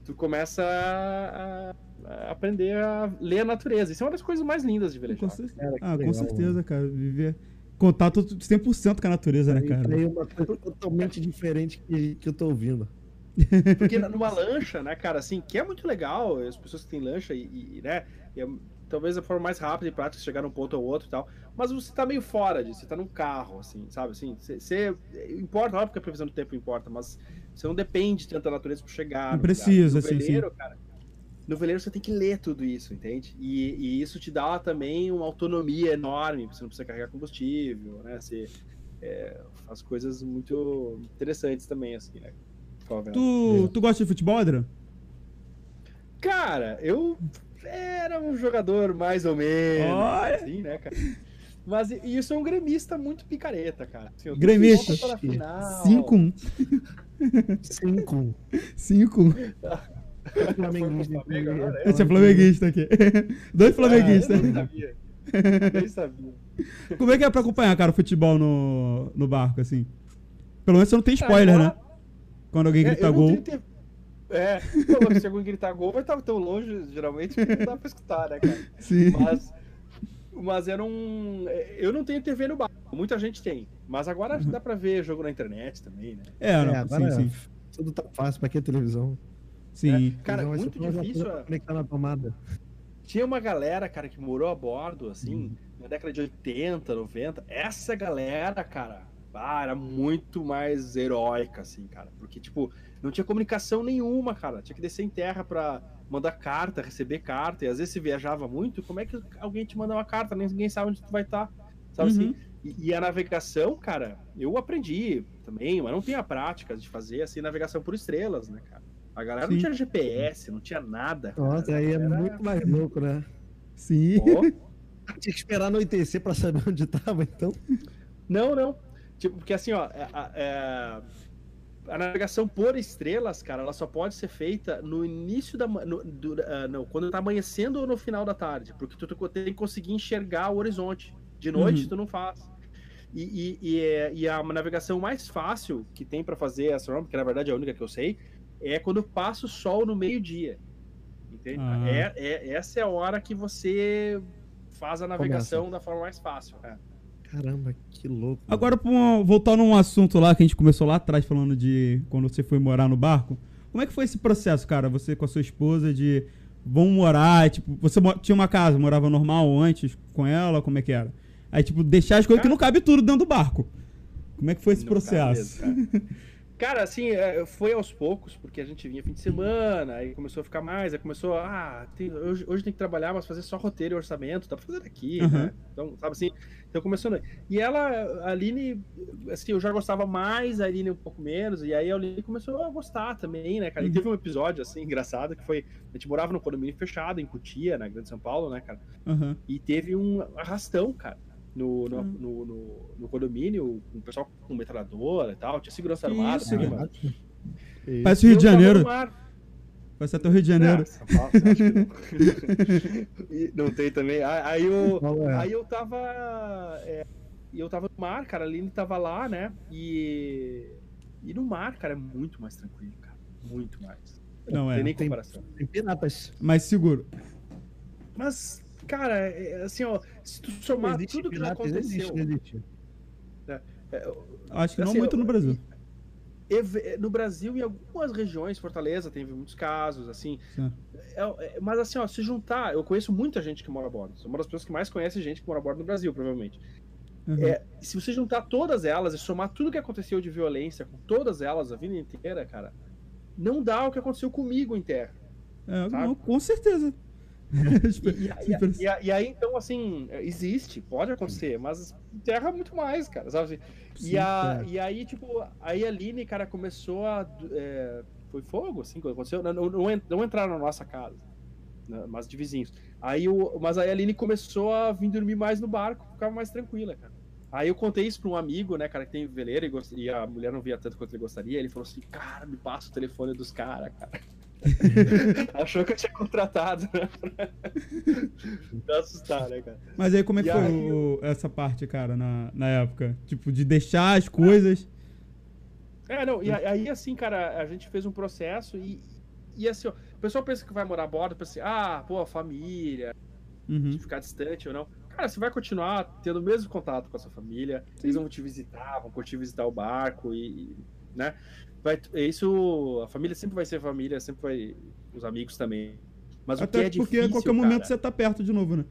Tu começa a, a aprender a ler a natureza. Isso é uma das coisas mais lindas de Com velejar. cer- Cara, que Ah, com legal, certeza, cara. Viver contato 100% com a natureza, né, cara? aí uma coisa totalmente diferente que, que eu tô ouvindo. Porque numa lancha, né, cara, assim, que é muito legal, as pessoas que têm lancha e, e, né, e é- talvez a forma mais rápida e prática de chegar num ponto ao outro e tal, mas você tá meio fora disso, você tá num carro, assim, sabe, assim, você, você- importa, óbvio que a previsão do tempo importa, mas você não depende tanto da natureza pra chegar. Não precisa, assim, no veleiro, cara, no veleiro você tem que ler tudo isso, entende? E, e isso te dá também uma autonomia enorme, você não precisa carregar combustível, né, você é, faz coisas muito interessantes também, assim, né. Vendo. Tu, tu gosta de futebol, Adriano? Cara, eu era um jogador mais ou menos, Olha! assim, né, cara? Mas eu sou um gremista muito picareta, cara. Assim, Gremista. volta pra final. 5-1. 5 5-1. Flamenguista. Foi pro Flamengo agora, Esse é flamenguista aqui. Dois flamenguistas. Ah, eu sabia. Nem sabia. Como é que é pra acompanhar, cara, o futebol no, no barco, assim? Pelo menos você não tem spoiler, Ah, né? Quando alguém É, grita eu não gol. tenho. É, se alguém gritar gol, vai estar tão longe, geralmente, que não dá pra escutar, né, cara? Sim. Mas Mas era um. Eu não tenho TV no bar, muita gente tem. Mas agora Uhum. dá pra ver jogo na internet também, né? É, É, não, agora sim, sim. tudo tá fácil, pra que televisão? Sim. Cara, Televisão vai muito difícil. a- Conectar na tomada. Tinha uma galera, cara, que morou a bordo, assim, Uhum. na década de 80, 90. Essa galera, cara, ah, era muito mais heróica, assim, cara. Porque, tipo, não tinha comunicação nenhuma, cara. Tinha que descer em terra pra mandar carta, receber carta. E às vezes se viajava muito, como é que alguém te manda uma carta? Ninguém sabe onde tu vai estar. Sabe assim? Uhum. E, e a navegação, cara, eu aprendi também, mas não tinha prática de fazer assim navegação por estrelas, né, cara? A galera não Sim. tinha GPS, não tinha nada. cara. Nossa, aí é muito mais louco, né? Sim. Pô, Tinha que esperar anoitecer pra saber onde tava, então. Não, não. Tipo, porque assim, ó, é- a, é- a navegação por estrelas, cara, ela só pode ser feita no início da. No, do- ah, não, quando tá amanhecendo ou no final da tarde. Porque tu, tu tem que conseguir enxergar o horizonte. De noite, Uhum. tu não faz. E, e, e, é- e a navegação mais fácil que tem pra fazer astronômica, que na verdade é a única que eu sei, é quando passa o sol no meio-dia. Entende? Ah. É, é- essa é a hora que você faz a navegação da forma mais fácil. é. Caramba, que louco. Agora, pra uma- voltando a um assunto lá que a gente começou lá atrás, falando de quando você foi morar no barco. Como é que foi esse processo, cara? Você com a sua esposa de vamos morar, tipo, você tinha uma casa, morava normal antes com ela, como é que era? Aí, tipo, deixar as coisas que não cabe tudo dentro do barco. Como é que foi esse cara, processo? mesmo, cara. Assim, é, foi aos poucos, porque a gente vinha fim de semana, aí começou a ficar mais, aí começou, ah, tem- hoje, hoje tem que trabalhar, mas fazer só roteiro e orçamento, dá pra fazer daqui, Aham. né? Então, sabe assim, então começou. né? E ela, a Aline, assim, eu já gostava mais, a Aline um pouco menos, e aí a Aline começou a gostar também, né, cara? E Uhum. teve um episódio, assim, engraçado, que foi, a gente morava num condomínio fechado, em Cutia, na Grande São Paulo, né, cara? Aham. E teve um arrastão, cara, no, no, Hum. no, no- no condomínio, com o pessoal com metralhadora e tal, tinha segurança Que armada. isso, né, cara? Isso. Parece o Rio de Janeiro. ser até o Rio de Janeiro. Não? Não tem também. Aí eu, é. aí eu tava. é, e eu tava no mar, cara. A Aline tava lá, né? E. E no mar, cara, é muito mais tranquilo, cara. Muito mais. Não é. tem nem Tem- comparação. Tem piratas. Mais seguro. Mas, cara, é, assim, ó, se tu somar Existe tudo que já aconteceu. Existe, existe. é, Acho que não Assim, muito eu- no Brasil. No Brasil, em algumas regiões, Fortaleza teve muitos casos, assim. Sim. É- é- mas assim, ó, se juntar, eu conheço muita gente que mora a bordo. Sou uma das pessoas que mais conhece gente que mora a bordo no Brasil, provavelmente. Uhum. É, se você juntar todas elas e somar tudo que aconteceu de violência com todas elas a vida inteira, cara, não dá o que aconteceu comigo em terra. É, não, com certeza. E, e- e- e- aí, então, assim, existe, pode acontecer, mas terra muito mais, cara, sabe? Sim, E, a, e aí, tipo, aí a Aline, cara, começou a. é, foi fogo, assim, quando aconteceu. Não, não, não en- não entraram na nossa casa, né, mas de vizinhos. Aí o, mas aí a Aline começou a vir dormir mais no barco, ficava mais tranquila, cara. Aí eu contei isso pra um amigo, né, cara, que tem veleiro e, gost- e a mulher não via tanto quanto ele gostaria. Ele falou assim: Cara, me passa o telefone dos caras, cara. Achou que eu tinha contratado, né? pra assustar, né, cara? Mas aí como é que E foi aí o- essa parte, cara, na, na época? Tipo, de deixar as coisas. É, não, e aí assim, cara, a gente fez um processo e, e assim, ó, o pessoal pensa que vai morar a bordo, pensa assim, ah, pô, família, Uhum. de ficar distante ou não. Cara, você vai continuar tendo o mesmo contato com a sua família, eles vão te visitar, vão curtir visitar o barco e, e, né? Vai, isso, a família sempre vai ser família, sempre vai, os amigos também. Mas o que Até é porque difícil, a qualquer momento cara, você tá perto de novo, né?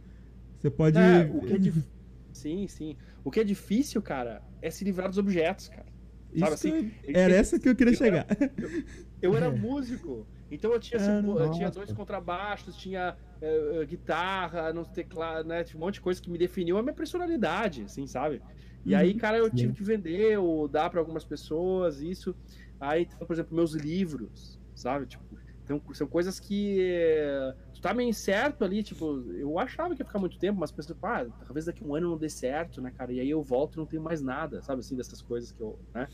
Você pode. é, o que é dif... Sim, sim. O que é difícil, cara, é se livrar dos objetos, cara. Isso sabe assim, era essa que eu queria eu chegar. Eu era É. músico, então eu tinha, É, assim, eu tinha dois contrabaixos, tinha eh, guitarra, no teclado, né? Tinha um monte de coisa que me definiu a minha personalidade, assim, sabe? E aí, Uhum. cara, eu Sim. tive que vender ou dar para algumas pessoas, isso. Aí, então, por exemplo, meus livros, sabe? Tipo, então, são coisas que eh, tu tá meio incerto ali, tipo, eu achava que ia ficar muito tempo, mas pensei, pá, talvez daqui um ano não dê certo, né, cara? E aí eu volto e não tenho mais nada, sabe, assim, dessas coisas que eu, né?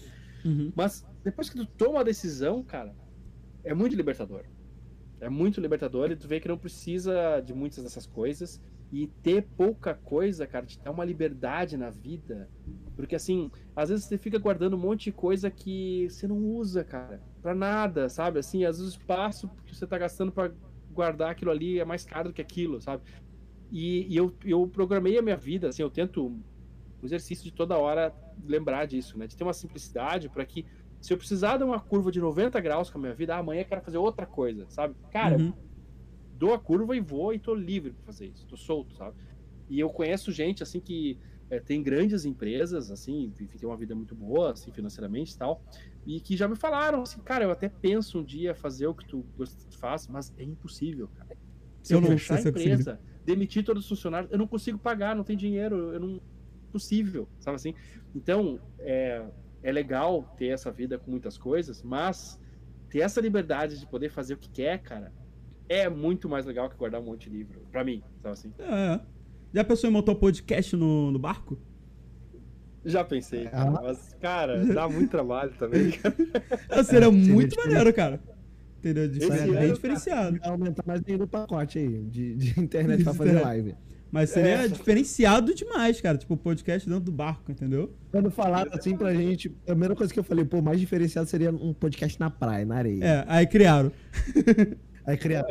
Uhum. Mas depois que tu toma a decisão, cara, é muito libertador. É muito libertador e tu vê que não precisa de muitas dessas coisas. E ter pouca coisa, cara, te dá uma liberdade na vida. Porque assim, às vezes você fica guardando um monte de coisa que você não usa, cara. Pra nada, sabe? Assim, às vezes o espaço que você tá gastando pra guardar aquilo ali é mais caro do que aquilo, sabe? E, e eu, eu programei a minha vida, assim, eu tento o exercício de toda hora lembrar disso, né? De ter uma simplicidade para que se eu precisar de uma curva de 90 graus com a minha vida, amanhã eu quero fazer outra coisa, sabe? Cara, Uhum. Dou a curva e vou e tô livre para fazer isso, tô solto, sabe? E eu conheço gente assim que é, tem grandes empresas, assim, que tem uma vida muito boa, assim, financeiramente e tal, e que já me falaram assim, cara, eu até penso um dia fazer o que tu faz, mas é impossível, cara. Se Eu eu, não fechar a eu empresa, demitir todos os funcionários, eu não consigo pagar, não tem dinheiro, eu não possível, sabe assim? Então, é, é legal ter essa vida com muitas coisas, mas ter essa liberdade de poder fazer o que quer, cara, é muito mais legal que guardar um monte de livro, pra mim, sabe assim? É. Já pensou em montar um podcast no, no barco? Já pensei, cara, Ah. mas, cara, dá muito trabalho também. cara. Ah, Seria seria muito maneiro, cara. Entendeu? De Esse ano, bem cara, diferenciado. Vai aumentar mais ainda o pacote aí de, de internet pra De fazer live. Mas seria É. diferenciado demais, cara. Tipo, podcast dentro do barco, entendeu? Quando falaram assim pra gente, a primeira coisa que eu falei, pô, mais diferenciado seria um podcast na praia, na areia. É, aí criaram. Aí criaram.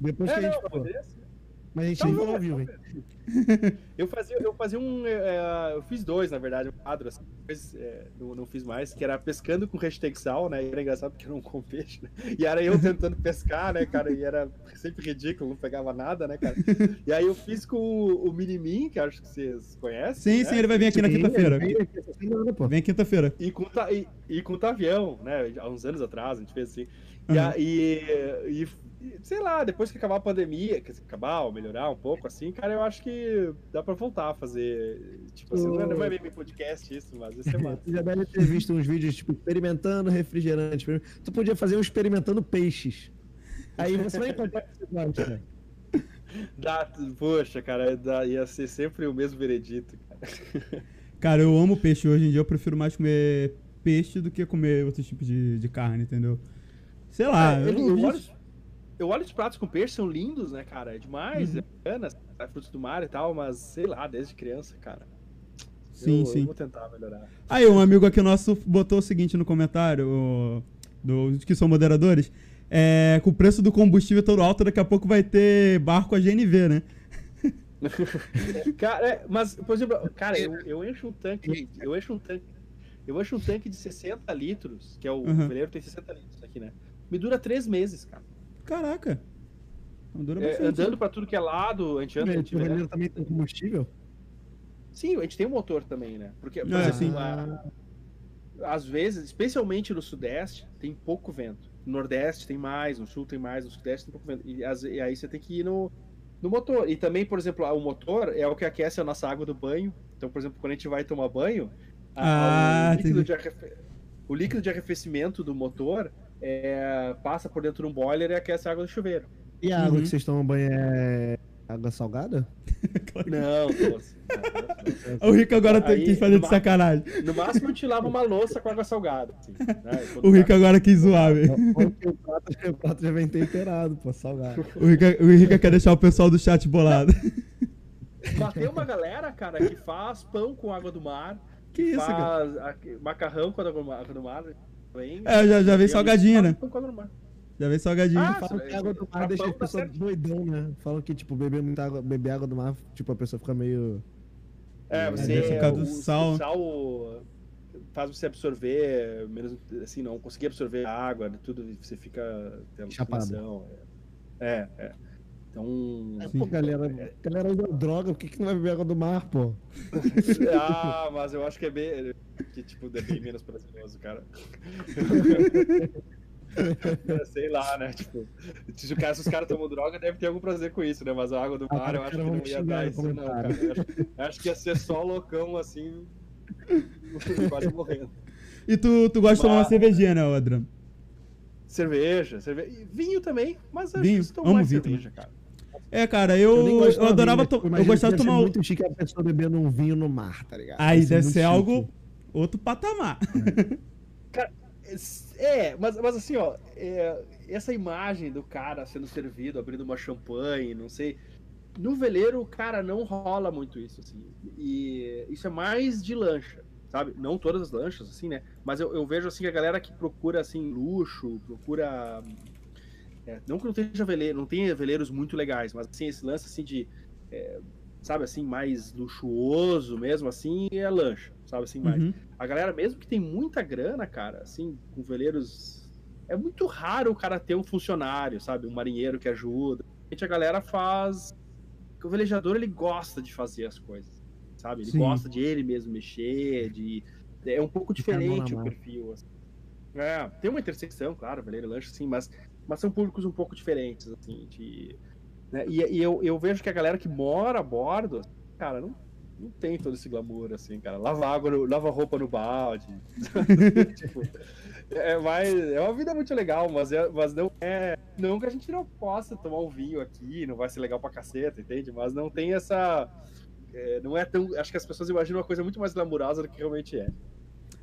Depois que É, a gente não, falou. mas é assim. Mas a gente Então, é, vivo, hein? Eu fazia, eu fazia um. é, eu fiz dois, na verdade, um quadro, assim, depois é, não, não fiz mais, que era pescando com hashtag sal, né? E era engraçado porque eu não como peixe, né? E era eu tentando pescar, né, cara? E era sempre ridículo, não pegava nada, né, cara? E aí eu fiz com o, o Minimin, que acho que vocês conhecem. Sim, né? sim, ele vai vir aqui na Sim, quinta-feira. semana, pô. Vem quinta-feira. E com, e, e com o Tavião, né? Há uns anos atrás a gente fez assim. E, Uhum. a- e, e- e, sei lá, depois que acabar a pandemia, quer dizer, acabar ou melhorar um pouco, assim, cara, eu acho que dá pra voltar a fazer. Tipo assim, não é, não é bem podcast isso, mas isso é massa. Já deve ter visto uns vídeos, tipo, experimentando refrigerante. Tu podia fazer um experimentando peixes. Aí você vai encontrar episódio, né? Dá, poxa, cara, dá- ia ser sempre o mesmo veredito, cara. Cara, eu amo peixe. Hoje em dia eu prefiro mais comer peixe do que comer outros tipos de, de carne, entendeu? Sei lá. É, eu eu, eu olho, eu olho os pratos com peixe, são lindos, né, cara? É demais, Uhum. é bacana, é frutos do mar e tal, mas sei lá, desde criança, cara. Sim, sim. Vou tentar melhorar. Aí, um amigo aqui nosso botou o seguinte no comentário, o- dos que são moderadores. É, com o preço do combustível todo alto, daqui a pouco vai ter barco a GNV, né? Cara, é, mas, por exemplo, cara, eu, eu encho um tanque, eu encho um tanque, eu encho um tanque de 60 litros, que é o Uhum. veleiro tem 60 litros aqui, né? Me dura três meses, cara. Caraca. Não dura É, bastante. andando pra tudo que é lado, a gente anda, a gente O vê- veleiro também tem combustível? Sim, a gente tem um motor também, né? Porque, por É, exemplo, sim. a- às vezes, especialmente no Sudeste, tem pouco vento. No Nordeste tem mais, no Sul tem mais, no Sudeste tem pouco vento. E, às- e aí você tem que ir no, no motor. E também, por exemplo, o motor é o que aquece a nossa água do banho. Então, por exemplo, quando a gente vai tomar banho, a- Ah, o, líquido de arrefe- o líquido de arrefecimento do motor é, passa por dentro de um boiler e aquece a água do chuveiro. E a água Uhum. que vocês tomam banho é água salgada? Não, doce. Não, O Rico agora tem- quis fazer de sacanagem. No máximo, a gente lava uma louça com água salgada. assim, né? O Rico agora quis zoar, velho. O prato, o prato já vem temperado, pô, salgado. O Rico, o Rico quer deixar o pessoal do chat bolado. Mas tem uma galera, cara, que faz pão com água do mar, Que isso, cara? macarrão com água do mar. É, já, já vem aí salgadinho, né? Já vem salgadinho. Ah, Falam que a água do mar deixa pão a dá pessoa certo. doidão, né? Falam que, tipo, beber muita água, beber água do mar, tipo, a pessoa fica meio. É, você. deve ser por causa do o, sal. o sal faz você absorver, menos assim, não conseguir absorver a água, tudo, você fica Chapado. alucinação, É, é. Então. É, pô, galera, galera usa droga, por que, que não vai beber água do mar, pô? ah, mas eu acho que é bem. Que, tipo, é bem menos prazeroso, cara. É, Sei lá, né? Tipo, se, o cara, se os caras tomam droga, deve ter algum prazer com isso, né? Mas a água do Ah, mar, eu os acho que não ia dar isso, não, cara. Eu acho, eu acho que ia ser só loucão assim. Quase morrendo. E tu, tu gosta de tomar uma Mas- cervejinha, né, Adram? Cerveja, cerveja. Vinho também, mas acho Vinho, que estão amo mais vinho cerveja, cara. É, cara, eu, eu, tomar adorava. vinho, to- mas, tipo, eu gostava de tomar. muito chique a pessoa bebendo um vinho no mar, tá ligado? Aí deve ser chique. algo. Outro patamar. É, mas, mas assim, ó, é, essa imagem do cara sendo servido, abrindo uma champanhe, não sei. No veleiro, cara, não rola muito isso, assim. E isso é mais de lancha, sabe? Não todas as lanchas, assim, né? Mas eu, eu vejo, assim, a galera que procura, assim, luxo, procura. É, não que não tenha veleiro, não tenha veleiros muito legais, mas, assim, esse lance, assim, de é, sabe assim, mais luxuoso mesmo, assim, é lancha, sabe assim, mais. Uhum. A galera, mesmo que tem muita grana, cara, assim, com veleiros. É muito raro o cara ter um funcionário, sabe? Um marinheiro que ajuda. A galera faz. O velejador, ele gosta de fazer as coisas, sabe? Ele Sim. gosta de ele mesmo mexer, de. É um pouco diferente o perfil. assim. É, tem uma intersecção, claro, veleiro e lancha, sim, mas, mas são públicos um pouco diferentes, assim, de. né? E, e eu, eu vejo que a galera que mora a bordo, cara, não, não tem todo esse glamour, assim, cara. Lava água, no- lava roupa no balde. tipo, é, é uma vida muito legal, mas, é, mas não é. Não que a gente não possa tomar um vinho aqui, não vai ser legal pra caceta, entende? Mas não tem essa. é, não é tão. Acho que as pessoas imaginam uma coisa muito mais glamurosa do que realmente é.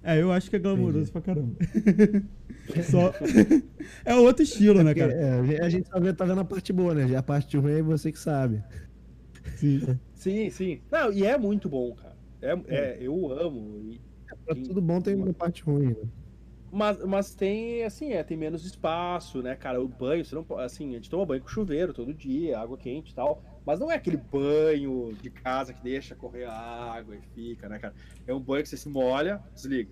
É, eu acho que é glamouroso pra caramba. Só... é outro estilo, né, Porque, cara? é, a gente só vê, tá vendo a parte boa, né? A parte ruim é você que sabe. Sim. Sim, sim. Não, e é muito bom, cara. É, é, eu amo. e- Pra tudo bom tem uma parte ruim, né? Mas, mas tem, assim, é, tem menos espaço, né, cara? O banho, você não pode. Assim, a gente toma banho com chuveiro todo dia, água quente e tal. Mas não é aquele banho de casa que deixa correr a água e fica, né, cara? É um banho que você se molha, desliga.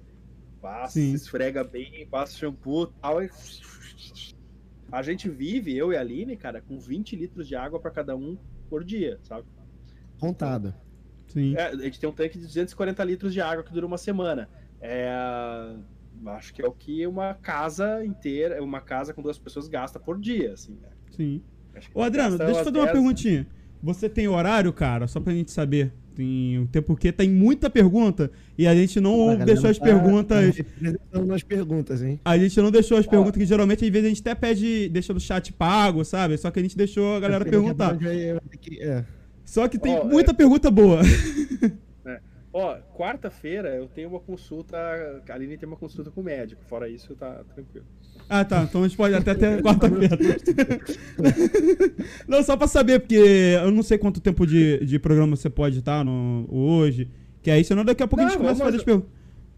Passa, Sim. se esfrega bem, passa shampoo e tal. E... A gente vive, eu e a Aline, cara, com 20 litros de água pra cada um por dia, sabe? Contado. Sim. É, a gente tem um tanque de 240 litros de água que dura uma semana. É, acho que é o que uma casa inteira, uma casa com duas pessoas gasta por dia, assim, né? Sim. Ô, Adriano, deixa eu fazer uma 10 perguntinha. Você tem horário, cara? Só pra gente saber. Tem o tempo porque tem muita pergunta e a gente não A deixou as tá- perguntas. tá nas perguntas, hein? A gente não deixou as perguntas que geralmente às vezes a gente até pede, deixa no chat pago, sabe? Só que a gente deixou a galera perguntar. que- é. Só que tem Ó, muita pergunta boa. Ó, quarta-feira eu tenho uma consulta, a Aline tem uma consulta com o médico, fora isso tá tranquilo. Ah, tá. Então a gente pode até ter quarta-feira. não, só pra saber, porque eu não sei quanto tempo de, de programa você pode estar no, hoje. Que aí, senão daqui a pouco a gente Não, começa a fazer as perguntas.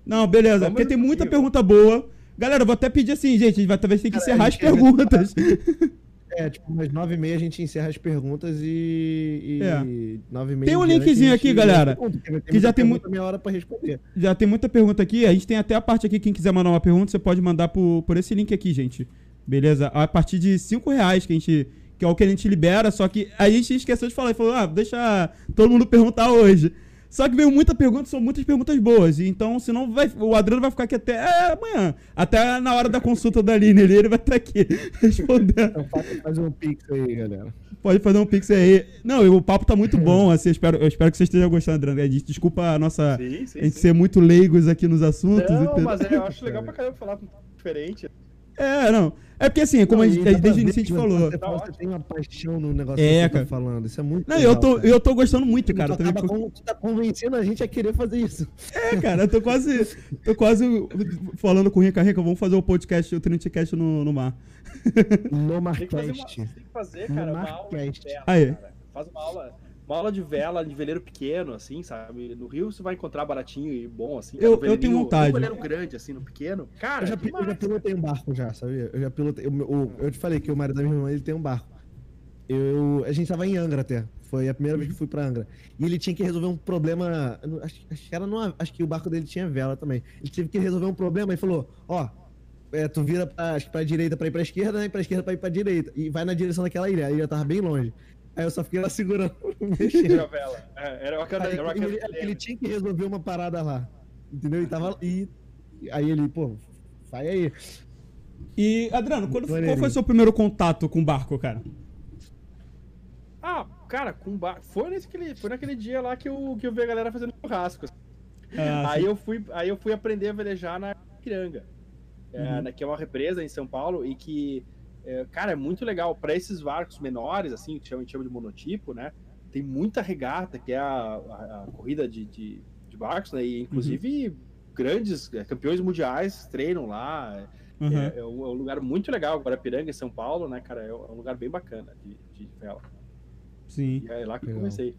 Não, beleza. vamos porque tem muita possível. pergunta boa. Galera, eu vou até pedir assim, gente. A gente vai talvez ter que Cara, encerrar as perguntas. É, tipo, umas nove e meia a gente encerra as perguntas e. e É. nove e meia. Tem um linkzinho aqui, galera, pergunta, que já muita tem pergunta, meia hora pra responder. Já tem muita pergunta aqui. A gente tem até a parte aqui. Quem quiser mandar uma pergunta, você pode mandar por, por esse link aqui, gente. Beleza? A partir de 5 reais que a gente. Que é o que a gente libera, só que a gente esqueceu de falar e falou, ah, deixa todo mundo perguntar hoje. Só que veio muita pergunta, são muitas perguntas boas. Então, senão vai, o Adriano vai ficar aqui até é, amanhã. Até na hora da consulta da Aline ali, ele vai estar aqui respondendo. Então faz, faz um pix aí, galera. Pode fazer um pix aí. Não, e o papo tá muito bom, assim, eu espero, eu espero que você esteja gostando, Adriano. Desculpa a nossa. Sim, sim, a gente ser muito leigos aqui nos assuntos. Não, entendeu? mas é, eu acho legal pra caramba falar diferente. É, não. É porque assim, como a Não, gente, e dá pra desde o início a gente falou. Você, você tem uma paixão no negócio É, que você cara. tá falando. Isso é muito Não, legal, eu tô, cara. eu tô gostando muito, cara. tu, Também, tá, tu tá convencendo a gente a querer fazer isso. É, cara, eu tô quase. Tô quase falando com o Rica Rica, vamos fazer o podcast, o Trinity no, no mar. No Tem que fazer, uma, Marcast. tem que fazer cara, uma aula Marcast. Aí. cara. Faz uma aula, uma aula de vela de veleiro pequeno, assim, sabe? No Rio você vai encontrar baratinho e bom, assim. Eu- eu tenho vontade. Um veleiro grande, assim, no pequeno. Cara, Eu já, eu já pilotei um barco já, sabia? Eu já pilotei. Eu, eu te falei que o marido da minha irmã ele tem um barco. Eu, a gente tava em Angra até. Foi a primeira vez que fui pra Angra. E ele tinha que resolver um problema. Acho, acho que era numa, acho que o barco dele tinha vela também. Ele teve que resolver um problema e falou: Ó, é, tu vira pra, acho que pra direita pra ir pra esquerda, né? E pra esquerda pra ir pra direita. E vai na direção daquela ilha. A ilha tava bem longe. Aí eu só fiquei lá segurando, mexendo. Era a vela. É, era uma cada, Aí era uma ele, ele tinha que resolver uma parada lá. Entendeu? E tava. E, aí ele, pô, vai aí. E, Adriano, quando, qual foi o seu primeiro contato com o barco, cara? Ah, cara, com bar... foi, naquele, foi naquele dia lá que eu, que eu vi a galera fazendo churrasco. Ah, aí, sim. eu fui, aí eu fui aprender a velejar na Piranga, é, Uhum. que é uma represa em São Paulo e que, é, cara, é muito legal. Para esses barcos menores, assim, que a gente chama de monotipo, né? Tem muita regata, que é a, a- a corrida de, de, de barcos, né? E inclusive grandes é, campeões mundiais treinam lá. Aham. É, é um, é um lugar muito legal. Guarapiranga, em São Paulo, né, cara? É um é um lugar bem bacana de, de vela. Sim. E é lá que eu comecei.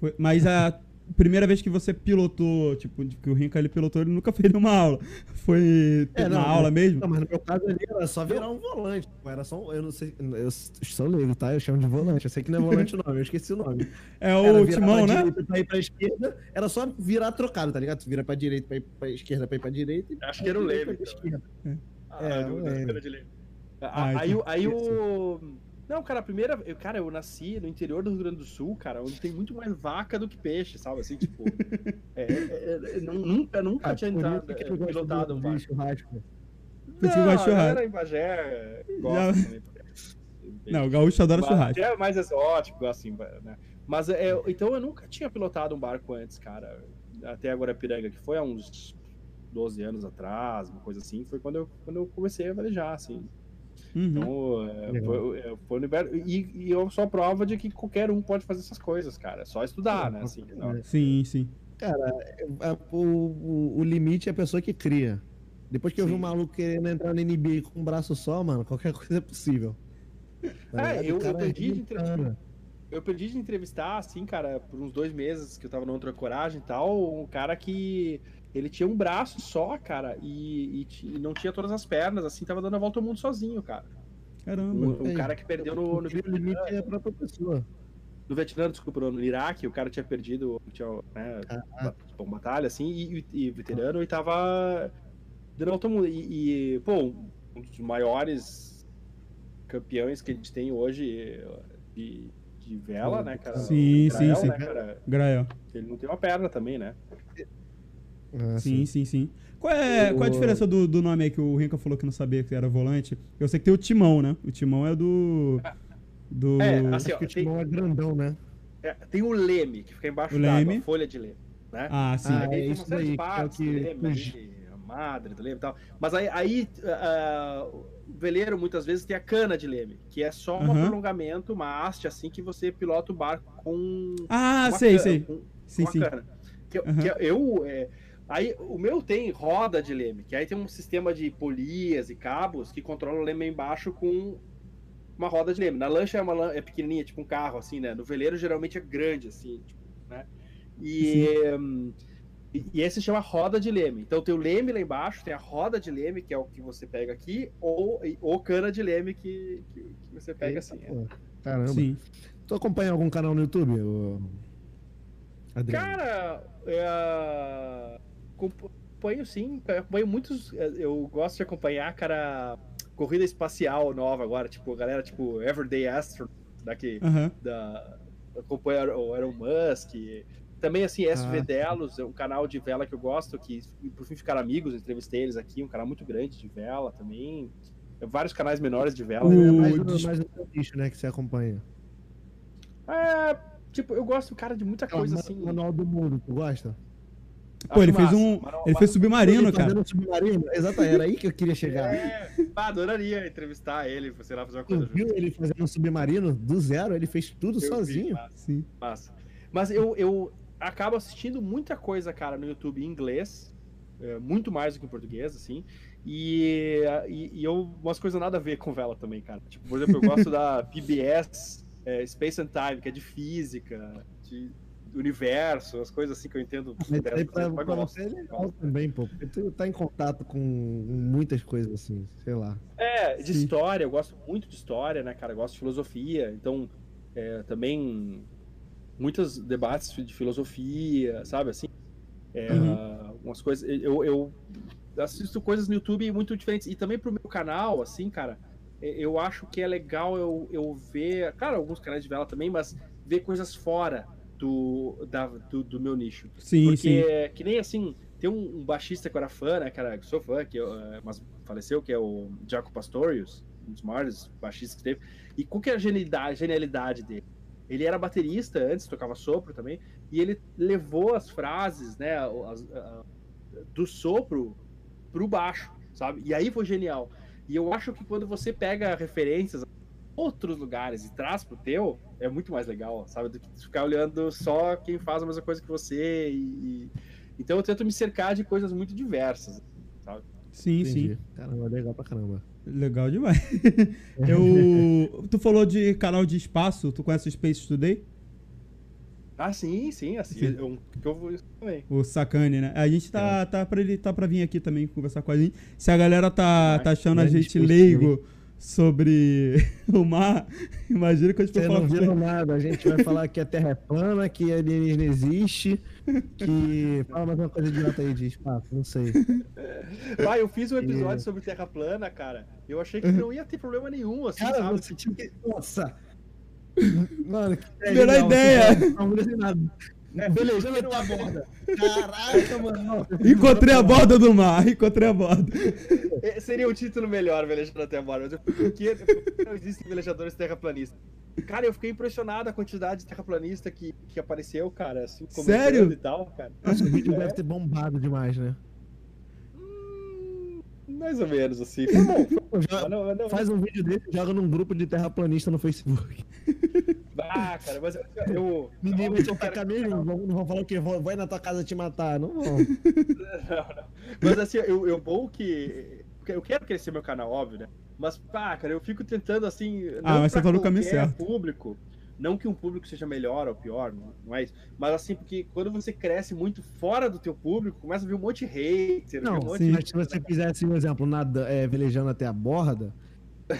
Foi- mas a, primeira vez que você pilotou, tipo, que o Rinca ele pilotou, ele nunca fez nenhuma aula. Foi É, na não, aula mesmo? Não, mas no meu caso ali era só virar um volante. Era só um, eu não sei, eu sou leigo, tá? Eu chamo de volante. Eu sei que não é volante o nome, eu esqueci o nome. É Era o Timão, né? direita pra ir pra esquerda, era só virar trocado, tá ligado? Tu vira pra direita pra ir pra esquerda pra ir pra direita Acho que era o Leme, pra então. esquerda. Ah, É, do- não da é. esfera de lei. Ah, Ah, aí, então, o- aí o. Não, cara, a primeira. Eu, cara, eu nasci no interior do Rio Grande do Sul, cara, onde tem muito mais vaca do que peixe, sabe? Assim, tipo. é, é, é, não- nunca, nunca Ah, tinha entrado, é, pilotado um barco. churrasco. Eu gosto de Não, churrasco. Era em Bagé, gosto Já- também. Não, o gaúcho adora Mas churrasco. É mais exótico, assim, né? Mas é, então eu nunca tinha pilotado um barco antes, cara. Até agora Piranga, que foi há uns 12 anos atrás, uma coisa assim, foi quando eu, quando eu comecei a velejar, assim. Uhum. Então, é, foi, é, foi no inverno. E, e eu sou a prova de que qualquer um pode fazer essas coisas, cara. É só estudar, né? Assim, não- Sim, sim. É, o, o, o limite é a pessoa que cria. Depois que eu vi um maluco querendo entrar no NBA com um braço só, mano, qualquer coisa é possível. Tá É, eu- cara eu perdi de arrebentando. Eu perdi de entrevistar, assim, cara, por uns dois meses que eu tava no Outra Coragem e tal, um cara que ele tinha um braço só, cara, e, e e não tinha todas as pernas, assim, tava dando a volta ao mundo sozinho, cara. Caramba. Um, um É, cara que perdeu no, no, O limite é a própria pessoa. no Vietnã, desculpa, no Iraque, o cara tinha perdido, tinha, né, Ah, bom, batalha, assim, e, e- e veterano, e tava dando a volta ao mundo. E, e, pô, um dos maiores campeões que a gente tem hoje de, de vela, né, cara? Sim, O Grael, sim, sim. né, cara? Grael. Ele não tem uma perna também, né? Ah, Sim, sim, sim. Qual é, qual é a O- diferença do, do nome aí que o Rinca falou que não sabia que era volante? Eu sei que tem o Timão, né? O Timão é do. Do. É, assim, Acho ó, que o tem, timão é grandão, né? é, tem o leme, que fica embaixo da folha de leme, né? Ah, sim. Ah, Aí é tem uma isso série daí, de que é o partes que do leme, ali, a madre do leme e tal. Mas aí, aí ah, o veleiro muitas vezes tem a cana de leme, que é só um Aham. prolongamento, uma haste assim que você pilota o barco com Ah, uma sei, cana, sei. com- Sim, com a sim. cana. Que, que eu é, aí o meu tem roda de leme, que aí tem um sistema de polias e cabos que controla o leme embaixo com uma roda de leme. Na lancha é uma é pequenininha, tipo um carro assim, né? No veleiro geralmente é grande assim, tipo, né? E e e esse chama roda de leme. Então tem o leme lá embaixo, tem a roda de leme, que é o que você pega aqui, ou, ou cana de leme que, que, que você pega assim. é. Pô, Caramba. Sim. Tu acompanha algum canal no YouTube? ô- Adriano? Cara, é, acompanho sim, acompanho muitos. é, Eu gosto de acompanhar, cara, corrida espacial nova agora, tipo, galera tipo Everyday Astronaut, daqui, Aham. da, acompanha o Elon Musk. Também, assim, SV Ah. Delos, é um canal de vela que eu gosto, que por fim ficaram amigos, entrevistei eles aqui, um canal muito grande de vela também. Vários canais menores de vela. O- É mais, o- mais o nicho, né, que você acompanha. É, tipo, eu gosto, cara, de muita Aquela coisa ma- assim. Manual do mundo, tu gosta? Pô, ele fez um. Ele fez submarino, Ele cara. fazendo submarino? Exato, era aí que eu queria chegar. É, pá, adoraria entrevistar ele, sei lá, fazer uma Tu coisa viu ele fazendo um submarino do zero? Ele fez tudo Eu vi, sozinho. massa, Sim. massa. Mas eu, eu acabo assistindo muita coisa, cara, no YouTube em inglês, é, muito mais do que em português, assim. E, e, e eu, umas coisas nada a ver com vela também, cara. Tipo, por exemplo, eu gosto da PBS é, Space and Time, que é de física, de universo, as coisas assim que eu entendo. Mas pra, pra você é legal também, pô. Tu tá em contato com muitas coisas assim, sei lá. É, de Sim. história, eu gosto muito de história, né, cara? Eu gosto de filosofia, então é, também muitos debates de filosofia, sabe assim? É, Uhum. Umas coisas. Eu, eu assisto coisas no YouTube muito diferentes. E também pro meu canal, assim, cara, eu acho que é legal eu, eu ver, claro, alguns canais de vela também, mas ver coisas fora do, da, do, do meu nicho. Sim, Porque, sim. é que nem assim, tem um, um baixista que eu era fã, né, cara, que sou fã, que eu, eh, mas faleceu, que é o Jaco Pastorius, um dos maiores baixistas que teve. E qual que é a genialidade, genialidade dele? Ele era baterista antes, tocava sopro também, e ele levou as frases, né, as- a- do sopro pro baixo, sabe? E aí foi genial. E eu acho que quando você pega referências outros lugares e traz pro teu, é muito mais legal, sabe? Do que ficar olhando só quem faz a mesma coisa que você. E, e- Então eu tento me cercar de coisas muito diversas. Sim, sim. Entendi. Caramba, legal pra caramba. Legal demais. Eu. Tu falou de canal de espaço, tu conhece o Space Today? Ah, sim, sim, assim. Sim. Eu, que eu vou isso também. O Sacane, né? A gente É. tá, tá, pra ele, tá pra vir aqui também conversar com a gente. Se a galera tá, tá achando a gente leigo sobre o mar, imagina que a gente vai Vocês falar não nada. A gente vai falar que a Terra é plana, que alienígena existe, que... Fala mais uma coisa idiota aí de espaço, não sei. Pai, eu fiz um E- episódio sobre Terra plana, cara. Eu achei que não ia ter problema nenhum, assim, Cara, sabe? você tinha que... Nossa! Mano, que Melhor legal, ideia. você Não, não disse nada. Beleza, eu a borda. Caraca, mano. Encontrei a borda do mar, encontrei a borda. É, Seria um título melhor, velejando até agora, mas eu por que por que não existem velejadores terraplanistas? Cara, eu fiquei impressionado a quantidade de terraplanista que, que apareceu, cara, assim, comentando Sério? e tal, cara. Nossa, o vídeo deve ter bombado demais, né? Hum, mais ou menos, assim. Foi bom, foi bom, joga- não- não- Faz um vídeo desse e joga num grupo de terraplanista no Facebook. Ah, cara, mas eu... eu Ninguém vai te cara, caminho, não vão, não vão falar o quê? Vai na tua casa te matar. Não vão. Não, não. Mas assim, eu, eu bom que. Eu quero crescer meu canal, óbvio, né? Mas, pá, cara, eu fico tentando assim. Ah, mas você pra tá no caminho certo. público. Não que um público seja melhor ou pior, não, não é isso. Mas assim, porque quando você cresce muito fora do teu público, começa a vir um monte de hater, Não, um monte sim. mas se você fizesse um exemplo, nada, é, velejando até a borda,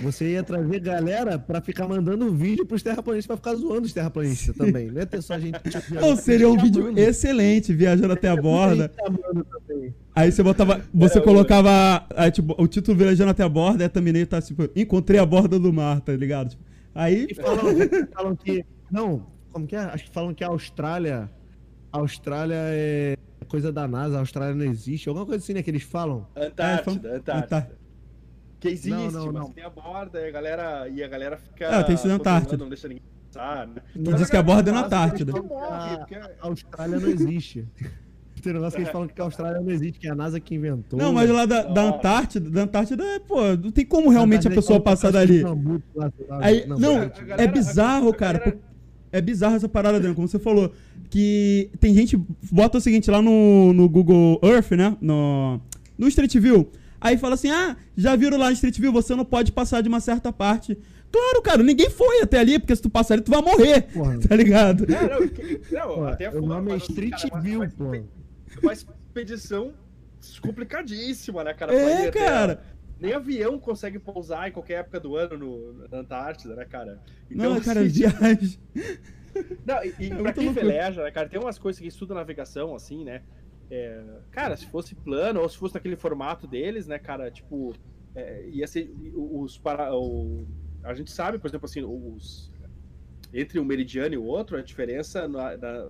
você ia trazer galera pra ficar mandando vídeo pros terraplanistas pra ficar zoando os terraplanistas também. Não ia ter só gente. Ou seria um vídeo excelente, viajando até a borda. Aí você botava. Você É, colocava. aí, tipo, o título Viajando até a borda, e a thumbnail tá tipo, encontrei a borda do mar, tá ligado? Tipo, aí. E falam, falam que. Não, como que é? Acho que falam que a Austrália. A Austrália é coisa da NASA, a Austrália não existe. Alguma coisa assim, né? Que eles falam. Antártida, É, Antártida. Antártida. Que existe, Não, não, mas não. tem a borda e a galera, e a galera fica. Ah, tem isso na Antártida. Não deixa ninguém passar, né? Tu diz que a borda é na Antártida. Eles morrem, A, porque- a Austrália não existe. Tem um negócio que eles falam que a Austrália não existe, que é a NASA que inventou. Não, mas lá da, da. Antártida, da Antártida, é, pô, não tem como realmente a pessoa passar dali. Aí, não, a é galera- bizarro, cara. galera- É bizarro essa parada, Adriano, como você falou. Que tem gente. Bota o seguinte lá no, no Google Earth, né? No, no Street View. Aí fala assim: ah, já viram lá no Street View, você não pode passar de uma certa parte. Claro, cara, ninguém foi até ali, porque se tu passar ali, tu vai morrer. Porra. Tá ligado? Não, não, que- não, até o nome é Street cara, View, mas- pô. Uma expedição complicadíssima, né, cara? É, até- cara. Nem avião consegue pousar em qualquer época do ano no, na Antártida, né, cara? Então, Não, cara, assim, viagem. Não, e, e É pra quem loucura. veleja, né, cara, tem umas coisas que estuda navegação, assim, né? É, cara, se fosse plano, ou se fosse naquele formato deles, né, cara, tipo, é, ia ser os para. O, a gente sabe, por exemplo, assim, os. Entre um meridiano e o outro, a diferença na- na-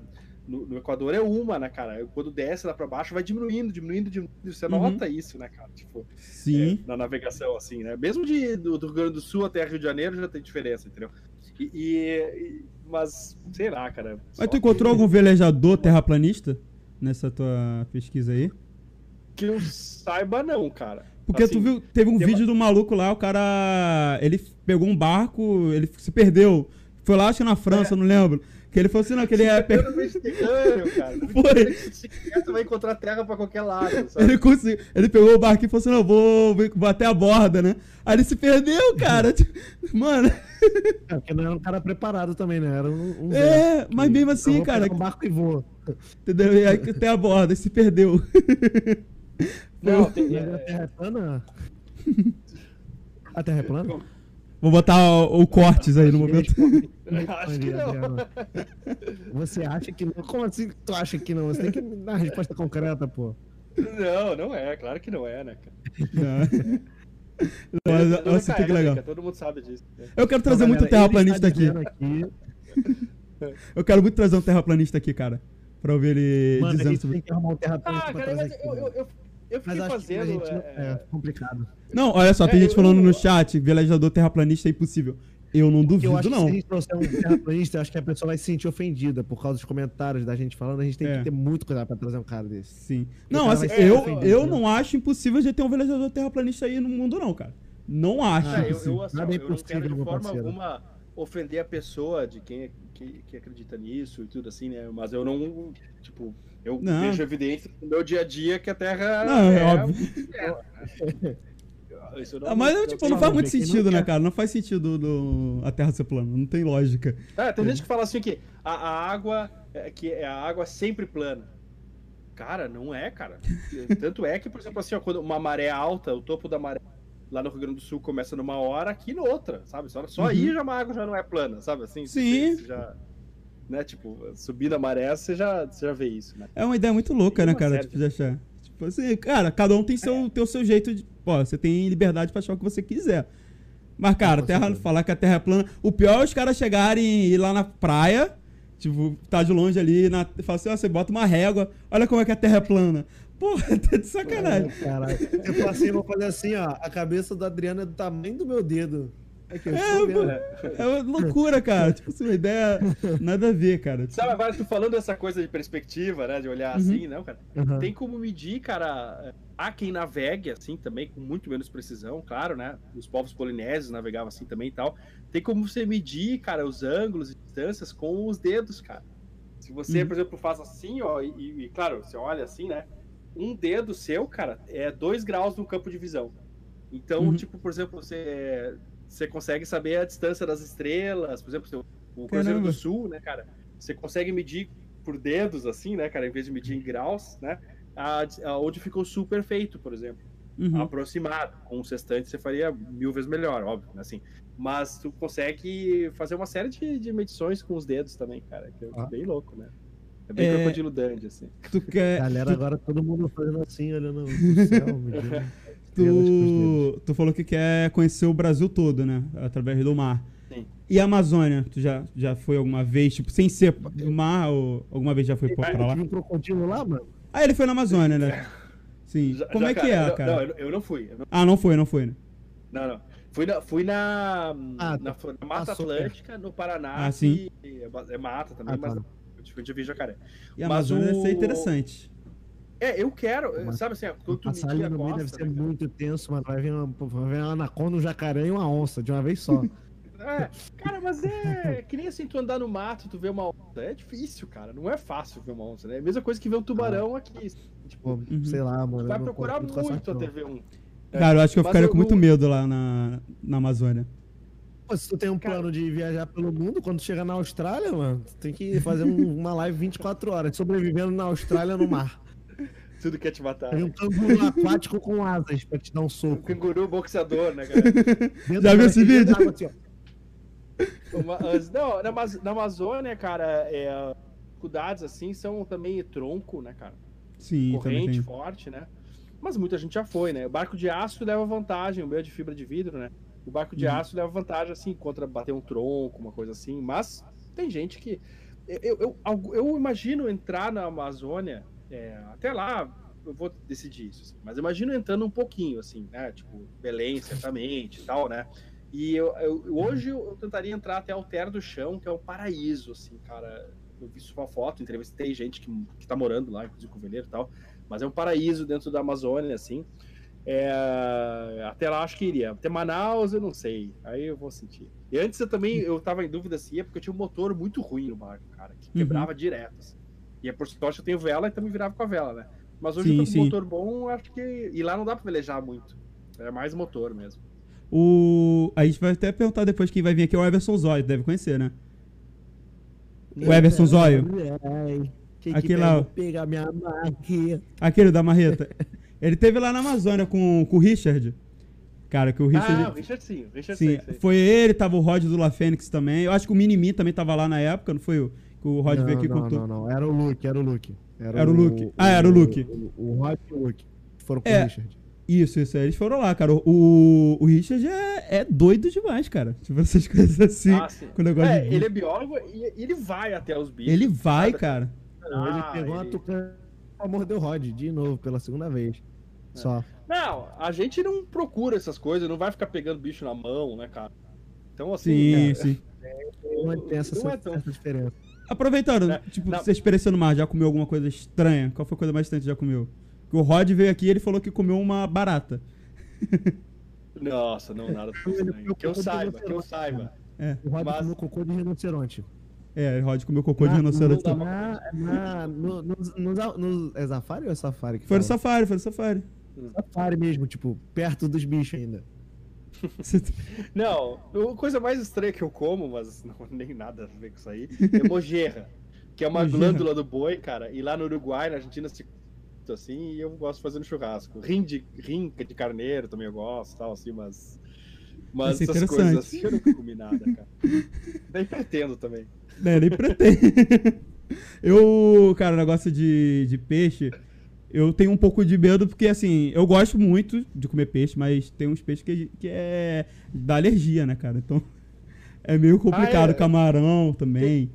no, no Equador é uma, né, cara? Quando desce lá pra baixo, vai diminuindo, diminuindo, diminuindo. Você Uhum. nota isso, né, cara? Tipo, Sim. é, na navegação, assim, né? Mesmo de, do, do Rio Grande do Sul até Rio de Janeiro já tem diferença, entendeu? E, e- mas, sei lá, cara. Mas tu encontrou algum velejador terraplanista nessa tua pesquisa aí? Que eu saiba, não, cara. Porque Assim, tu viu, teve um tem vídeo do maluco lá, o cara. Ele pegou um barco, ele se perdeu. Foi lá, acho que na França, eu não lembro. Que ele falou assim, não, que ele é. Mediterrâneo, cara. Foi. Se Tu vai encontrar terra pra qualquer lado, sabe? Ele, conseguiu, ele pegou o barquinho e falou assim: não, vou, vou até a borda, né? Aí ele se perdeu, cara. Mano, É, porque não era um cara preparado também, né? Era um. um é, mas mesmo Eu assim, vou cara. pegar um barco e vou. Entendeu? E aí até a borda, se perdeu. Não, tem, a é, Terra é plana? A Terra é plana? Vou botar o, o cortes aí no momento. acho que não. Você acha que não? Como assim que tu acha que não? Você tem que dar a resposta concreta, pô. Não, não é, claro que não é, né, cara? Não. Mas, nossa, que legal. Todo mundo sabe disso. né? Eu quero trazer Então, muito galera, terraplanista está aqui. aqui. Eu quero muito trazer um terraplanista aqui, cara. Pra ouvir ele Mano, dizendo sobre. tem que arrumar um terraplanista Ah, pra cara, trazer mas aqui. eu, eu, eu, eu fiquei Mas acho que a fazendo. gente não- é, é complicado. Não, olha só, tem É, gente eu- falando no chat, velejador terraplanista é impossível. Eu não Porque eu duvido, acho que se não. a gente trouxer um terraplanista, eu acho que a pessoa vai se sentir ofendida por causa dos comentários da gente falando. A gente tem É. que ter muito cuidado pra trazer um cara desse. Sim. O Não, assim, eu, ofendido, eu né? não acho impossível de ter um velejador terraplanista aí no mundo, não, cara. Não acho Ah, É, eu, impossível. eu, assim, Nada é eu não impossível, quero de forma parceiro. alguma ofender a pessoa de quem, é- que, que acredita nisso e tudo assim, né? Mas eu não, tipo, eu Não. vejo evidência no meu dia a dia que a Terra Não, é óbvio. isso Ah, mas, não- tipo, não faz muito não sentido, né, quer. cara? Não faz sentido no, a Terra ser plana. Não tem lógica. É, tem gente que fala assim que a, a água é, que é a água sempre plana. Cara, não é, cara. Tanto é que, por exemplo, assim, ó, quando uma maré alta, o topo da maré lá no Rio Grande do Sul começa numa hora, aqui noutra, sabe? Só, só aí já a água já não é plana, sabe? Assim, Uhum. Sim. Você, você já, né, tipo, subindo a maré, você já, você já vê isso, né? É uma ideia muito louca, Tem né, uma cara? Tipo, de achar. Tipo assim, cara, cada um tem seu, tem o seu jeito de. Ó, você tem liberdade pra achar o que você quiser. Mas, cara, Com terra, falar que a Terra é plana. O pior é os caras chegarem e ir lá na praia, tipo, tá de longe ali, na, falar assim, ó, você bota uma régua, olha como é que a Terra é plana. Porra, tá de sacanagem. É, caralho. Eu passei, vou fazer assim, ó. A cabeça do Adriano é do tamanho do meu dedo. Aqui, É, vendo. É uma loucura, cara. tipo assim, uma ideia nada a ver, cara. Sabe, agora tu falando dessa coisa de perspectiva, né? De olhar assim, não, cara. Aham. Tem como medir, cara. Há quem navegue assim também, com muito menos precisão, claro, né? Os povos polinésios navegavam assim também e tal. Tem como você medir, cara, os ângulos e distâncias com os dedos, cara. Se você, Uhum. por exemplo, faz assim, ó, e, e, claro, você olha assim, né? Um dedo seu, cara, é dois graus no campo de visão. Então, Uhum. tipo, por exemplo, você, você consegue saber a distância das estrelas, por exemplo, o Cruzeiro do Sul, né, cara? Você consegue medir por dedos, assim, né, cara, em vez de medir em graus, né? a- a- onde ficou o sul perfeito, por exemplo. Uhum. Aproximado. Com o sextante você faria mil vezes melhor, óbvio, né, assim. Mas tu consegue fazer uma série de, de medições com os dedos também, cara, que é Ah. bem louco, né? É bem É. crocodilo dandy, assim. Tu quer. Galera, tu- agora todo mundo fazendo assim, olhando pro céu. Tu, tu falou que quer conhecer o Brasil todo, né? Através do mar. Sim. E a Amazônia? Tu já, já foi alguma vez, tipo, sem ser do mar, ou alguma vez já foi pra, pra lá? Um crocodilo lá, mano. Ah, ele foi na Amazônia, né? Sim. Já- Como já, é que é, não, cara? Não, eu, eu não fui. eu não- Ah, não foi, não foi, né? Não, não. Fui na, fui na, Ah, na, na Mata Atlântica, no Paraná. Ah, sim. É, é mata também, Ah, tá. mas não. Eu fui de vi jacaré. E a Mas Amazônia deve ser o- interessante. É, eu quero, Mas sabe assim, quando tu Passar medir ali a no meio costa, deve ser né, muito tenso, mano. Vai vir uma, vai vir uma anaconda, um jacaré e uma onça de uma vez só. É, cara, mas é que nem assim, tu andar no mato, tu vê uma onça. É difícil, cara. Não é fácil ver uma onça, né? É a mesma coisa que ver um tubarão aqui. Tipo, Uhum. sei lá, mano. tu vai procurar muito não. até ver um. É. Cara, eu acho que eu Mas ficaria eu com muito medo lá na, na Amazônia. Pô, se tu tem um Cara- plano de viajar pelo mundo, quando chegar na Austrália, mano, tu tem que fazer um- uma live 24 horas, sobrevivendo na Austrália no mar. Tudo quer te matar. Tem um canguru aquático com asas pra te dar um Um soco. canguru boxeador, né, cara? Dentro Já viu esse vídeo? água, assim. Uma- as- não, na, na Amazônia, cara, é, dificuldades assim são também tronco, né, cara? Sim, também Corrente forte, né? Mas muita gente já foi, né? O barco de aço leva vantagem, o meu é de fibra de vidro, né? O barco de Uhum. aço leva vantagem, assim, contra bater um tronco, uma coisa assim. Mas tem gente que. Eu, eu, eu, eu imagino entrar na Amazônia, é, até lá eu vou decidir isso, assim, mas imagino entrando um pouquinho, assim, né? Tipo, Belém, certamente e tal, né? E eu, eu- hoje eu tentaria entrar até Alter do Chão, que é um paraíso, assim, cara. Eu vi sua foto, entrevistei gente que, que tá morando lá, inclusive com o veleiro e tal. Mas é um paraíso dentro da Amazônia, assim. É, até lá acho que iria. Até Manaus eu não sei. Aí eu vou sentir. E antes eu também eu tava em dúvida se ia, porque eu tinha um motor muito ruim no barco, cara, que Uhum. quebrava direto. Assim. E é por sorte eu tenho vela, então me virava com a vela, né? Mas hoje Sim, eu tô com um motor bom, acho que. E lá não dá pra velejar muito. É mais motor mesmo. O... A gente vai até perguntar depois quem vai vir aqui é o Everson Zóio, deve conhecer, né? O Everson Zóio. Aquele lá, pegar minha. Aquele da marreta. Ele teve lá na Amazônia com, com o Richard. Cara, que o Richard. Ah, o Richard sim, o Richard sim, sei, sei. foi ele, tava o Rod do La Fênix também. Eu acho que o Mini-Me também tava lá na época, não foi o que o Rod não, veio aqui não, contou. não, não, era o Luke, era o Luke. Era o Luke. Ah, era o Luke. O, o Rod e o Luke. Foram com É. o Richard. Isso, isso. Eles foram lá, cara. O, o Richard é, é doido demais, cara. Tipo, essas coisas assim. Ah, sim. com o negócio É, de- ele é biólogo e ele vai até os bichos. Ele vai, cara. Não, ele Ah, pegou uma ele- tucana e mordeu o Rod de novo, pela segunda vez. É. Só. Não, a gente não procura essas coisas, não vai ficar pegando bicho na mão, né, cara? Então, assim. Sim, cara, sim. Não tem essa, Não é tão- essa diferença. Aproveitando, É, tipo, não. experiência no mar, já comeu alguma coisa estranha? Qual foi a coisa mais estranha que já comeu? Que o Rod veio aqui e ele falou que comeu uma barata. Nossa, não, nada tão estranho. Que eu saiba, de que eu saiba. É, O Rod Mas- comeu cocô de rinoceronte. É, o Rod comeu cocô de Na- rinoceronte. não também. Na, na, no, no, no, no- é Safari ou é Safari? Que Foi no safari, foi no safari. Safari mesmo, tipo, perto dos bichos ainda. Não, a coisa mais estranha que eu como, mas não nem nada a ver com isso aí, é mojerra. Que é uma Mojerra. glândula do boi, cara. E lá no Uruguai, na Argentina, se assim, e eu gosto de fazer no churrasco. Rim de, rim de carneiro também eu gosto, tal, assim, mas. Mas Isso é essas coisas assim eu nunca comi nada, cara. Nem pretendo também. É, nem pretende. Eu, cara, o negócio de, de peixe, eu tenho um pouco de medo porque, assim, eu gosto muito de comer peixe, mas tem uns peixes que, que é da alergia, né, cara? Então é meio complicado. Ah, é? Camarão também.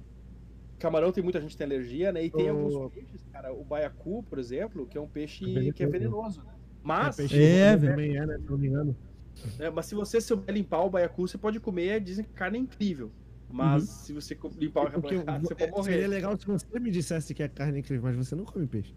Camarão tem muita gente que tem alergia, né? E tem O- alguns peixes, cara. O baiacu, por exemplo, que é um peixe É que é venenoso. venenoso. né? Mas, peixe É, voador velho. também é, né? Se não me engano. É, mas se você souber limpar o baiacu, você pode comer, dizem que a carne é incrível. Mas Uhum. se você limpar o Porque baiacu, você pode é, seria morrer. legal se você me dissesse que é carne incrível, mas você não come peixe.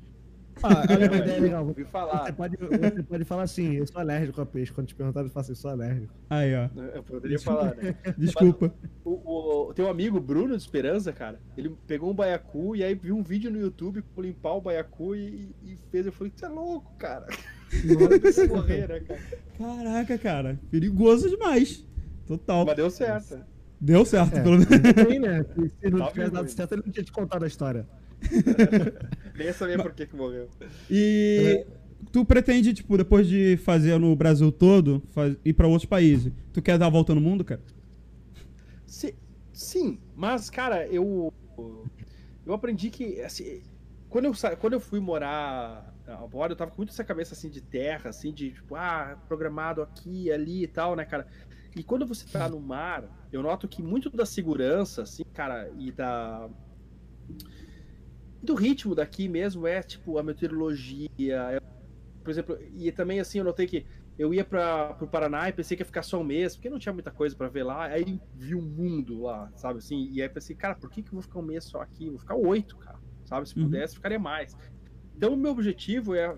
Ah, olha uma ideia legal. Ouvi Você falar. pode, você pode falar assim, eu sou alérgico a peixe. Quando te perguntarem, eu falo assim, eu sou alérgico. Aí, ó. Eu poderia falar, né? Desculpa. O, o teu amigo Bruno de Esperança, cara, ele pegou um baiacu e aí viu um vídeo no YouTube como limpar o baiacu e, e fez. Eu falei, você é louco, cara. Você morrer, né, cara? Caraca, cara. Perigoso demais. Total. Mas deu certo. Deu certo, É. pelo menos. Sim, né? Se, se não Tá tivesse dado certo, ele não tinha te contado a história. Nem ia saber por que, que morreu. E tu pretende, tipo, depois de fazer no Brasil todo, faz- ir pra outros países, tu quer dar a volta no mundo, cara? Si- sim, mas, cara, eu. Eu aprendi que. Assim, quando, eu, sa- quando eu fui morar agora, eu tava com muito essa cabeça assim de terra, assim, de tipo, ah, programado aqui, ali e tal, né, cara? E quando você tá no mar, eu noto que muito da segurança, assim, cara, e da. Do ritmo daqui mesmo é, tipo, a meteorologia. é- por exemplo, e também, assim, eu notei que eu ia para pro Paraná e pensei que ia ficar só um mês, porque não tinha muita coisa pra ver lá. Aí vi um mundo lá, sabe assim? E aí pensei, cara, por que, que eu vou ficar um mês só aqui? Vou ficar oito, cara. Sabe? Se Uhum. pudesse, ficaria mais. Então, o meu objetivo é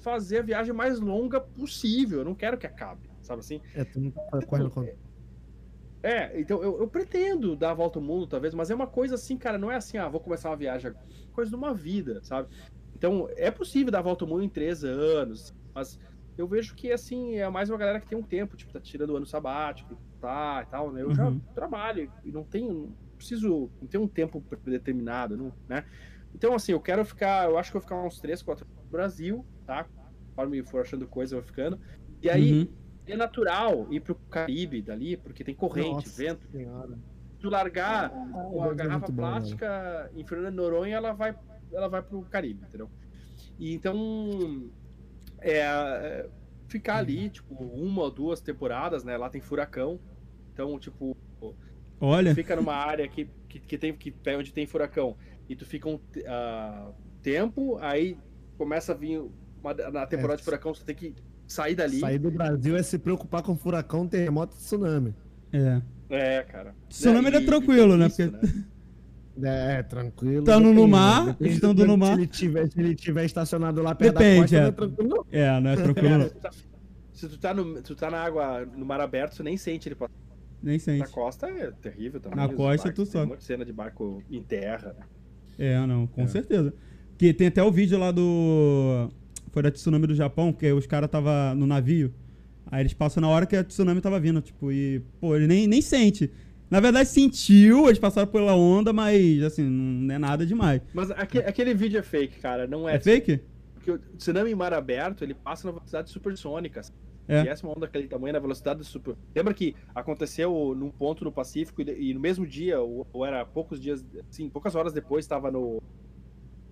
fazer a viagem mais longa possível. Eu não quero que acabe, sabe assim? É, tu não tá correndo contra. É, então eu, eu pretendo dar a volta ao mundo, talvez, mas é uma coisa assim, cara, não é assim, ah, vou começar uma viagem agora. É coisa de uma vida, sabe? Então, é possível dar a volta ao mundo em três anos, mas eu vejo que, assim, é mais uma galera que tem um tempo, tipo, tá tirando o ano sabático, tá, e tal, né? Eu já Uhum. trabalho e não tenho, não preciso, não tenho um tempo determinado, não, né? Então, assim, eu quero ficar, eu acho que eu vou ficar uns três, quatro anos no Brasil, tá? Conforme for achando coisa, eu vou ficando. E aí, Uhum. É natural ir pro Caribe dali, porque tem corrente, Nossa vento, Senhora. tu largar deve uma ser garrafa bom, né? plástica em Fernando Noronha, ela vai, ela vai pro Caribe, entendeu? E então, é, é, ficar ali, tipo, uma ou duas temporadas, né? Lá tem furacão, então, tipo, Olha, fica numa área que, que, que tem que onde tem furacão e tu fica um ah, tempo, aí começa a vir uma, na temporada É. de furacão, você tem que sair dali. Sair do Brasil é se preocupar com furacão, terremoto e tsunami. é. É, cara. Tsunami é tranquilo, né? isso, Porque- É, tranquilo. Estando no mar, né? Depende estando do no mar. Se ele tiver, se ele tiver estacionado lá perto Depende, da costa, é. não é tranquilo, não. É, não é tranquilo, não. Se tu tá- Se tu tá, no, tu tá na água, no mar aberto, tu nem sente ele passar. Nem Na sente. costa é terrível também. Na os costa, tu tem só. um de cena de barco em terra, né? É, não, com É. certeza. Que tem até o vídeo lá do. Foi da tsunami do Japão, que os caras tava no navio. Aí eles passam na hora que a tsunami tava vindo, tipo, e, pô, ele nem, nem sente. Na verdade, sentiu, eles passaram pela onda, mas, assim, não é nada demais. Mas aque- aquele vídeo é fake, cara. Não é. É fake? Porque o tsunami em mar aberto, ele passa na velocidade supersônica. É. E essa uma onda daquele tamanho na velocidade super. Lembra que aconteceu num ponto no Pacífico e, e no mesmo dia, ou, ou era poucos dias, assim, poucas horas depois, estava no,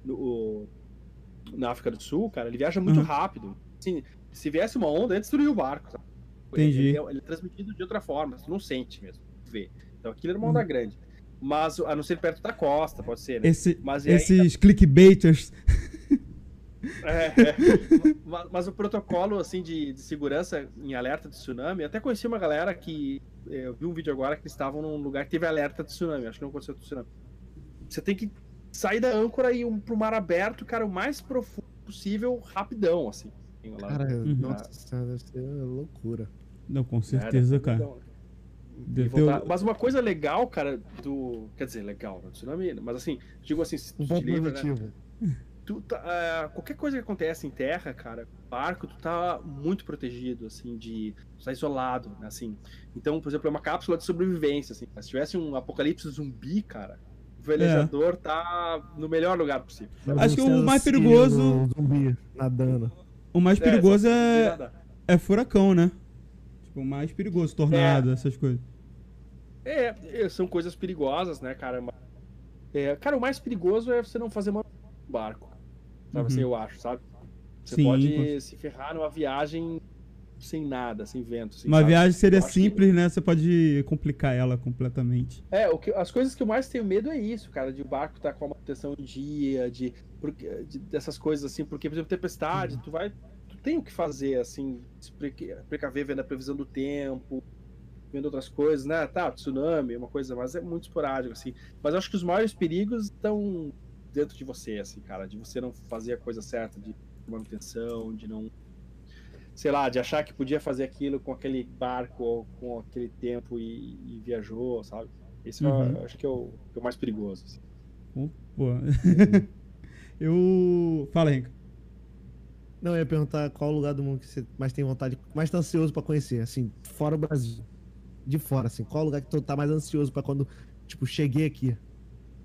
no- na África do Sul, cara. Ele viaja muito Uhum. rápido. Assim, se viesse uma onda, ele destruiu o barco. sabe? Entendi. Ele, é- ele é transmitido de outra forma, você não sente mesmo, vê. Então aquilo era uma onda grande. Mas a não ser perto da costa, pode ser, né? Esse, Mas aí- esses clickbaiters. É, é. mas, mas o protocolo assim de, de segurança em alerta de tsunami, eu até conheci uma galera que é, eu vi um vídeo agora que eles estavam num lugar que teve alerta de tsunami, acho que não aconteceu tsunami. Você tem que sair da âncora e ir um, pro mar aberto, cara, o mais profundo possível, rapidão, assim. Lá. Cara, Uhum. nossa deve ser loucura. Não, com É, certeza, ser cara. ter Mas uma coisa legal, cara, do. Quer dizer, legal, no tsunami, mas assim, digo assim, se tu Um livra, né? tu tá, ah, qualquer coisa que acontece em terra, cara, barco, tu tá muito protegido, assim, de. Tu tá isolado, né, assim. Então, por exemplo, é uma cápsula de sobrevivência, assim. Se tivesse um apocalipse zumbi, cara, o velejador tá no melhor lugar possível. Acho que o Você mais perigoso- um zumbi nadando. O mais perigoso é, nada. é furacão, né? Tipo, o mais perigoso, tornado, essas coisas. É, é, são coisas perigosas, né, cara? É, cara, o mais perigoso é você não fazer uma barco. Sabe Uhum. assim, eu acho, sabe? Você Sim, pode com- se ferrar numa viagem sem nada, sem vento. Assim, Uma viagem seria acho que- simples, né? Você pode complicar ela completamente. É, o que, as coisas que eu mais tenho medo é isso, cara, de o barco estar com a manutenção em dia, de, de- dessas coisas assim, porque, por exemplo, tempestade, tu vai. Tu tem o que fazer, assim, se preca- precaver vendo a previsão do tempo, vendo outras coisas, né? Tá, tsunami, uma coisa, mas é muito esporádico, assim. Mas eu acho que os maiores perigos estão dentro de você, assim, cara, de você não fazer a coisa certa, de manutenção, de não. Sei lá, de achar que podia fazer aquilo com aquele barco ou com aquele tempo e, e viajou, sabe? Esse eu Uhum. acho que é o, que é o mais perigoso. assim. Pô. eu. Fala, Henrique. Não, eu ia perguntar qual lugar do mundo que você mais tem vontade, mais tá ansioso pra conhecer, assim, fora o Brasil. De fora, assim, qual lugar que tu tá mais ansioso pra quando, tipo, cheguei aqui?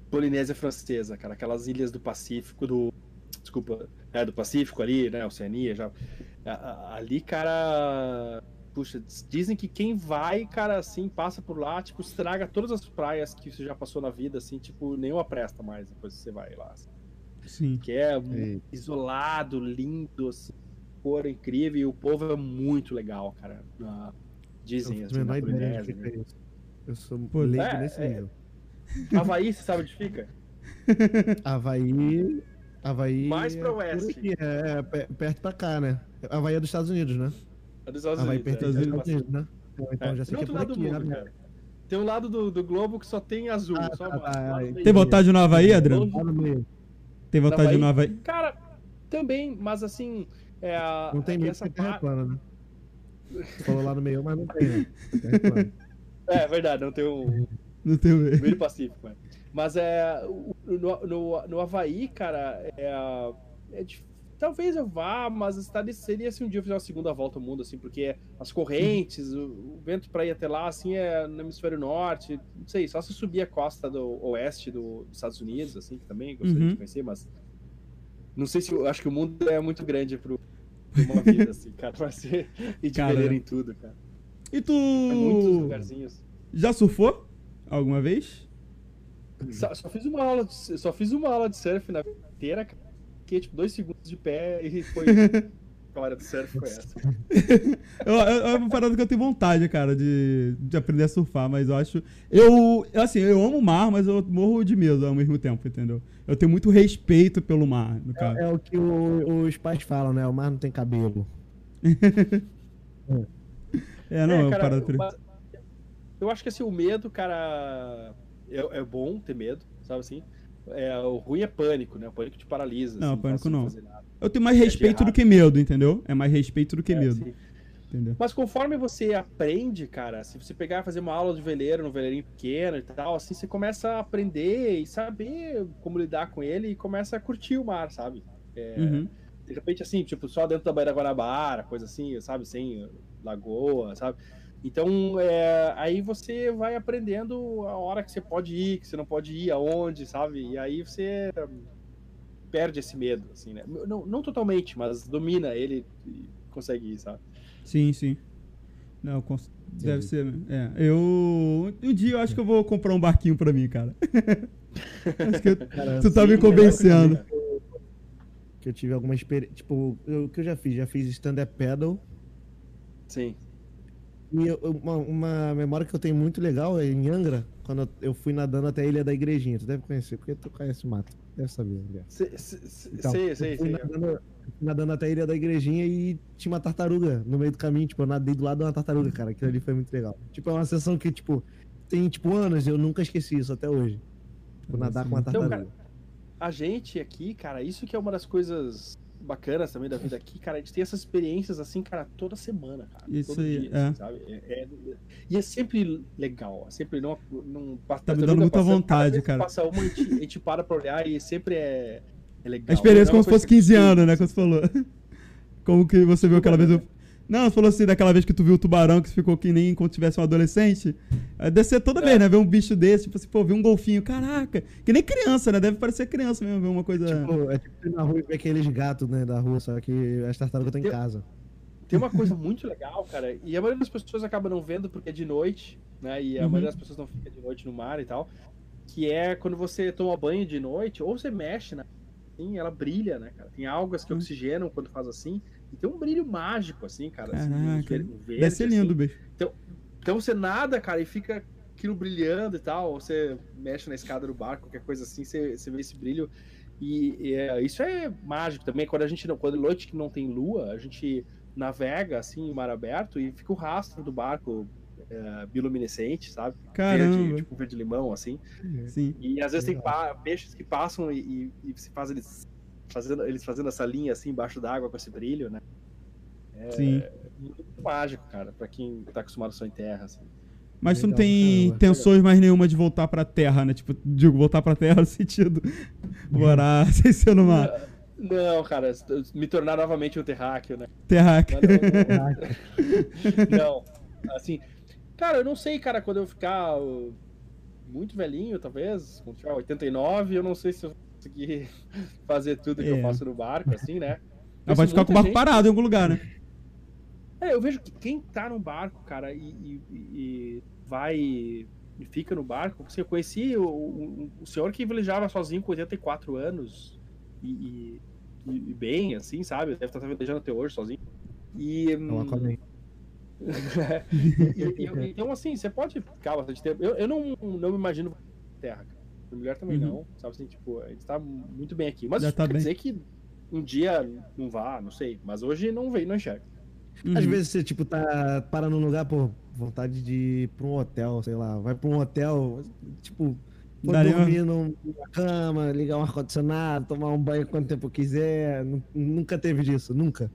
Polinésia Francesa, cara, aquelas ilhas do Pacífico, do. Desculpa, é do Pacífico ali, né? Oceania já. Ali, cara. Puxa, dizem que quem vai, cara, assim, passa por lá, tipo, estraga todas as praias que você já passou na vida, assim, tipo, nenhuma presta mais depois que você vai lá. assim. Sim. Que é Ei. isolado, lindo, assim, cor incrível, e o povo é muito legal, cara. Eu Dizem, não assim, na ideia de Polinésia. que é isso. Eu sou Pô, leigo é, nesse é. nível. Havaí, você sabe onde fica? Havaí. Havaí. Mais pra é oeste. aqui, É, é pe- perto pra cá, né? Havaí é dos Estados Unidos, né? É dos Estados Havaí Unidos. pertence é, aos é, Estados Unidos, né? Então É, já sei tem que é por lado aqui, do mundo, né? cara. Tem um lado do, do globo que só tem azul. Ah, só tá, tá, meio. Tem vontade de ir no Havaí, Adriano? Tem vontade no Havaí? Cara, também, mas assim. É, a- Não tem meio essa porque terra parte- plana, né? Você falou lá no meio, mas não tem, né? É verdade, não tem o Não tem. meio Pacífico, né? Mas é. o- No, no, no Havaí, cara, é, é dif- Talvez eu vá, mas estaria, seria se um dia eu fizer uma segunda volta ao mundo, assim, porque as correntes, o, o vento para ir até lá, assim, é no hemisfério norte, não sei, só se subir a costa do oeste do- dos Estados Unidos, assim, que também gostaria Uhum. de conhecer, mas não sei se eu acho que o mundo é muito grande pro uma vida, assim, cara, pra ser ir de Cara, em tudo, cara. E tu. É muitos lugarzinhos. Já surfou? Alguma vez? Só, só fiz uma aula de, só fiz uma aula de surf na vida inteira, cara. Fiquei tipo dois segundos de pé e foi. a hora do surf foi essa. É uma parada que eu tenho vontade, cara, de, de aprender a surfar, mas eu acho. Eu, assim, eu amo o mar, mas eu morro de medo ao mesmo tempo, entendeu? Eu tenho muito respeito pelo mar, no caso. É o que o- os pais falam, né? O mar não tem cabelo. É, não, é, uma cara, parada. eu acho que assim, o medo, cara, é, é bom ter medo, sabe assim? É, o ruim é pânico, né? O pânico te paralisa. Não, assim, pânico não. Eu tenho mais É respeito do que medo, entendeu? É mais respeito do que É, medo, entendeu? Mas conforme você aprende, cara, se você pegar e fazer uma aula de veleiro, num veleirinho pequeno e tal, assim, você começa a aprender e saber como lidar com ele e começa a curtir o mar, sabe? É, Uhum. De repente, assim, tipo, só dentro da Baía da Guanabara, coisa assim, sabe? Sem lagoa, sabe? Então, é, aí você vai aprendendo a hora que você pode ir, que você não pode ir, aonde, sabe? E aí você perde esse medo, assim, né? Não, não totalmente, mas domina ele e consegue ir, sabe? Sim, sim. Não, cons- deve ser. É, eu. Um dia eu acho que eu vou comprar um barquinho pra mim, cara. acho que Cara, tu tá sim, me convencendo. Que eu tive alguma experiência. Tipo, o que eu já fiz? Já fiz stand-up paddle. Sim. E eu- uma, uma memória que eu tenho muito legal é em Angra, quando eu- fui nadando até a Ilha da Igrejinha. Tu deve conhecer, porque tu conhece o mato. Deve saber, Então, eu sei, fui sei. Nadando, até a Ilha da Igrejinha e tinha uma tartaruga no meio do caminho. Tipo, eu nadei do lado de uma tartaruga, cara. Aquilo ali foi muito legal. Tipo, é uma sensação que, tipo, tem, tipo, anos eu nunca esqueci isso até hoje. Tipo, nadar com uma Então, tartaruga. cara, a gente aqui, cara, isso que é uma das coisas bacanas também da vida aqui, cara, a gente tem essas experiências assim, cara, toda semana, cara. Isso todo aí, dia, é. assim, sabe? É- é- e é sempre legal, é sempre não, não Tá me dando muita vontade, que cara. Passa uma, a gente, a gente para pra olhar e sempre é, É legal. A experiência É como se fosse coisa 15 que- anos, né? Como você falou. Como que você viu aquela vez. o- Não, você falou assim, daquela vez que tu viu o tubarão que ficou que nem quando tivesse um adolescente. É, Deve ser toda É. vez, né? Ver um bicho desse, tipo assim, pô, ver um golfinho. Caraca. Que nem criança, né? Deve parecer criança mesmo, ver uma coisa. Tipo, é tipo ir na rua e ver aqueles gatos, né, da rua, só que as tartarugas estão em casa. Tem uma coisa muito legal, cara, e a maioria das pessoas acaba não vendo porque é de noite, né? E a Uhum. maioria das pessoas não fica de noite no mar e tal. Que é quando você toma banho de noite, ou você mexe, né? Assim, ela brilha, né, cara? Tem algas que Hum. oxigenam quando faz assim. E tem um brilho mágico, assim, cara. assim, Caraca. ver- um verde, Deve ser lindo, assim. bicho. Então você nada, cara, e fica aquilo brilhando e tal. Ou você mexe na escada do barco, qualquer coisa assim, você, você vê esse brilho. E, e, é, isso é mágico também. Quando a gente não, quando é noite que não tem lua, a gente navega assim em mar aberto e fica o rastro do barco é, bioluminescente, sabe? Caramba. Verde, tipo verde limão, assim. Sim. E às vezes tem peixes que passam e, e, e se faz eles fazendo, eles fazendo essa linha assim embaixo d'água com esse brilho, né? É Sim. muito mágico, cara, pra quem tá acostumado só em terra, assim. Mas tu não tem intenções mais nenhuma de voltar pra terra, né? Tipo, digo, voltar pra terra no sentido. Morar sem ser no mar. Não, cara, me tornar novamente um terráqueo, né? Mas Não, não, não, assim, cara, eu não sei, cara, quando eu ficar uh, muito velhinho, talvez, tiver 89, eu não sei se eu conseguir fazer tudo que É. eu faço no barco, assim, né? Ela pode ficar com o barco gente- parado em algum lugar, né? É, eu vejo que quem tá no barco, cara, e, e- e vai e fica no barco, assim, eu conheci o, o, o senhor que velejava sozinho com 84 anos e, e- bem, assim, sabe? Deve estar velejando até hoje sozinho. E, É o hum, Aquaman. e- e- e- então, assim, você pode ficar bastante tempo. Eu, eu não, não me imagino Terra, cara. A mulher também Uhum. não, sabe assim, tipo, a gente tá muito bem aqui. Mas Já tá quer bem. dizer que um dia não vá, não sei. Mas hoje não veio, não enxerga. Às Uhum. vezes você, tipo, tá parando num lugar, pô, vontade de ir pra um hotel, sei lá. Vai pra um hotel, tipo, pode Daria dormir num- numa cama, ligar um ar-condicionado, tomar um banho quanto tempo quiser. Nu- Nunca teve disso, nunca.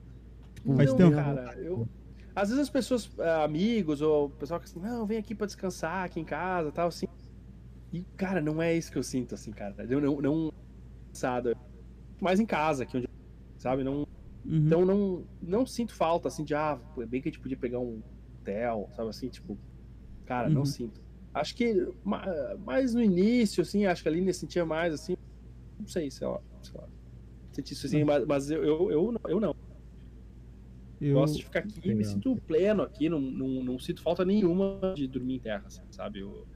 Tipo, Faz não, tempo. cara. Eu, às vezes as pessoas, ah, amigos, ou o pessoal que assim, não, vem aqui pra descansar aqui em casa tal, assim. E, cara, não é isso que eu sinto, assim, cara. Eu não. não cansado. Mais em casa, aqui onde. Sabe? Não, Uhum. então não, não sinto falta, assim, de, ah, é bem que a gente podia pegar um hotel, sabe assim, tipo. Cara, não Uhum. sinto. Acho que ma- mais no início, assim, acho que a Aline sentia mais, assim. Não sei, sei lá. Sei lá. Senti isso assim, mas, mas eu, eu, eu, não- eu não. Eu... Gosto de ficar aqui me sinto pleno aqui, não, não, não sinto falta nenhuma de dormir em terra, assim, sabe? Ou,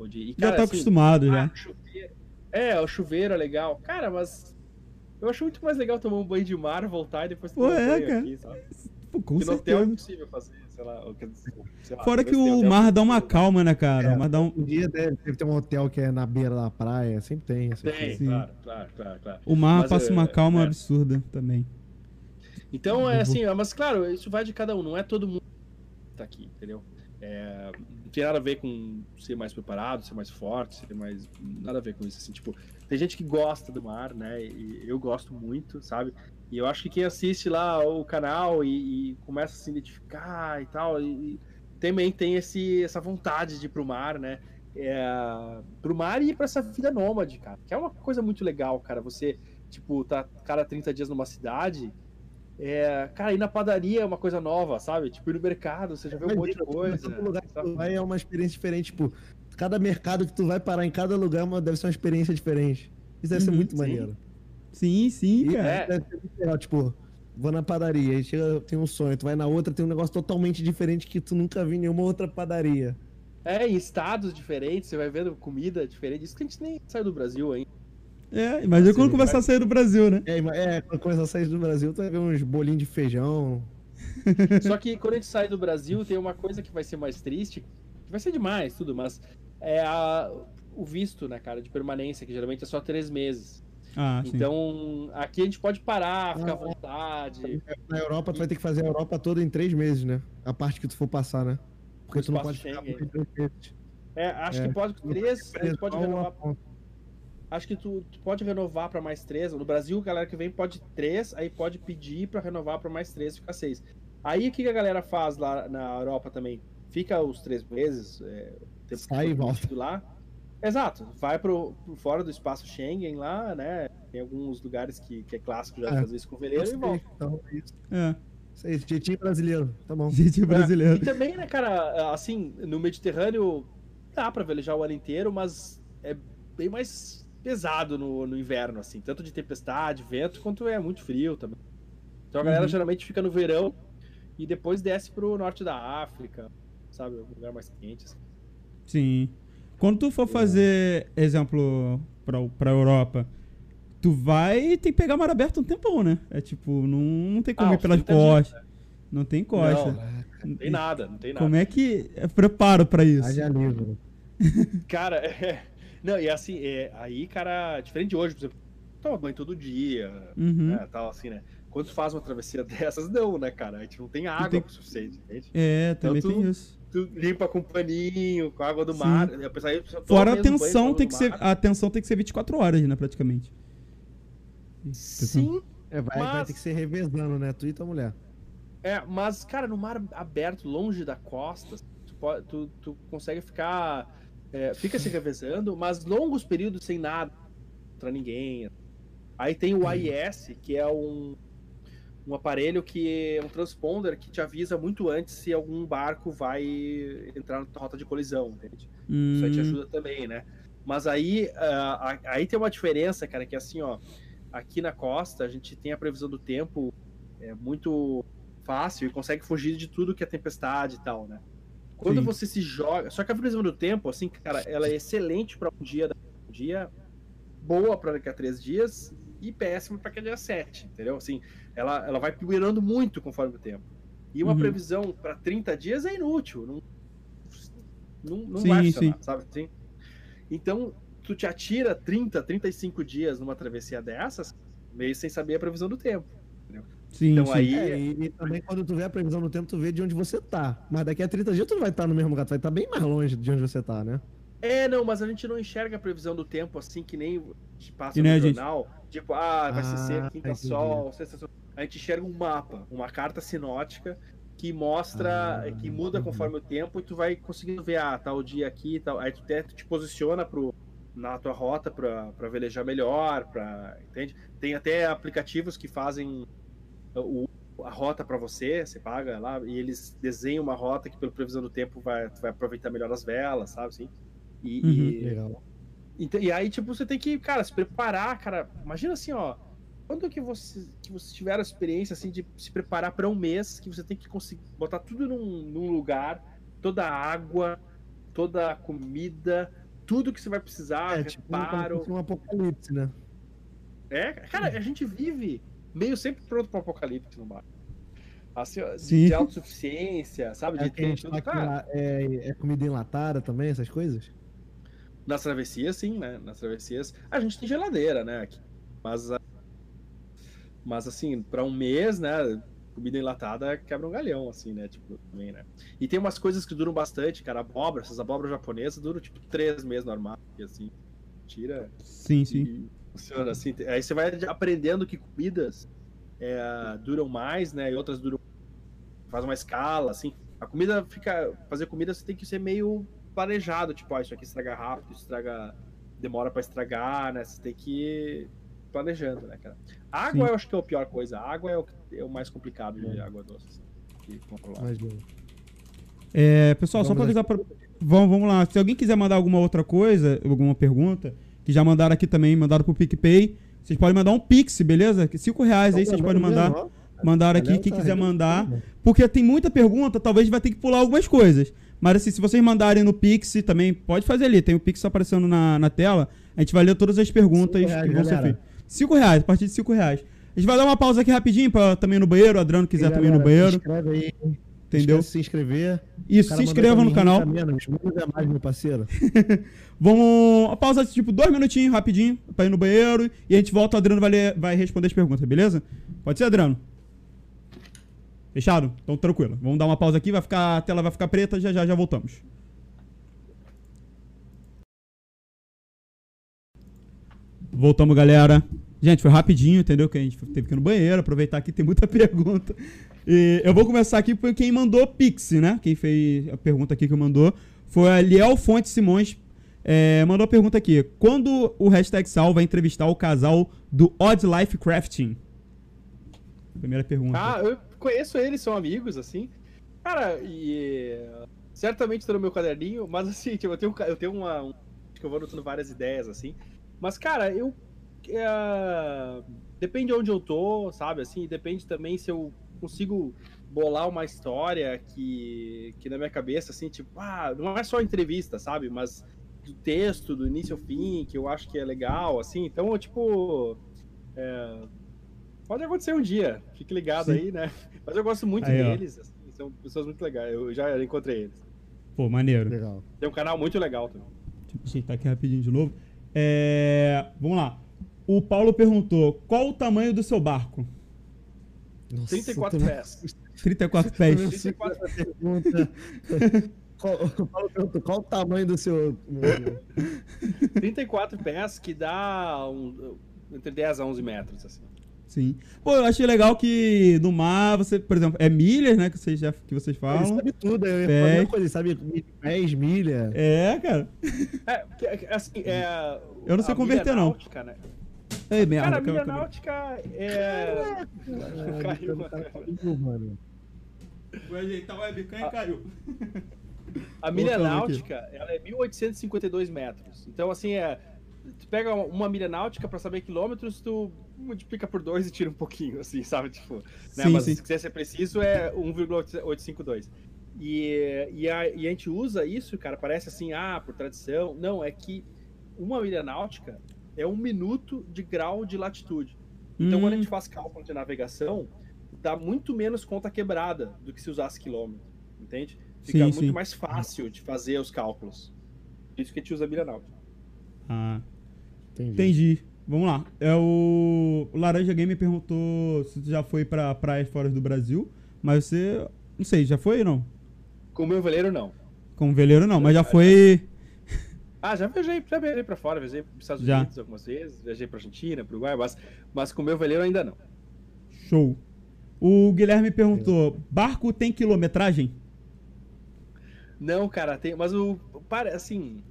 ou de, e, Já cara, tá assim, acostumado já. ah, chuveiro. É, o chuveiro é legal. Cara, mas eu acho muito mais legal tomar um banho de mar, voltar e depois tomar Pô, um é, banho cara. aqui, sabe? Pô, com no hotel é impossível fazer, sei lá, sei lá, Fora que o mar que- dá uma calma, né, cara? É. Mas dá um... Um dia deve, deve ter um hotel que é na beira da praia, sempre tem. Tem, claro, claro, claro, claro. O mar Mas, passa é, uma calma é. absurda também. Então é assim, mas claro, isso vai de cada um, não é todo mundo que tá aqui, entendeu? É, não tem nada a ver com ser mais preparado, ser mais forte, ser mais. Nada a ver com isso, assim, tipo, tem gente que gosta do mar, né? E eu gosto muito, sabe? E eu acho que quem assiste lá o canal e, e começa a se identificar e tal, e, e também tem esse, essa vontade de ir pro mar, né? É, pro mar e pra essa vida nômade, cara. Que é uma coisa muito legal, cara. Você, tipo, tá cada 30 dias numa cidade. É, cara, ir na padaria é uma coisa nova, sabe? Tipo, ir no mercado, você já vê um monte de coisa. Lugar que tu vai é uma experiência diferente. Tipo, cada mercado que tu vai parar em cada lugar é deve ser uma experiência diferente. Isso deve ser Uhum, muito sim. maneiro. Sim, sim, E cara. É. deve ser muito legal, tipo, vou na padaria, aí chega, tem um sonho, tu vai na outra, tem um negócio totalmente diferente que tu nunca viu em nenhuma outra padaria. É, em estados diferentes, você vai vendo comida diferente. Isso que a gente nem saiu do Brasil ainda. É, imagina quando Sim, começar a sair do Brasil, né? É, é, quando começar a sair do Brasil, tu vai ver uns bolinhos de feijão. Só que quando a gente sai do Brasil, tem uma coisa que vai ser mais triste, que vai ser demais, tudo, mas é a- o visto, né, cara, de permanência, que geralmente é só três meses. Ah, sim. Então, aqui a gente pode parar, ficar à Ah, vontade. Na Europa, tu vai ter que fazer a Europa toda em três meses, né? A parte que tu for passar, né? Porque O tu não pode ficar Schengen. três meses. É, acho É. que pode com três, a gente pode renovar. ponta. Acho que tu, tu pode renovar para mais três. No Brasil, a galera que vem pode três, aí pode pedir para renovar para mais três, fica seis. Aí o que que a galera faz lá na Europa também? Fica os três meses, é, tempo que Sai e for volta. lá. Exato, vai pro, pro fora do espaço Schengen lá, né? Tem alguns lugares que, que é clássico já É. fazer isso com veleiro e volta. Então, é isso. É, jeitinho brasileiro. Tá bom. gente brasileiro. E também, né, cara, assim, no Mediterrâneo dá pra velejar o ano inteiro, mas é bem mais pesado no, no inverno, assim, tanto de tempestade, vento, quanto é muito frio também. Então a galera Uhum. geralmente fica no verão e depois desce pro norte da África, sabe, um lugar mais quente. Assim. Sim. Quando tu for fazer, exemplo, pra, pra Europa, tu vai tem que pegar mar aberto um tempão, né? É tipo, não, não tem como Ah, ir pelas 30 dias, costas. Não tem costa. Não, não tem nada, não tem nada. Como é que é preparo pra isso? Haja. Cara, é... Não, e assim, é, aí, cara, diferente de hoje, por exemplo, toma banho todo dia, Uhum. né, tal, assim, né? Quando tu faz uma travessia dessas, não, né, cara? A gente não tem água tem- o suficiente, entende? É, também Então tu- tem isso. Tu limpa com paninho, com água do Sim. mar. Apesar aí, só toma Fora a mesmo banho tem que ser, a tensão tem que ser 24 horas, né, praticamente. Sim, É, vai, vai Mas- ter que ser revezando, né? Tu e tua mulher. é, mas, cara, no mar aberto, longe da costa, tu, pode- tu, tu consegue ficar. É, fica se revezando, mas longos períodos sem nada contra ninguém. Aí tem o AIS, que é um, um aparelho que é um transponder que te avisa muito antes se algum barco vai entrar na rota de colisão, entende? Isso aí te Hum, ajuda também, né? Mas aí, a- aí tem uma diferença, cara, que é assim, ó, aqui na costa a gente tem a previsão do tempo é muito fácil e consegue fugir de tudo que é tempestade e tal, né? Quando Sim. você se joga, só que a previsão do tempo, assim, cara, ela é excelente para um dia, um dia boa para daqui a três dias e péssima para daqui a dia sete, entendeu? Assim, ela, ela vai piorando muito conforme o tempo. E uma Uhum. previsão para 30 dias é inútil, não, não, não Sim, vai funcionar, sim. sabe assim? Então, tu te atira 30, 35 dias numa travessia dessas, meio sem saber a previsão do tempo. Sim, então sim. aí- É, e, e também quando tu vê a previsão do tempo, tu vê de onde você tá. Mas daqui a 30 dias tu não vai estar no mesmo lugar, tu vai estar bem mais longe de onde você tá, né? É, não, mas a gente não enxerga a previsão do tempo assim que nem a gente passa Que nem no a gente. jornal. Tipo, ah, vai ser Ah, seca, quinta entendi. sol, sexta sol. A gente enxerga um mapa, uma carta sinótica que mostra, Ah, que muda conforme o tempo e tu vai conseguindo ver, ah, tal dia aqui, tal. Aí tu até te posiciona pro, na tua rota pra, pra velejar melhor, pra, entende? Tem até aplicativos que fazem o, a rota pra você, você paga lá, e eles desenham uma rota que pela previsão do tempo vai, vai aproveitar melhor as velas, sabe assim? E, Uhum. e- Legal. então, e aí, tipo, você tem que, cara, se preparar, cara. Imagina assim, ó. Quando que você, que você tiver a experiência, assim, de se preparar para um mês, que você tem que conseguir botar tudo num, num lugar, toda a água, toda a comida, tudo que você vai precisar, É, tipo, reparo. fosse um apocalipse, né? É, cara, a gente vive meio sempre pronto para apocalipse no mar. Assim, Sim. de autossuficiência, sabe? É De gente tudo. Cara, é, é comida enlatada também, essas coisas? Nas travessias, sim, né? Nas travessias. A gente tem geladeira, né? Aqui. Mas, mas assim, para um mês, né? Comida enlatada quebra um galhão, assim, né? Tipo, também, né? E tem umas coisas que duram bastante, cara. Abóbora, essas abóboras japonesas duram tipo três meses normal. E assim, tira Sim, sim. Funciona assim. Aí você vai aprendendo que comidas é, duram mais, né? E outras duram. Faz uma escala, assim. A comida fica. Fazer comida você tem que ser meio planejado, tipo, ah, isso aqui estraga rápido, estraga. Demora pra estragar, né? Você tem que ir planejando, né, cara? Água Sim. eu acho que é a pior coisa. A água é o, é o mais complicado de água doce, assim, de controlar. É, pessoal, só pra Vamos avisar pra... Vamos, vamos lá. Se alguém quiser mandar alguma outra coisa, alguma pergunta, que já mandaram aqui também, mandaram pro PicPay, vocês podem mandar um Pix, beleza? Cinco reais aí vocês podem mandar. Mandaram aqui, Galera quem tá quiser mandar. arrebentando. Porque tem muita pergunta, talvez vai ter que pular algumas coisas. Mas assim, se vocês mandarem no Pix também, pode fazer ali. Tem o Pix aparecendo na, na tela. A gente vai ler todas as perguntas reais, que vão ser galera. feitas. Cinco reais, a partir de cinco reais. A gente vai dar uma pausa aqui rapidinho pra também ir no banheiro. O Adriano quiser E, também ir no galera, banheiro. Se inscreve aí. Entendeu? Se inscrever. Isso, se pra no canal. Menos, menos é mais, meu parceiro. Vamos. A pausa tipo dois minutinhos, rapidinho, pra ir no banheiro. E a gente volta, o Adriano vai, ler- vai responder as perguntas, beleza? Pode ser, Adriano? Fechado? Então tranquilo. Vamos dar uma pausa aqui, vai ficar, a tela vai ficar preta, já já já voltamos. Voltamos, galera. Gente, foi rapidinho, entendeu? Que a gente teve que ir no banheiro, aproveitar que tem muita pergunta. E eu vou começar aqui por quem mandou Pix, né? Quem fez a pergunta aqui que mandou foi a Liel Fonte Simões. É, mandou uma pergunta aqui. Quando o hashtag Sal vai entrevistar o casal do Odd Life Crafting? Primeira pergunta. Ah, eu conheço eles, são amigos, assim. Cara, e. Certamente tá no meu caderninho, mas assim, tipo, eu tenho, eu tenho uma. Um, que eu vou anotando várias ideias, assim. Mas, cara, eu. É, depende de onde eu tô, sabe? Assim, depende também se eu consigo bolar uma história que, que na minha cabeça, assim, tipo, ah, não é só entrevista, sabe? Mas do texto, do início ao fim, que eu acho que é legal, assim. Então, tipo. É, pode acontecer um dia, fique ligado Sim. aí, né? Mas eu gosto muito aí, deles, assim, são pessoas muito legais. Eu já encontrei eles. Pô, maneiro. Legal. Tem um canal muito legal também. Deixa eu ajeitar aqui rapidinho de novo. É... Vamos lá. O Paulo perguntou: qual o tamanho do seu barco? Nossa, 34 pés. 34 pés. 34 pergunta. Qual, qual o tamanho do seu. 34 pés que dá um, entre 10 a 11 metros, assim. Sim. Pô, eu achei legal que no mar, você, por exemplo, é milhas, né? Que vocês, já, que vocês falam. Ele sabe tudo, é pés. coisa, ele sabe pés, milha. É, cara. É, assim, é, eu não sei converter, não. Náutica, né? Ei, merda, cara, a milha náutica é. Caiu, mano. Vou ajeitar o webcam e caiu. A milha náutica, ela é 1852 metros. Então, assim, é. Tu pega uma milha náutica para saber quilômetros, tu multiplica por dois e tira um pouquinho, assim, sabe? Tipo, né? sim, Mas sim. se quiser ser preciso, é 1,852. E, e, a, e a gente usa isso, cara, parece assim, ah, por tradição. Não, é que uma milha náutica é um minuto de grau de latitude. Então, hum. quando a gente hum. faz cálculo de navegação, dá muito menos conta quebrada do que se usasse quilômetro, entende? Fica sim, muito sim. mais fácil de fazer os cálculos. Por isso que a gente usa milha náutica. Ah, entendi. entendi. Vamos lá. É o... o Laranja Game perguntou se já foi para praias fora do Brasil, mas você, não sei, já foi ou não? Com o meu veleiro não. Com o veleiro não, mas já foi ah, já viajei, já viajei pra fora, viajei pros Estados já. Unidos algumas vezes, viajei pra Argentina, pro Uruguai, mas, mas com o meu veleiro ainda não. Show. O Guilherme perguntou: barco tem quilometragem? Não, cara, tem, mas o. Para, assim.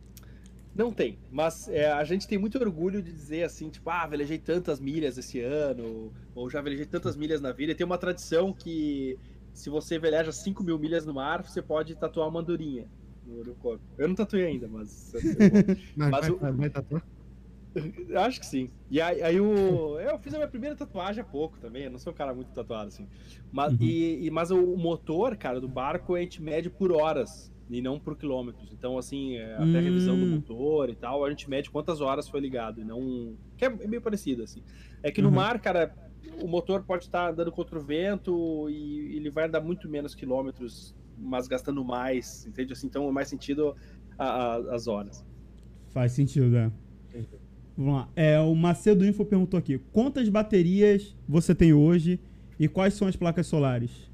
Não tem, mas é, a gente tem muito orgulho de dizer assim, tipo, ah, velejei tantas milhas esse ano, ou já velejei tantas milhas na vida. E tem uma tradição que se você veleja 5 mil milhas no mar, você pode tatuar uma andorinha no, no corpo. Eu não tatuei ainda, mas. mas, mas vai, o... vai tatuar? Acho que sim. E aí, aí, o. Eu fiz a minha primeira tatuagem há pouco também. Eu não sou um cara muito tatuado assim. Mas, uhum. e, e, mas o motor, cara, do barco a gente mede por horas e não por quilômetros. Então, assim, é, até a revisão do hum. motor e tal, a gente mede quantas horas foi ligado. E não. Que é meio parecido, assim. É que no uhum. mar, cara, o motor pode estar andando contra o vento e ele vai andar muito menos quilômetros mas gastando mais, entende? Assim, então, mais sentido a, a, as horas. Faz sentido, é. Vamos lá. É, o Macedo Info perguntou aqui: quantas baterias você tem hoje e quais são as placas solares?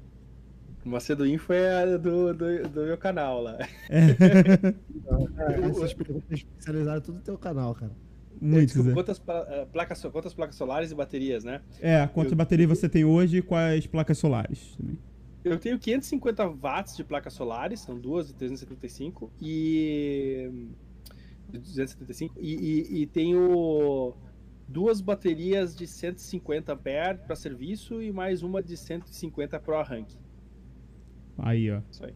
O Macedo Info é do, do, do meu canal lá. É. Essas perguntas especializadas tudo no teu canal, cara. Muito. Desculpa, quantas, uh, placas, quantas placas solares e baterias, né? É, quantas eu... baterias você tem hoje e quais placas solares também? Eu tenho 550 watts de placas solares, são duas de 375 e 275 e, e, e tenho duas baterias de 150 ampere para serviço e mais uma de 150 para o arranque. Aí, ó. Aí.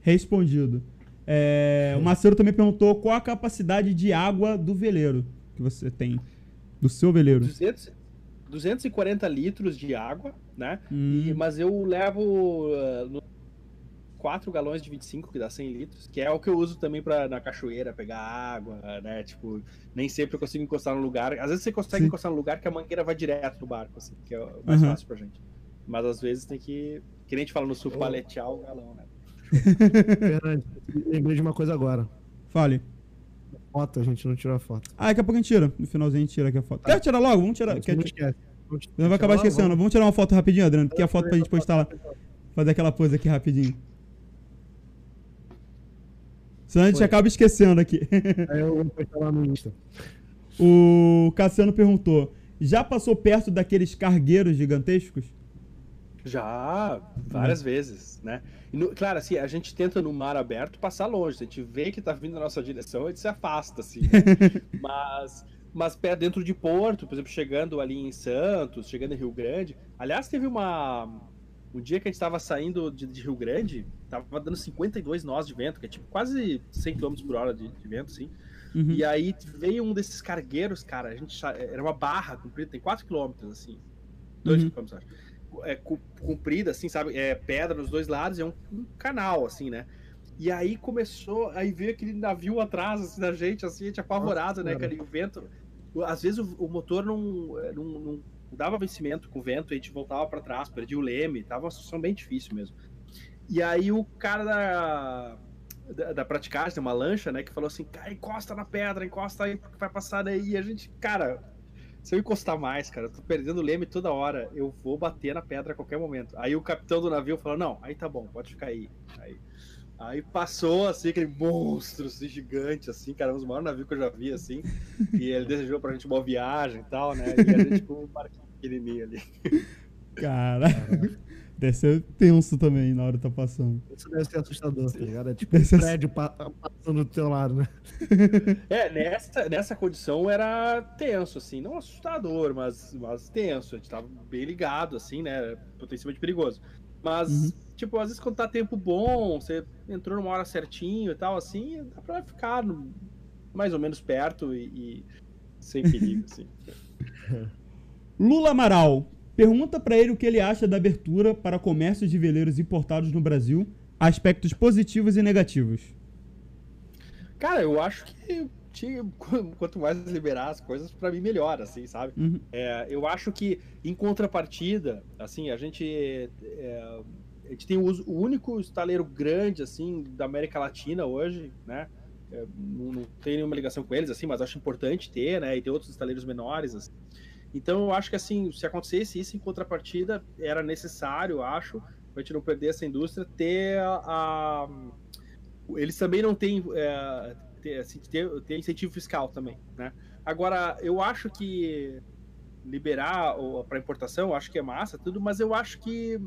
Respondido. É, o Maceiro também perguntou qual a capacidade de água do veleiro que você tem, do seu veleiro. 200, 240 litros de água, né? Hum. E, mas eu levo uh, 4 galões de 25, que dá 100 litros, que é o que eu uso também para na cachoeira pegar água, né? Tipo, nem sempre eu consigo encostar no lugar. Às vezes você consegue Sim. encostar no lugar que a mangueira vai direto no barco, assim, que é mais uhum. fácil pra gente. Mas às vezes tem que, que nem a gente fala no sul, paletear o galão, né? Fernando, lembrei de uma coisa agora. Fale. Foto, a gente não tirou a foto. Ah, daqui a pouco a gente tira. No finalzinho a gente tira aqui a foto. Tá. Quer tirar logo? Vamos tirar. Quer... Não esquece. Não vai acabar esquecendo. Vamos. vamos tirar uma foto rapidinho, Adriano, porque a foto pra gente postar lá. Fazer aquela pose aqui rapidinho. Senão a gente Foi. acaba esquecendo aqui. Aí eu vou postar lá no Insta. O Cassiano perguntou: já passou perto daqueles cargueiros gigantescos? Já, várias uhum. vezes, né? No, claro, assim, a gente tenta no mar aberto passar longe, a gente vê que tá vindo na nossa direção, a gente se afasta, assim. Né? mas, mas pé dentro de Porto, por exemplo, chegando ali em Santos, chegando em Rio Grande. Aliás, teve uma. Um dia que a gente tava saindo de, de Rio Grande, tava dando 52 nós de vento, que é tipo quase 100 km por hora de, de vento, assim. Uhum. E aí veio um desses cargueiros, cara, a gente era uma barra comprida, tem 4 km, assim. 2 uhum. km, acho é, comprida, assim, sabe? É pedra nos dois lados, é um, um, canal, assim, né? E aí começou, aí veio aquele navio atrás, assim, da gente, assim, a gente apavorado, Nossa, né, cara? E o vento. Às vezes o, o motor não, é, não, não, dava vencimento com o vento, a gente voltava para trás, perdia o leme, tava uma situação bem difícil mesmo. E aí o cara da, da, da praticagem, uma lancha, né, que falou assim, cara, encosta na pedra, encosta aí, porque vai passar daí. E a gente, cara, se eu encostar mais, cara, eu tô perdendo o leme toda hora, eu vou bater na pedra a qualquer momento. Aí o capitão do navio falou: Não, aí tá bom, pode ficar aí. Aí, aí passou, assim, aquele monstro assim, gigante, assim, cara, um dos maiores navios que eu já vi, assim. E ele desejou pra gente uma viagem e tal, né? E a gente com um barquinho pequenininho ali. Cara. Deve ser tenso também na hora que tá passando. Isso deve ser assustador, tá ligado? É tipo um prédio passando do teu lado, né? É, nessa, nessa condição era tenso, assim. Não assustador, mas, mas tenso. A gente tava bem ligado, assim, né? Potencialmente perigoso. Mas, uhum. tipo, às vezes quando tá tempo bom, você entrou numa hora certinho e tal, assim, dá pra ficar no, mais ou menos perto e, e sem perigo, assim. Lula Amaral, Pergunta para ele o que ele acha da abertura para comércios de veleiros importados no Brasil, aspectos positivos e negativos. Cara, eu acho que tinha, quanto mais liberar as coisas, para mim melhor, assim, sabe? Uhum. É, eu acho que em contrapartida, assim, a gente é, a gente tem o, o, único estaleiro grande assim da América Latina hoje, né? É, não, não tem nenhuma ligação com eles, assim, mas acho importante ter, né? E ter outros estaleiros menores. Assim. Então eu acho que assim, se acontecesse isso em contrapartida, era necessário, acho, para a gente não perder essa indústria, ter a. a eles também não têm. É, ter, assim, ter, ter, incentivo fiscal também, né? Agora, eu acho que liberar para importação, acho que é massa, tudo, mas eu acho que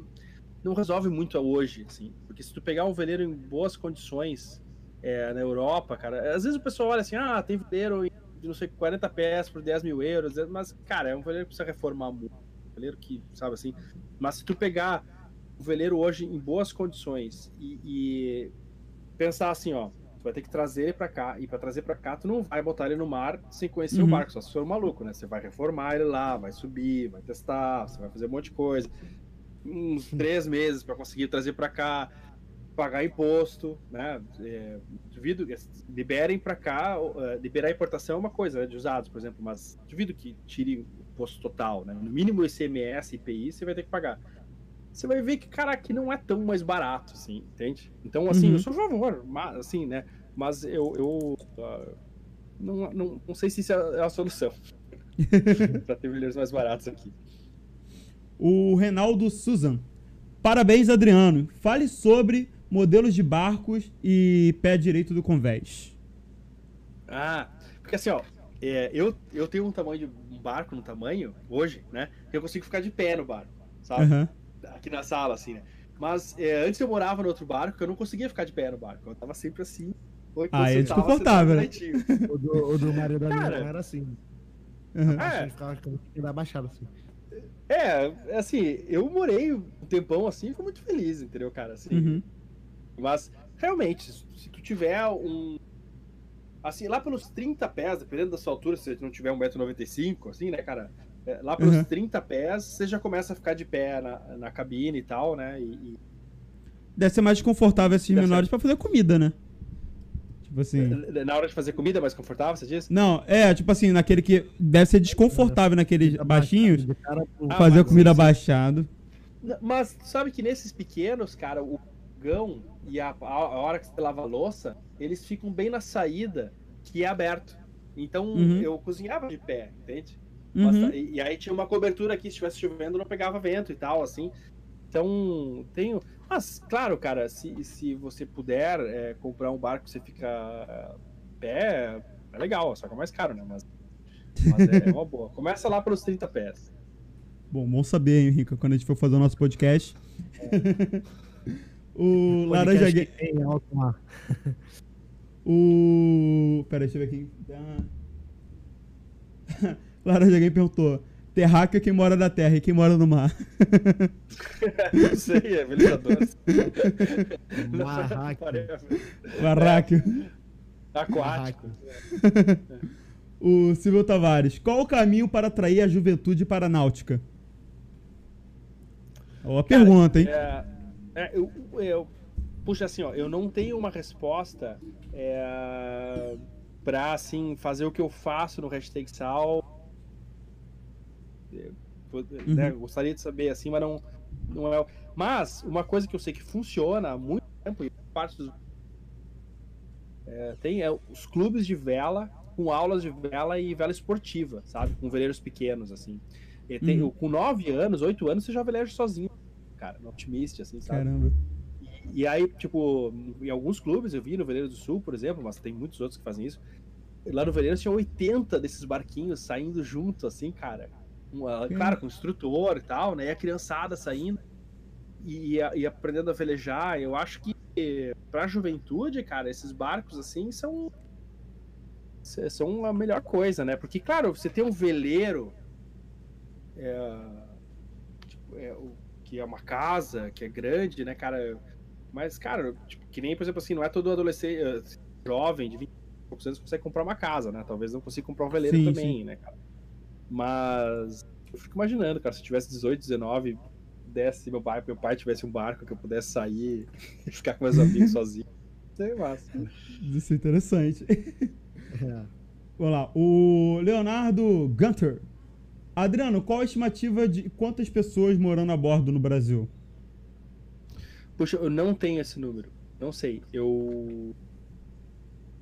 não resolve muito hoje, assim, porque se tu pegar um veleiro em boas condições é, na Europa, cara, às vezes o pessoal olha assim, ah, tem veleiro em de não sei 40 pés por 10 mil euros, mas, cara, é um veleiro que precisa reformar muito. Um veleiro que, sabe assim. Mas se tu pegar o veleiro hoje em boas condições e, e pensar assim, ó, tu vai ter que trazer ele pra cá, e para trazer para cá, tu não vai botar ele no mar sem conhecer uhum. o barco, só se for um maluco, né? Você vai reformar ele lá, vai subir, vai testar, você vai fazer um monte de coisa. Uns três meses para conseguir trazer para cá pagar imposto, né? É, duvido, liberem para cá, uh, liberar a importação é uma coisa, né, de usados, por exemplo, mas duvido que tire o imposto total, né? No mínimo ICMS, IPI, você vai ter que pagar. Você vai ver que, cara, aqui não é tão mais barato, assim, entende? Então, assim, uhum. eu sou a favor, mas, assim, né? Mas eu, eu uh, não, não, não sei se isso é a solução para ter milhões mais baratos aqui. O Renaldo Susan. Parabéns, Adriano. Fale sobre modelos de barcos e pé direito do convés. Ah, porque assim, ó, é, eu, eu tenho um tamanho de um barco no tamanho, hoje, né? Que eu consigo ficar de pé no barco, sabe? Uhum. Aqui na sala, assim, né? Mas é, antes eu morava no outro barco, eu não conseguia ficar de pé no barco. Eu tava sempre assim. Ah, é desconfortável, né? O do, o do Mario da Cara, era assim. Uhum. É. Ficava abaixado assim. É, assim, eu morei um tempão assim e fico muito feliz, entendeu, cara? Assim, uhum. Mas, realmente, se tu tiver um. Assim, lá pelos 30 pés, dependendo da sua altura, se você não tiver 1,95m, assim, né, cara? É, lá pelos uhum. 30 pés, você já começa a ficar de pé na, na cabine e tal, né? E, e... Deve ser mais confortável esses menores ser... pra fazer comida, né? Tipo assim. Na hora de fazer comida é mais confortável, você disse? Não, é, tipo assim, naquele que. Deve ser desconfortável naqueles baixinhos. Ah, fazer a comida abaixado. Mas sabe que nesses pequenos, cara, o fogão e a, a, hora que você lava a louça, eles ficam bem na saída, que é aberto. Então uhum. eu cozinhava de pé, entende? Uhum. E, e, aí tinha uma cobertura aqui, se estivesse chovendo, não pegava vento e tal, assim. Então, tenho. Mas, claro, cara, se, se você puder é, comprar um barco que você fica pé, é legal, só que é mais caro, né? Mas, mas é uma boa. Começa lá pelos 30 pés. Bom, bom saber, hein, Rica, quando a gente for fazer o nosso podcast. o Laranja Podcast Game. que tem alto lá. O. Pera, deixa eu ver aqui. Ah. Laranja Game perguntou: Terráqueo é quem mora na terra e quem mora no mar. Não sei, é velejador. Marraque. Barráqueo. Aquático. O Silvio Tavares: Qual o caminho para atrair a juventude para a náutica? Ó, a pergunta, hein? É, é, eu, eu- puxa, assim, ó, eu não tenho uma resposta é, pra, assim, fazer o que eu faço no hashtag Sal. Né, gostaria de saber, assim, mas não, não é. Mas, uma coisa que eu sei que funciona há muito tempo, e parte dos. é, tem é, os clubes de vela com aulas de vela e vela esportiva, sabe? Com veleiros pequenos, assim. Tem- Uhum. Com 9 anos, 8 anos, você já veleja sozinho, cara, no Optimist, assim, sabe? Caramba. E aí, tipo, em alguns clubes, eu vi no Veleiro do Sul, por exemplo, mas tem muitos outros que fazem isso. Lá no Veleiro tinha 80 desses barquinhos saindo junto, assim, cara. Uma, claro, com instrutor e tal, né? E a criançada saindo e, e, e aprendendo a velejar. Eu acho que pra juventude, cara, esses barcos, assim, são. São a melhor coisa, né? Porque, claro, você tem um veleiro. É, tipo, é, o- que é uma casa, que é grande, né, cara? Mas, cara, tipo, que nem, por exemplo, assim, não é todo adolescente, eh, jovem, de 20 e poucos anos, que consegue comprar uma casa, né? Talvez não consiga comprar um veleiro Sim, também, né, cara? Mas eu fico imaginando, cara, se eu tivesse 18, 19, desse meu pai, meu pai tivesse um barco que eu pudesse sair e ficar com meus amigos sozinho. Sei massa. Isso é interessante. É. Vamos lá. O Leonardo Gunter. Adriano, qual a estimativa de quantas pessoas morando a bordo no Brasil? Puxa, eu não tenho esse número. Não sei. Eu.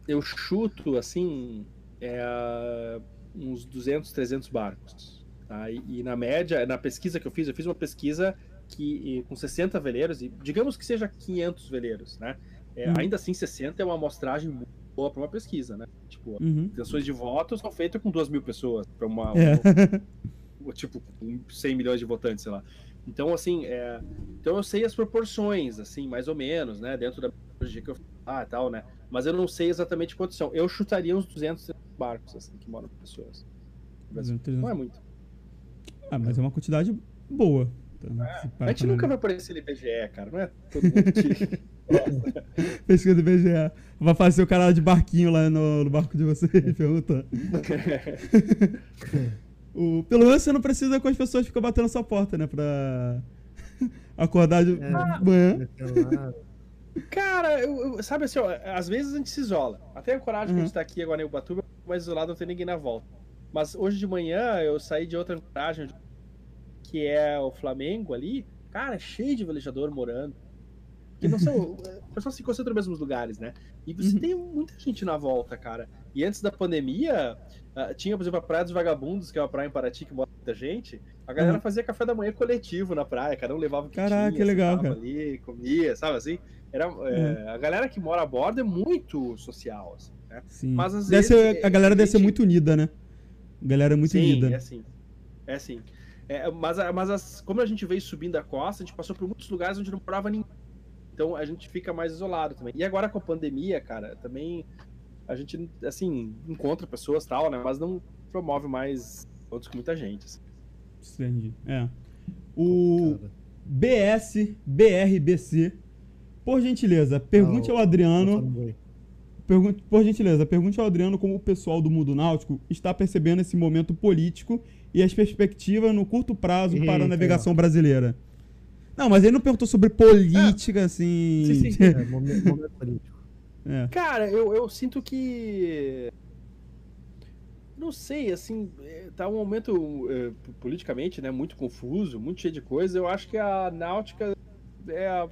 Eu chuto, assim, é, uns 200, 300 barcos. Tá? E, e na média, na pesquisa que eu fiz, eu fiz uma pesquisa que e com 60 veleiros, e digamos que seja 500 veleiros, né? É, Uhum. Ainda assim, 60 é uma amostragem muito boa para uma pesquisa, né? Tipo, Uhum. intenções de voto são feitas com 2 mil pessoas, para uma, É. ou, tipo, com 100 milhões de votantes, sei lá. Então, assim, é... então eu sei as proporções, assim, mais ou menos, né, dentro da metodologia que eu ah, tal, né, mas eu não sei exatamente quantos são. Eu chutaria uns 200 barcos, assim, que moram pessoas. no Brasil. 200, Não é muito. Ah, mas é uma quantidade boa. Então, parar A gente nunca vai aparecer no IBGE, cara, não é todo mundo que... Pesquisa do IBGE. Vai fazer o canal de barquinho lá no, no barco de vocês, perguntando. O, pelo menos você não precisa com as pessoas ficar batendo sua porta, né? Pra acordar de É. manhã. Cara, eu, eu- sabe assim, ó, às vezes a gente se isola. Até a coragem que a Uhum. gente tá aqui agora em Ubatuba, mais isolado, não tem ninguém na volta. Mas hoje de manhã eu saí de outra coragem, que é o Flamengo ali. Cara, cheio de velejador morando. Que não são. O pessoal se concentra nos mesmos lugares, né? E você Uhum. tem muita gente na volta, cara. E antes da pandemia, ah, tinha, por exemplo, a Praia dos Vagabundos, que é uma praia em Paraty que mora muita gente. A galera Uhum. fazia café da manhã coletivo na praia, cada um levava o que Caraca, tinha, que legal, cara. ali, comia, sabe assim? Era, é, A galera que mora a bordo é muito social, assim, né? Sim. Mas às vezes, ser- a galera é, deve ser gente- muito unida, né? A galera é muito Sim, unida. é assim. É assim. É, mas mas as- como a gente veio subindo a costa, a gente passou por muitos lugares onde não morava ninguém. Então a gente fica mais isolado também. E agora com a pandemia, cara, também a gente, assim, encontra pessoas e tal, né? Mas não promove mais outros com muita gente. assim. Entendi. É. O BS, BRBC, por gentileza, pergunte Ah, ao Adriano. Pergunte, por gentileza, pergunte ao Adriano como o pessoal do mundo náutico está percebendo esse momento político e as perspectivas no curto prazo para a Eita. navegação brasileira. Não, mas ele não perguntou sobre política, assim. Sim, sim. É, momento, momento político. É. Cara, eu, eu sinto que. Não sei, assim, é, tá um momento é, politicamente, né, muito confuso, muito cheio de coisa. Eu acho que a náutica é a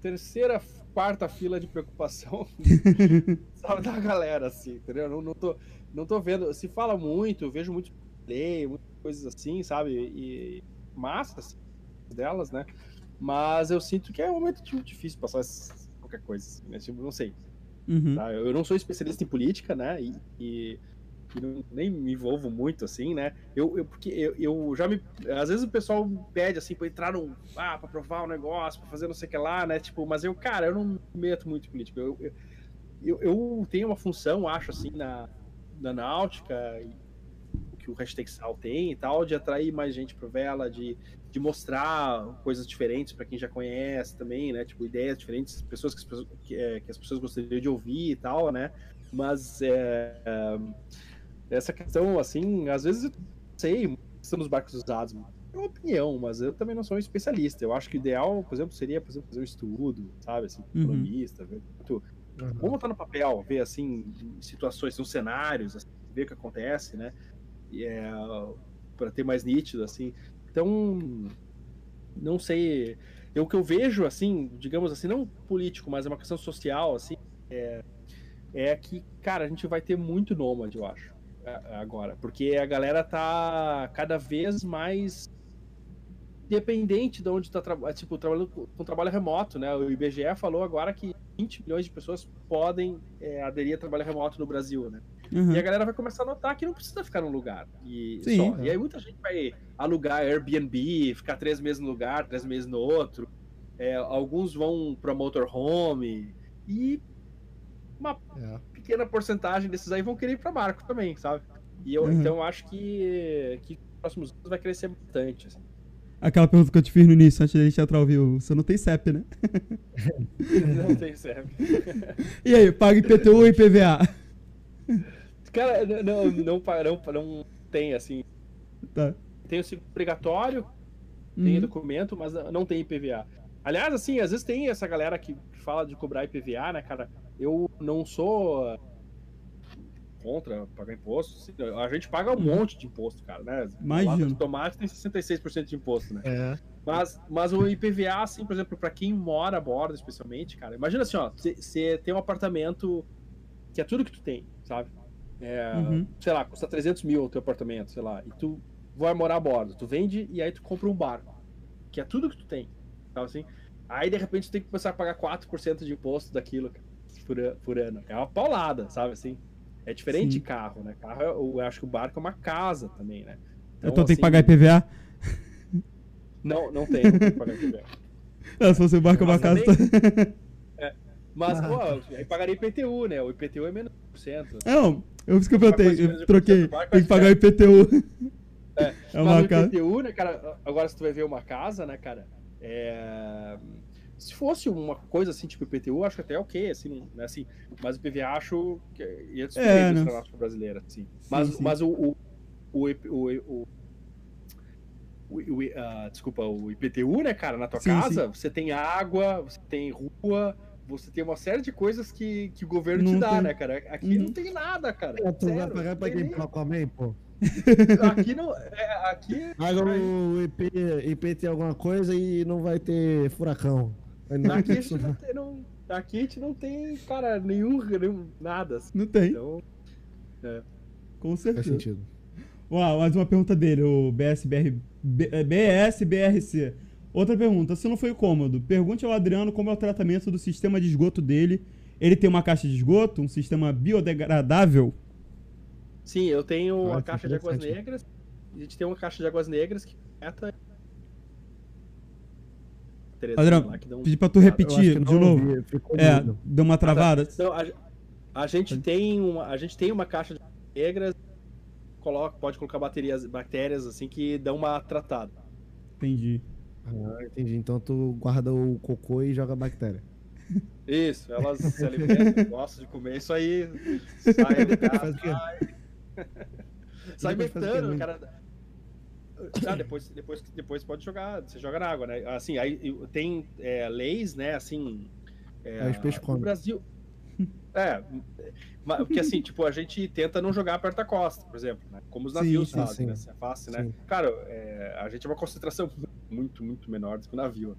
terceira, quarta fila de preocupação sabe, da galera, assim, entendeu? Não, não, tô, não tô vendo. Se fala muito, eu vejo muito play, muitas coisas assim, sabe? E massa assim, delas, né? Mas eu sinto que é um momento tipo, difícil passar qualquer coisa, assim, né? Tipo, não sei. Uhum. Tá? Eu não sou especialista em política, né? E, e- que não, nem me envolvo muito, assim, né? Eu, eu porque eu, eu, já me. Às vezes o pessoal pede, assim, pra entrar num. Ah, pra provar um negócio, pra fazer não sei o que lá, né? Tipo, mas eu, cara, eu não me meto muito em política. Eu, eu, eu, eu tenho uma função, acho, assim, na, na náutica, que o hashtag Sal tem e tal, de atrair mais gente pro Vela, de, de mostrar coisas diferentes para quem já conhece também, né? Tipo, ideias diferentes, pessoas que as pessoas, que, é, que as pessoas gostariam de ouvir e tal, né? Mas é, é, essa questão, assim, às vezes eu sei, estamos barcos usados, é uma opinião, mas eu também não sou um especialista. Eu acho que o ideal, por exemplo, seria, por exemplo, fazer um estudo, sabe, assim, uhum. economista, ver muito, uhum. vamos botar no papel, ver, assim, situações, são cenários, assim, ver o que acontece, né? É, para ter mais nítido, assim. Então, não sei. Eu, o que eu vejo, assim, digamos assim, não político, mas é uma questão social, assim, é, é que, cara, a gente vai ter muito nômade, eu acho, agora. Porque a galera tá cada vez mais dependente de onde tá tipo, trabalhando com trabalho remoto, né? O IBGE falou agora que 20 milhões de pessoas podem é, aderir a trabalho remoto no Brasil, né? Uhum. E a galera vai começar a notar que não precisa ficar num lugar. E, Sim, só. É. e aí muita gente vai alugar Airbnb, ficar três meses no lugar, três meses no outro. É, alguns vão para motorhome. E uma é. pequena porcentagem desses aí vão querer ir para barco também, sabe? E eu, uhum. então eu acho que, que nos próximos anos vai crescer bastante. Assim. Aquela pergunta que eu te fiz no início, antes de a gente entrar ao vivo. Você não tem CEP, né? não tem CEP. e aí, paga IPTU e IPVA? Cara, não, não, não, não tem, assim. Tá. Tem o obrigatório, tem uhum. documento, mas não tem IPVA. Aliás, assim, às vezes tem essa galera que fala de cobrar IPVA, né, cara? Eu não sou contra pagar imposto. A gente paga um uhum. monte de imposto, cara, né? Imagina. de tomate tem 66% de imposto, né? É. Mas, mas o IPVA, assim, por exemplo, para quem mora a bordo, especialmente, cara, imagina assim, ó, você tem um apartamento que é tudo que tu tem, sabe? É, uhum. Sei lá, custa 300 mil o teu apartamento, sei lá, e tu vai morar a bordo, tu vende e aí tu compra um barco, que é tudo que tu tem, sabe assim? Aí, de repente, tu tem que começar a pagar 4% de imposto daquilo por, por ano. É uma paulada, sabe assim? É diferente Sim. de carro, né? Carro, eu acho que o barco é uma casa também, né? Então, então tem que pagar IPVA? Não, não tem, não tem que pagar IPVA. Não, se fosse o barco é uma casa. Também... é, mas, ah. pô, aí pagaria IPTU, né? O IPTU é menos por cento. Não, eu fiz que eu perguntei, eu troquei. Tem que pagar IPTU. É, é uma mas casa. IPTU, né, cara? Agora, se tu vai ver uma casa, né, cara? É se fosse uma coisa assim, tipo IPTU, acho que até é ok, assim, né, assim, mas o PVA acho que ia destruir é, né? a brasileira, assim. Mas, sim, sim. mas o, o, o, o, o, o uh, desculpa, o IPTU, né, cara, na tua sim, casa, você tem água, você tem rua, você tem uma série de coisas que, que o governo não te dá, tem. né, cara? Aqui uhum. não tem nada, cara. É, tu vai pagar pra quem pô. Aqui não. É, aqui. Agora o IP, IP tem alguma coisa e não vai ter furacão. Aqui a gente não tem, não, aqui a gente não tem, cara, nenhum, nenhum nada. Assim. Não tem. Então, é. Com certeza. Faz sentido. Uau, mais uma pergunta dele, o BSBR, BSBRC. Outra pergunta, se não foi cômodo, pergunte ao Adriano como é o tratamento do sistema de esgoto dele. Ele tem uma caixa de esgoto, um sistema biodegradável? Sim, eu tenho ah, a caixa de águas negras. A gente tem uma caixa de águas negras que meta Adriano, um... pedi pra tu repetir de novo. É, deu uma travada. Ah, tá. então, a, a, gente tem uma, a gente tem uma caixa de negras, coloca, pode colocar baterias, bactérias assim que dão uma tratada. Entendi. Ah, entendi. Então tu guarda o cocô e joga bactéria. Isso, elas se alimentam, gostam de comer isso aí. Sai de casa, sai. sai metano, cara ah, depois, depois, depois pode jogar, você joga na água, né? Assim, aí tem é, leis, né, assim... É, os peixes no Brasil... É, porque assim, tipo, a gente tenta não jogar perto da costa, por exemplo, né? Como os navios sim, fazem, sim. né? Se é fácil, né? Cara, é, a gente é uma concentração muito, muito menor do que o navio.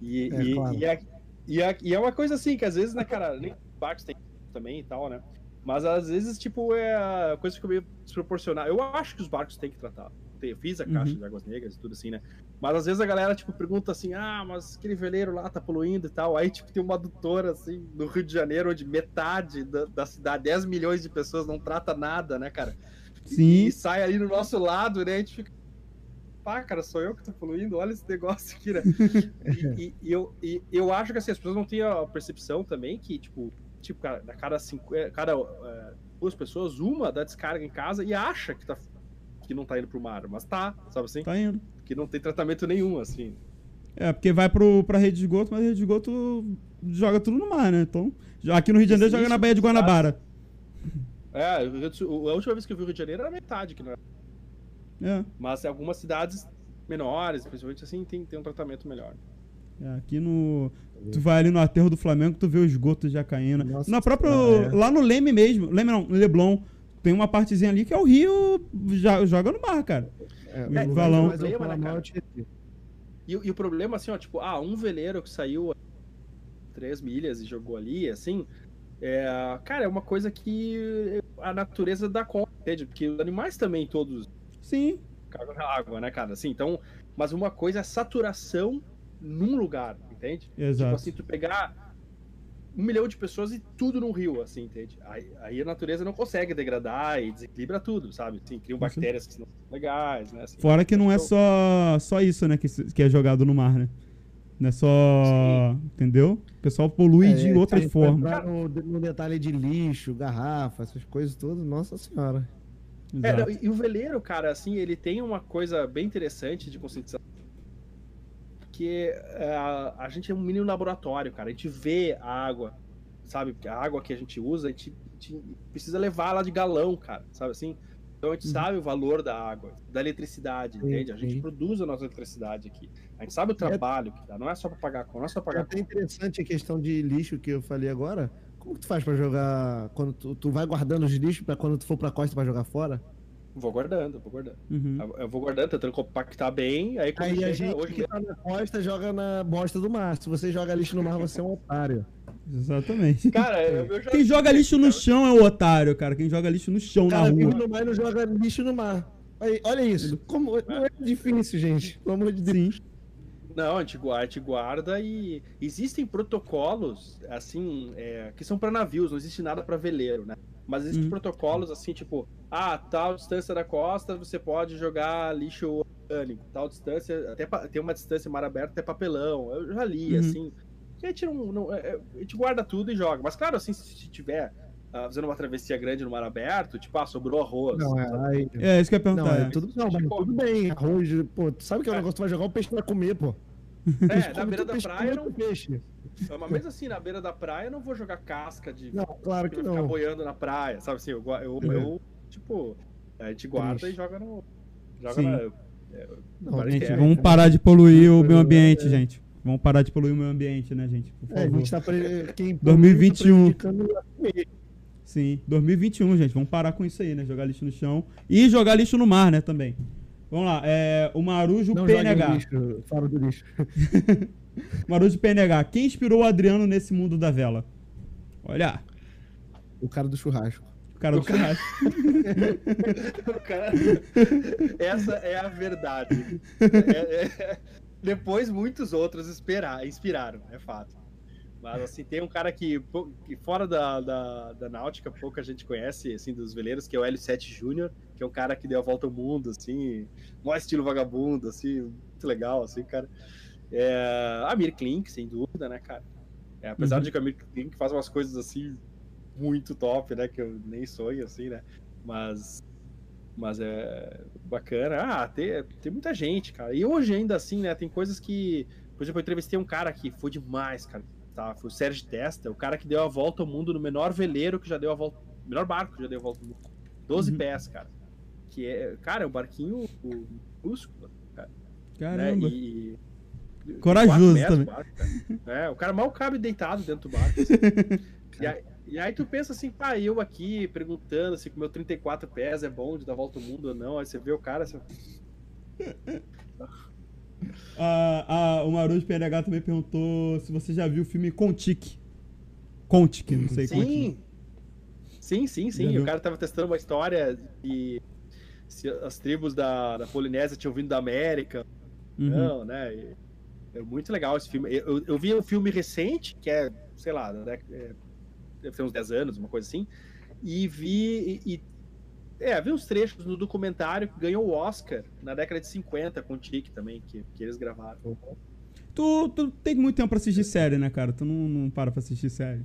E, é, e, claro. e, é, e, é, e, é, uma coisa assim, que às vezes, né, cara, nem barcos tem também e tal, né? Mas às vezes, tipo, é coisa que fica meio desproporcional. Eu acho que os barcos têm que tratar eu fiz a caixa uhum. de águas negras e tudo assim, né? Mas às vezes a galera, tipo, pergunta assim, ah, mas aquele veleiro lá tá poluindo e tal. Aí, tipo, tem uma adutora, assim, no Rio de Janeiro, onde metade da, da cidade, 10 milhões de pessoas não trata nada, né, cara? Sim. E, e sai ali no nosso lado, né? A gente fica. Pá, cara, sou eu que tô poluindo, olha esse negócio aqui, né? e, e- eu, e eu acho que assim, as pessoas não têm a percepção também que, tipo, tipo, cara, da cada, cinco, eh, cada eh, duas pessoas, uma dá descarga em casa e acha que, tá, que não tá indo pro mar, mas tá, sabe assim? Tá indo. Que não tem tratamento nenhum, assim. É, porque vai pro, pra rede de esgoto, mas a rede de esgoto joga tudo no mar, né? Então, aqui no Rio de Janeiro joga Existe, na Baía de Guanabara. É, a última vez que eu vi o Rio de Janeiro era metade, que não era. É. Mas algumas cidades menores, principalmente assim, tem, tem um tratamento melhor. É, aqui no. Tu vai ali no aterro do Flamengo, tu vê o esgoto já caindo. Nossa Na própria. É. Lá no Leme mesmo. Leme não, no Leblon. Tem uma partezinha ali que é o rio já, joga no mar, cara. É, É, o valão. Mas eu Problema, falo né, cara? te- E, o- e o problema, assim, ó, tipo, ah, um veleiro que saiu três milhas e jogou ali, assim, é, cara, é uma coisa que a natureza dá conta, entende? Porque os animais também todos Sim. cagam na água, né, cara? Assim, então, mas uma coisa é saturação num lugar, entende? Tipo Exato. assim, tu pegar um milhão de pessoas e tudo num rio, assim, entende? Aí, aí a natureza não consegue degradar e desequilibra tudo, sabe? Assim, criam Com bactérias que não são legais, né? Assim, Fora que não é Então- só, só isso, né? Que, que é jogado no mar, né? Não é só. Entendeu? O pessoal polui É, de outras formas. No, no detalhe de lixo, garrafa, essas coisas todas, nossa senhora. É, não, e, e o veleiro, cara, assim, ele tem uma coisa bem interessante de conscientização. Que é, a, gente é um mini laboratório, cara. A gente vê a água, sabe? A água que a gente usa, a gente, a gente precisa levar ela de galão, cara, sabe assim? Então a gente Uhum. sabe o valor da água, da eletricidade, entende? A gente produz a nossa eletricidade aqui. A gente sabe o trabalho que dá, não é só pra pagar conta, não é só pra É pagar até interessante a questão de lixo que eu falei agora. Como que tu faz pra jogar quando tu, tu vai guardando os lixos pra quando tu for pra costa pra jogar fora? Vou guardando, vou guardando. Uhum. Eu- Eu vou guardando, tentando compactar bem, aí Aí a gente hoje que tá na costa joga na bosta do mar. Se você joga lixo no mar, você é um otário. Exatamente. Cara, eu, eu já Quem joga lixo no chão é o otário, cara. Quem joga lixo no chão O na cara vive rua. no mar não joga lixo no mar. Aí, olha isso. Como, não é difícil, gente. Pelo amor de Deus. Sim. Não, a gente guarda, a gente guarda e existem protocolos, assim, é, que são para navios, não existe nada para veleiro, né? Mas existem Uhum. protocolos, assim, tipo, ah, tal distância da costa você pode jogar lixo orgânico, tal distância, até pa- tem uma distância mar aberto até papelão. Eu já li, Uhum. assim. A gente não, não- é, é, a gente guarda tudo e joga. Mas claro, assim, se, tiver ah, fazendo uma travessia grande no mar aberto, tipo, ah, sobrou arroz. Não, é, aí, É, isso que eu ia não, perguntar. é é. tudo, não, mas tudo bem. Arroz, pô, tu sabe que é um É. negócio que tu vai jogar o peixe pra comer, pô. É, na beira da peixe, praia, não, peixe. mas mesmo assim, na beira da praia, eu não vou jogar casca de Não, claro que ficar não. boiando na praia, sabe assim? Eu, eu, É. eu, tipo, a gente guarda Triste. e joga no. Joga Sim. na. Não, Agora Gente, é, vamos é. parar de poluir o É. meio ambiente, gente. Vamos parar de poluir o meio ambiente, né, gente? Por É, a favor. gente tá pre... quem 2021. tá Sim, 2021, gente. Vamos parar com isso aí, né? Jogar lixo no chão. E jogar lixo no mar, né, também. Vamos lá. É, o Marujo Não PNH. lixo, fora do lixo. Marujo PNH. Quem inspirou o Adriano nesse mundo da vela? Olha, O cara do churrasco. o cara do O cara- churrasco. O cara- Essa é a verdade. É- é- Depois muitos outros esperar, inspiraram, é fato. Mas assim, tem um cara que, que fora da, da, da náutica, pouca gente conhece, assim, dos veleiros, que é o L7 Júnior, que é um cara que deu a volta ao mundo, assim, mó estilo vagabundo, assim, muito legal, assim, cara. É, a Mir Klink, sem dúvida, né, cara? É, apesar Uhum. de que a Mir Klink faz umas coisas, assim, muito top, né, que eu nem sonho, assim, né, mas mas é bacana. Ah, tem, tem muita gente, cara. E hoje ainda assim, né, tem coisas que, por exemplo, eu entrevistei um cara que foi demais, cara, tá? Foi o Sérgio Testa, o cara que deu a volta ao mundo no menor veleiro que já deu a volta, menor barco que já deu a volta ao mundo. 12 Uhum. pés, cara. Que é, cara, é um barquinho minúsculo, cara, né? Caramba. E, e- Corajoso metros também. o barco, cara. É, o cara mal cabe deitado dentro do barco. assim. E aí, e aí tu pensa assim, pá, eu aqui perguntando se com meu 34 pés é bom de dar volta ao mundo ou não. Aí você vê o cara, você... Ah, ah, o Marujo também perguntou se você já viu o filme Contique. Contique, não sei como é que... Sim, sim, sim, sim. O cara tava testando uma história e se as tribos da, da Polinésia tinham vindo da América. Uhum. Não, né? E É muito legal esse filme. Eu, eu- eu vi um filme recente, que é, sei lá, década- é, deve ter uns 10 anos, uma coisa assim, e vi. E, e- é, vi uns trechos no documentário que ganhou o Oscar na década de 50, com o Tic também, que, que eles gravaram. Tu, tu tem muito tempo pra assistir série, né, cara? Tu não, não para pra assistir série.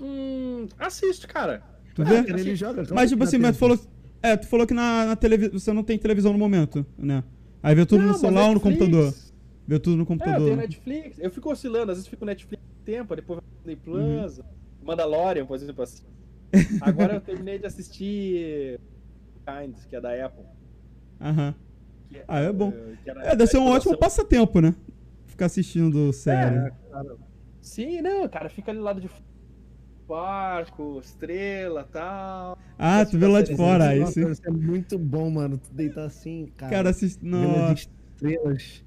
Hum, assisto, cara. Tu vê? joga. Mas, tipo assim, mas tu falou. É, tu falou que na, na televisão. Você não tem televisão no momento, né? Aí vê tudo Não, no celular ou no computador? Vê tudo no É, eu computador. tenho Netflix. Eu fico oscilando, às vezes fico Netflix um tempo, depois Disney Plus, Mandalorian, por exemplo, assim. Agora eu terminei de assistir Kind, que é da Apple. Aham. que Ah, é bom. que era- É, deve ser um ótimo exploração- passatempo, né? Ficar assistindo série. É, Sim, não, cara, fica ali lá de barco, estrela tal. ah, tu vê lá de fora, aí Nossa, sim. Isso é muito bom, mano. Tu deitar assim, cara. Cara, assiste. Nossa. as estrelas.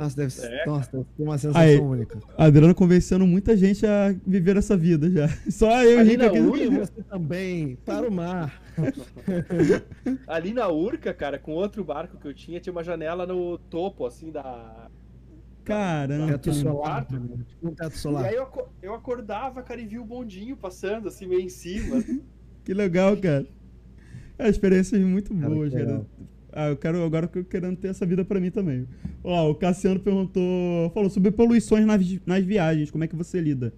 Nossa, deve ser. É, nossa, deve ser uma sensação Aí. única. Adriano convencendo muita gente a viver essa vida já. Só eu e Ali Henrique na E você também, para o mar. Ali na Urca, cara, com outro barco que eu tinha, tinha uma janela no topo, assim, da. Caramba. Teto solar. Tipo um teto E solar. aí eu, eu acordava, cara, e via o bondinho passando, assim, meio em cima. Que legal, cara. É, experiências muito Cara, boas, cara. legal. Ah, eu quero agora que eu querendo ter essa vida pra mim também. Ó, o Cassiano perguntou, falou sobre poluições nas, vi- nas viagens, como é que você lida?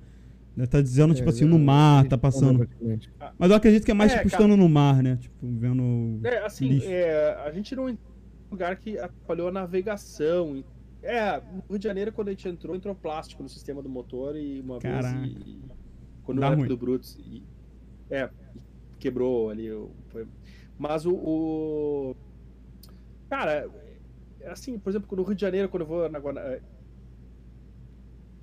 Né, Tá dizendo, tipo É, assim, no mar, tá passando. praticamente. Mas eu acredito que é mais, É, tipo, cara. estando no mar, né? Tipo, vendo. É, assim, Lixo. é, a gente não entrou num lugar que atrapalhou a navegação. É, no Rio de Janeiro, quando a gente entrou, entrou plástico no sistema do motor e uma Caraca. vez. E, quando Dá era ruim. do Brutus. E, é, quebrou ali. o- foi- mas o, o- Cara, assim, por exemplo, no Rio de Janeiro, quando eu vou na Guana- é,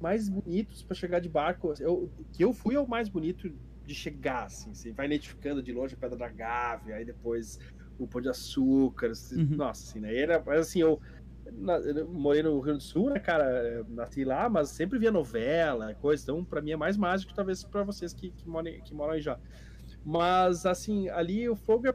mais bonitos para chegar de barco. Eu, que eu fui é o mais bonito de chegar, assim. Você vai identificando de longe a Pedra da Gávea, aí depois o Pão de Açúcar. assim, Uhum. Nossa, assim, né? Era, mas assim, eu, na- eu morei no Rio Grande do Sul, né, cara? eu Nasci lá, mas sempre via novela, coisa. Então, pra mim é mais mágico, talvez, pra vocês que, que, moram, que moram aí já. Mas, assim, ali o fogo é.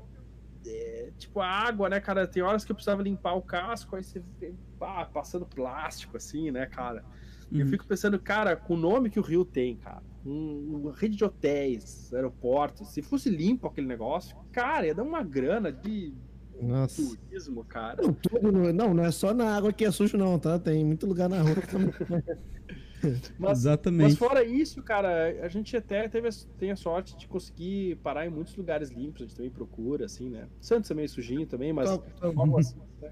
é, tipo, a água, né, cara? Tem horas que eu precisava limpar o casco, aí você vê, pá, passando plástico, assim, né, cara? Eu Uhum. fico pensando, cara, com o nome que o Rio tem, cara, um, uma rede de hotéis, aeroportos, se fosse limpo aquele negócio, cara, ia dar uma grana de Nossa. turismo, cara. Não, tudo no- não, não é só na água que é sujo, não, tá? Tem muito lugar na rua que também. Mas, mas Exatamente. fora isso, cara, a gente até teve, a- tem a sorte de conseguir parar em muitos lugares limpos, a gente também procura, assim, né? Santos é meio sujinho também, mas Tu- tu- algo assim, né?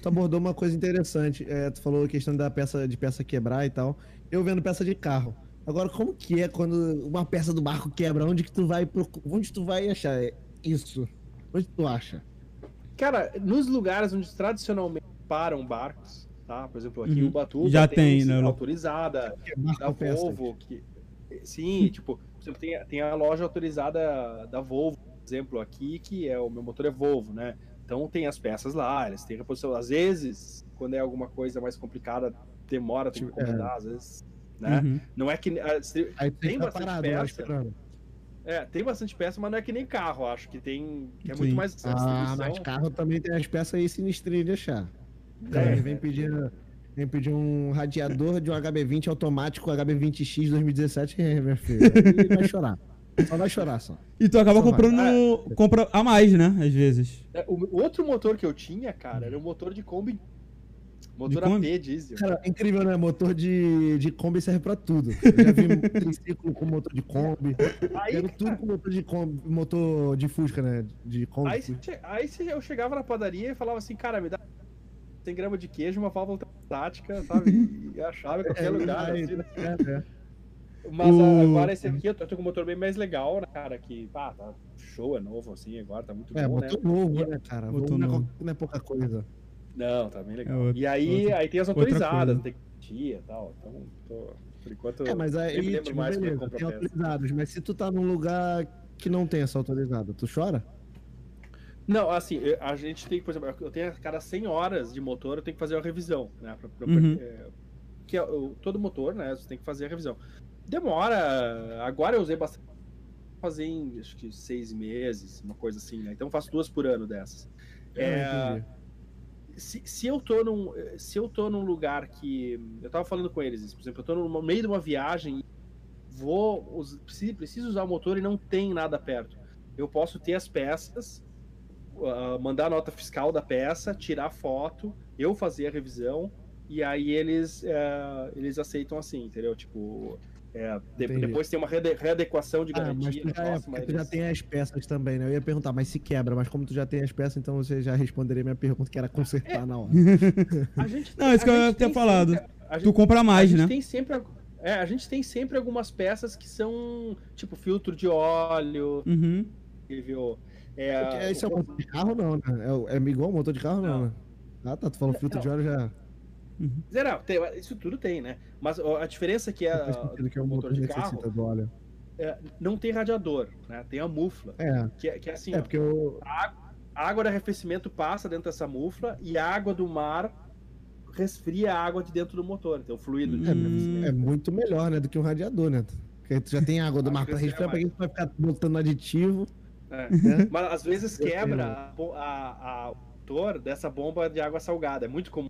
Tu abordou uma coisa interessante. É, tu falou a questão da peça de peça quebrar e tal. Eu vendo peça de carro. Agora, como que é quando uma peça do barco quebra? Onde que tu vai procu- Onde tu vai achar isso? Onde tu acha? Cara, nos lugares onde tradicionalmente param barcos, tá? Por exemplo, aqui em Uhum. Ubatuba Já tem, né? autorizada, Barco da com peça. Volvo, que sim, tipo, por exemplo, tem, tem a loja autorizada da Volvo, por exemplo, aqui, que é o meu motor é Volvo, né? Então tem as peças lá, eles têm reposição. Às vezes, quando é alguma coisa mais complicada, demora, tem que Tipo, é. às vezes, né? Uhum. Não é que ah, Aí Tem fica bastante parado peça. É, tem bastante peça, mas não é que nem carro, acho que tem que é Sim. muito mais Ah, distribuição. mas carro também tem as peças aí sinistrinhas de achar. O É, é. vem pedir, vem pedir um radiador de um HB20 automático HB20X 2017, é, meu filho. Aí vai chorar. Só vai chorar só. E tu acaba Só vai. comprando. Compra a mais, né? Às vezes. É, O o outro motor que eu tinha, cara, era um motor de Kombi. Motor Kombi? AP diesel. Cara, incrível, né? Motor de, de Kombi serve pra tudo. Eu já vi um triciclo com motor de Kombi. Aí, Quero tudo com motor de Kombi, motor de Fusca, né? De Kombi. aí, che- aí se eu chegava na padaria e falava assim, cara, me dá 100 gramas de queijo, uma válvula tática, sabe? E achava em qualquer lugar, aí, assim, né? é, é. Mas O- agora esse aqui eu tô, eu tô com um motor bem mais legal, né, cara? Que, pá, tá show, é novo assim, agora tá muito É, bom, motor né? novo, né, cara? Motor é, novo. não é pouca coisa. Não, tá bem legal. É outra- e aí, outra- aí tem as autorizadas, coisa. tem tia e tal. Então, tô, por enquanto, É, mas aí, lembro tipo, mais quando eu beleza, compro tem autorizados. Mas se tu tá num lugar que não tem essa autorizada, tu chora? Não, assim, a gente tem que, por exemplo, eu tenho a cada 100 horas de motor, eu tenho que fazer uma revisão, né? Pra, pra- Uhum. é, que é o- todo motor, né? Você tem que fazer a revisão. Demora. Agora eu usei bastante. Fazer em acho que seis meses, uma coisa assim, né? Então eu faço duas por ano dessas. É, Ah, entendi. Se, se, eu tô num, se eu tô num lugar que. Eu tava falando com eles, por exemplo, eu tô no meio de uma viagem vou. Preciso, usar o motor e não tem nada perto. Eu posso ter as peças, uh, mandar a nota fiscal da peça, tirar foto, eu fazer a revisão, e aí eles, uh, eles aceitam assim, entendeu? Tipo. É, de, depois tem uma readequação de garantia. Ah, mas tu, já, é, próxima, tu já tem as peças também, né? Eu ia perguntar, mas se quebra, mas como tu já tem as peças, então você já responderia minha pergunta, que era consertar é. na hora. a gente, Não, isso que eu ia ter falado. Sempre, tu compra mais, a né? tem sempre. É, a gente tem sempre algumas peças que são tipo filtro de óleo. Uhum. Viu? É, Esse é o motor de carro, não, né? É, é igual o motor de carro, não, não né? Ah, tá. Tu falou filtro não. de óleo já. Uhum. Não, tem, isso tudo tem, né? Mas a diferença é que é, que é o motor, de carro do óleo. É, não tem radiador, né? Tem a mufla. É. Que, é, que é assim, é porque eu... a, água de arrefecimento passa dentro dessa mufla e a água do mar resfria a água de dentro do motor, então o fluido. Hum. É, muito melhor, né, do que um radiador, né? Porque tu já tem água do mar para resfriar, pra que tu vai ficar botando aditivo. É. Né? Mas às vezes quebra a, a, a motor dessa bomba de água salgada, é muito comum.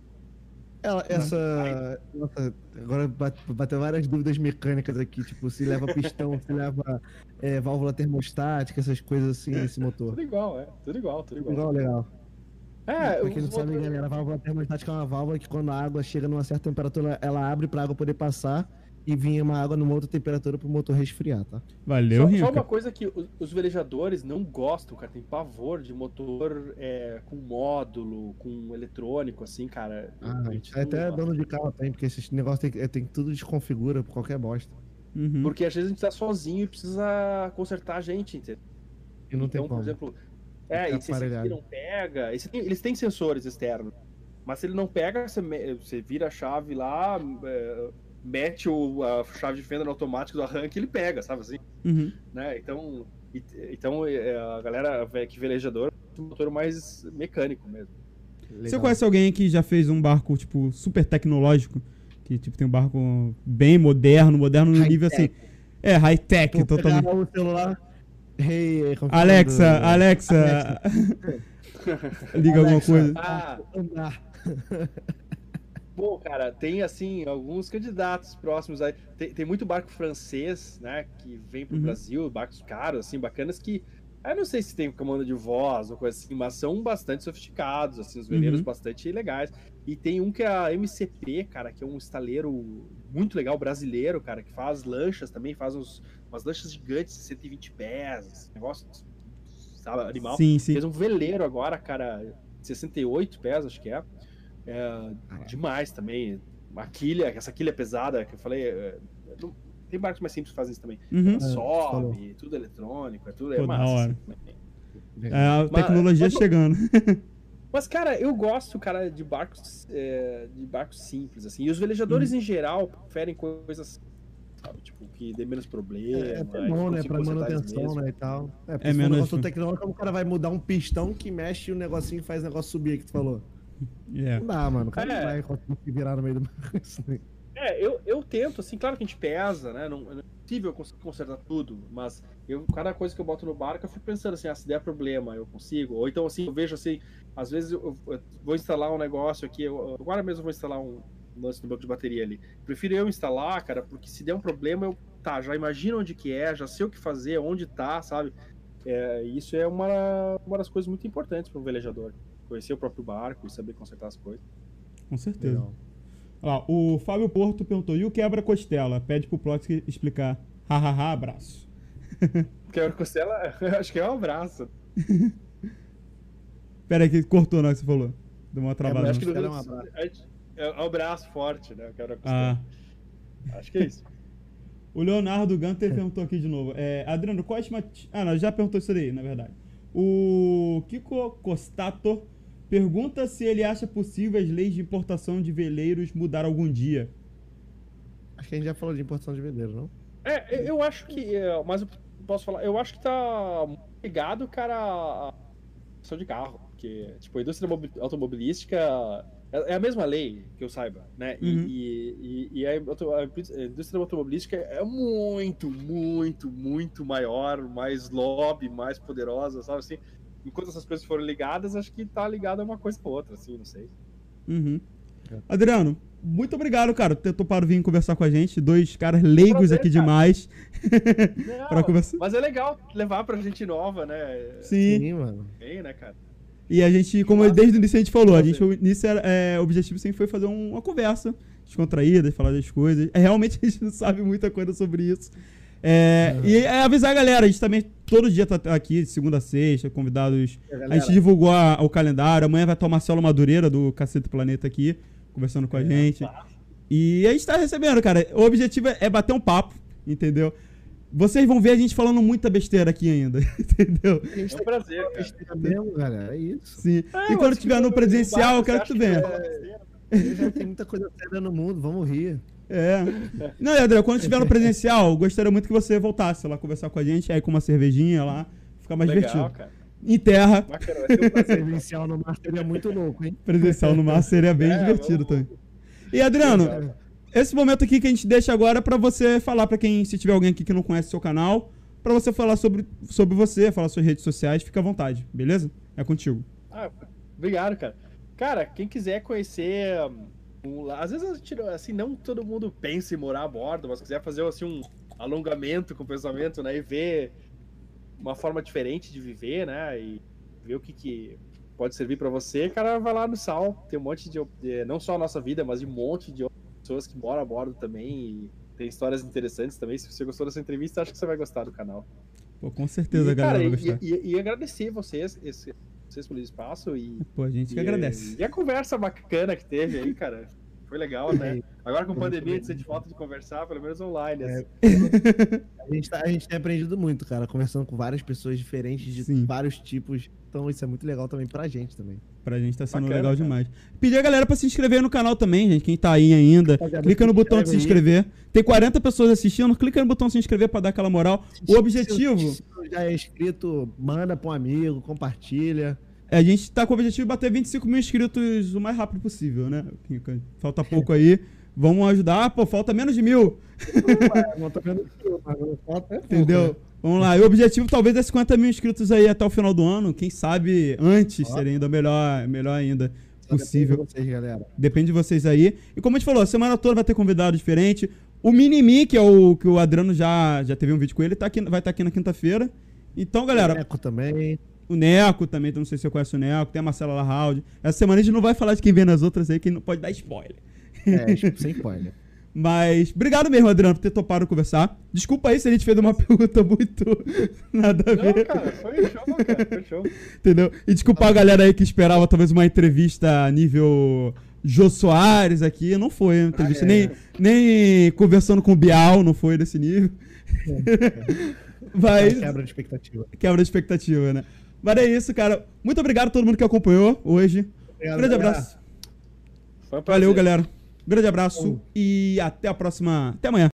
Ela, essa. Nossa, agora bateu várias dúvidas mecânicas aqui, tipo, se leva pistão, se leva é, válvula termostática, essas coisas assim nesse motor. Tudo igual, é. Tudo igual, tudo igual. Tudo igual, legal. É, pra quem não sabe, galera, a válvula termostática é uma válvula que quando a água chega numa certa temperatura, ela abre pra água poder passar e vinha uma água numa outra temperatura pro motor resfriar, tá? Valeu, Só, só uma coisa que os, os, velejadores não gostam, cara, tem pavor de motor é, com módulo, com eletrônico, assim, cara. Ah, até dono de carro tem, porque esse negócio tem, tem tudo desconfigura por qualquer bosta. Uhum. Porque às vezes a gente tá sozinho e precisa consertar a gente, entendeu? E não então, tem como. por exemplo, é, e se esse aqui não pega, esse, eles têm sensores externos. Mas se ele não pega, você, você vira a chave lá, é, mete o, a chave de fenda no automático do arranque ele pega, sabe assim? Uhum. Né? Então, então é, a galera que velejador é um motor mais mecânico mesmo. Legal. Você conhece alguém que já fez um barco, tipo, super tecnológico? Que, tipo, tem um barco bem moderno, moderno no nível assim... É, high-tech, totalmente. o celular... Hey, é Alexa, Alexa... Alexa. Liga Alexa. alguma coisa. Ah. Bom, cara, tem assim alguns candidatos próximos aí. Tem, tem muito barco francês, né, que vem pro uhum. Brasil, barcos caros, assim, bacanas que eu não sei se tem comando de voz ou coisa assim, mas são bastante sofisticados, assim, os veleiros uhum. bastante legais. E tem um que é a MCP, cara, que é um estaleiro muito legal brasileiro, cara, que faz lanchas também, faz uns, umas lanchas gigantes de 120 pés, negócio, sabe, animal. Sim, sim. Fez um veleiro agora, cara, 68 pés, acho que é. É, demais também. A quilha, essa quilha pesada que eu falei. É, tem barcos mais simples que fazem isso também. Uhum. sobe, é, tudo eletrônico, é tudo é massa. Assim, é a tecnologia mas, chegando. Mas, cara, eu gosto, cara, de barcos é, de barcos simples, assim. E os velejadores, uhum. em geral, preferem coisas sabe? Tipo, que dê menos problema. É, é bom, né? Pra manutenção, né? E tal. É, é menos. tecnológico, o cara vai mudar um pistão que mexe o negocinho e faz o negócio subir que tu falou. Yeah. Não dá, mano. O cara é. não vai conseguir se virar no meio do É, eu, eu tento, assim, claro que a gente pesa, né? Não, não é possível conseguir consertar tudo, mas eu, cada coisa que eu boto no barco, eu fico pensando assim, ah, se der problema, eu consigo. Ou então, assim, eu vejo assim, às vezes eu, eu vou instalar um negócio aqui, eu, agora mesmo eu vou instalar um lance no banco de bateria ali. Prefiro eu instalar, cara, porque se der um problema, eu, tá, já imagino onde que é, já sei o que fazer, onde tá, sabe? É, isso é uma, uma das coisas muito importantes para um velejador conhecer o próprio barco e saber consertar as coisas. Com certeza. Ó, o Fábio Porto perguntou: e o quebra-costela? Pede pro Plot explicar. Hahaha, abraço. Quebra-costela, acho que é um abraço. Pera aí, que cortou na que você falou. Deu uma travada. É, acho que é, um abraço. é um abraço forte, né? Quebra-costela. Ah. Acho que é isso. O Leonardo Gunter perguntou aqui de novo. É, Adriano, qual a estimativa. Ah, não, já perguntou isso aí, na verdade. O Kiko Costato Pergunta se ele acha possível as leis de importação de veleiros mudar algum dia. Acho que a gente já falou de importação de veleiros, não? É, eu acho que. É, mas eu posso falar, eu acho que tá ligado, cara, a questão de carro. Porque, tipo, a indústria automobilística é, é a mesma lei, que eu saiba, né? Uhum. E, e, e, a indústria automobilística é muito, muito, muito maior, mais lobby, mais poderosa, sabe assim? Enquanto essas coisas foram ligadas, acho que tá ligado a uma coisa com outra, assim, não sei. Uhum. Adriano, muito obrigado, cara, por ter topado vir conversar com a gente. Dois caras leigos prazer, aqui cara. demais. Não, Pra conversar. Mas é legal levar pra gente nova, né? Sim. Sim, mano. Bem, né, cara? E a gente, como massa. desde o início a gente falou, a gente, o início era, é, o objetivo sempre foi fazer um- uma conversa descontraída, falar das coisas. É, realmente a gente não sabe muita coisa sobre isso. É, E é avisar a galera, a gente também todo dia tá aqui, de segunda a sexta, convidados. E a gente divulgou a- o calendário. Amanhã vai estar o Marcelo Madureira, do Cacete Planeta, aqui, conversando com a gente. E a gente tá recebendo, cara. O objetivo é é bater um papo, entendeu? Vocês vão ver a gente falando muita besteira aqui ainda, entendeu? A gente É um tá prazer, cara. besteira mesmo, galera. É isso. Sim. É, e quando tiver no presencial, eu quero que tu venha. besteira? Já tem muita coisa séria no mundo, vamos rir. É. Não, e André, quando tiver no presencial, eu gostaria muito que você voltasse lá conversar com a gente, aí com uma cervejinha lá, ficar mais Legal, divertido. cara. Em terra, Bacana, vai ser um prazer. Presencial no mar seria muito louco, hein? presencial no mar seria bem É, divertido vamos- também. E Adriano, Legal. esse momento aqui que a gente deixa agora é pra você falar pra quem, se tiver alguém aqui que não conhece o seu canal, pra você falar sobre, sobre você, falar suas redes sociais, fica à vontade, beleza? É contigo. Ah, obrigado, cara. Cara, quem quiser conhecer. Às vezes, a gente, assim, não todo mundo pensa em morar a bordo, mas quiser fazer assim, um alongamento com o pensamento, né? E ver uma forma diferente de viver, né? E ver o que, que pode servir pra você, cara, vai lá no Sal. Tem um monte de, Não só a nossa vida, mas de um monte de outras pessoas que moram a bordo também. E tem histórias interessantes também. Se você gostou dessa entrevista, acho que você vai gostar do canal. Pô, com certeza e, galera cara, e, e- e agradecer vocês, esse- vocês pelo espaço e Pô, a gente que e- agradece. E a conversa bacana que teve aí, cara. Foi legal, né? É, Agora com pandemia, a gente bem. sente falta de conversar, pelo menos online. É. assim. A gente, tá- a gente tem aprendido muito, cara, conversando com várias pessoas diferentes de Sim. vários tipos. Então isso é muito legal também pra gente também. Pra gente tá sendo Bacana, legal cara. demais. Pedir a galera pra se inscrever no canal também, gente. Quem tá aí ainda. Rapaziada, Clica no botão de se inscrever. Tem 40 pessoas assistindo. Clica no botão de se inscrever pra dar aquela moral. O objetivo. Se você já é inscrito, manda pra um amigo, compartilha. A gente tá com o objetivo de bater 25 mil inscritos o mais rápido possível, né? Falta pouco aí. Vamos ajudar. Pô, falta menos de mil. Não tô vendo tudo, mas falta é pouco, Entendeu? né? Vamos lá. E o objetivo talvez é 50 mil inscritos aí até o final do ano. Quem sabe antes seria ainda melhor, melhor ainda possível. depende de vocês, galera. Depende de vocês aí. E como a gente falou, a semana toda vai ter convidado diferente. O Minimi, que é o que o Adriano já, já teve um vídeo com ele, tá aqui, vai estar aqui na quinta-feira. Então, galera, Eco também. O Neco também, então não sei se você conhece o Neco, tem a Marcela Lahaldi. Essa semana a gente não vai falar de quem vem nas outras aí, que não pode dar spoiler. É, sem spoiler. Mas, obrigado mesmo, Adriano, por ter topado conversar. Desculpa aí se a gente fez uma pergunta muito nada a ver. Não, cara, foi show, cara, foi show. Entendeu? E desculpa a galera aí que esperava talvez uma entrevista nível Jô Soares aqui. Não foi uma entrevista, Ah, é. nem, nem conversando com o Bial, não foi desse nível. Mas Quebra de expectativa. quebra de expectativa, né? Mas é isso, cara. Muito obrigado a todo mundo que acompanhou hoje. Obrigado, Grande galera. abraço. Foi um. Valeu, galera. Grande abraço Falou. e até a próxima. Até amanhã.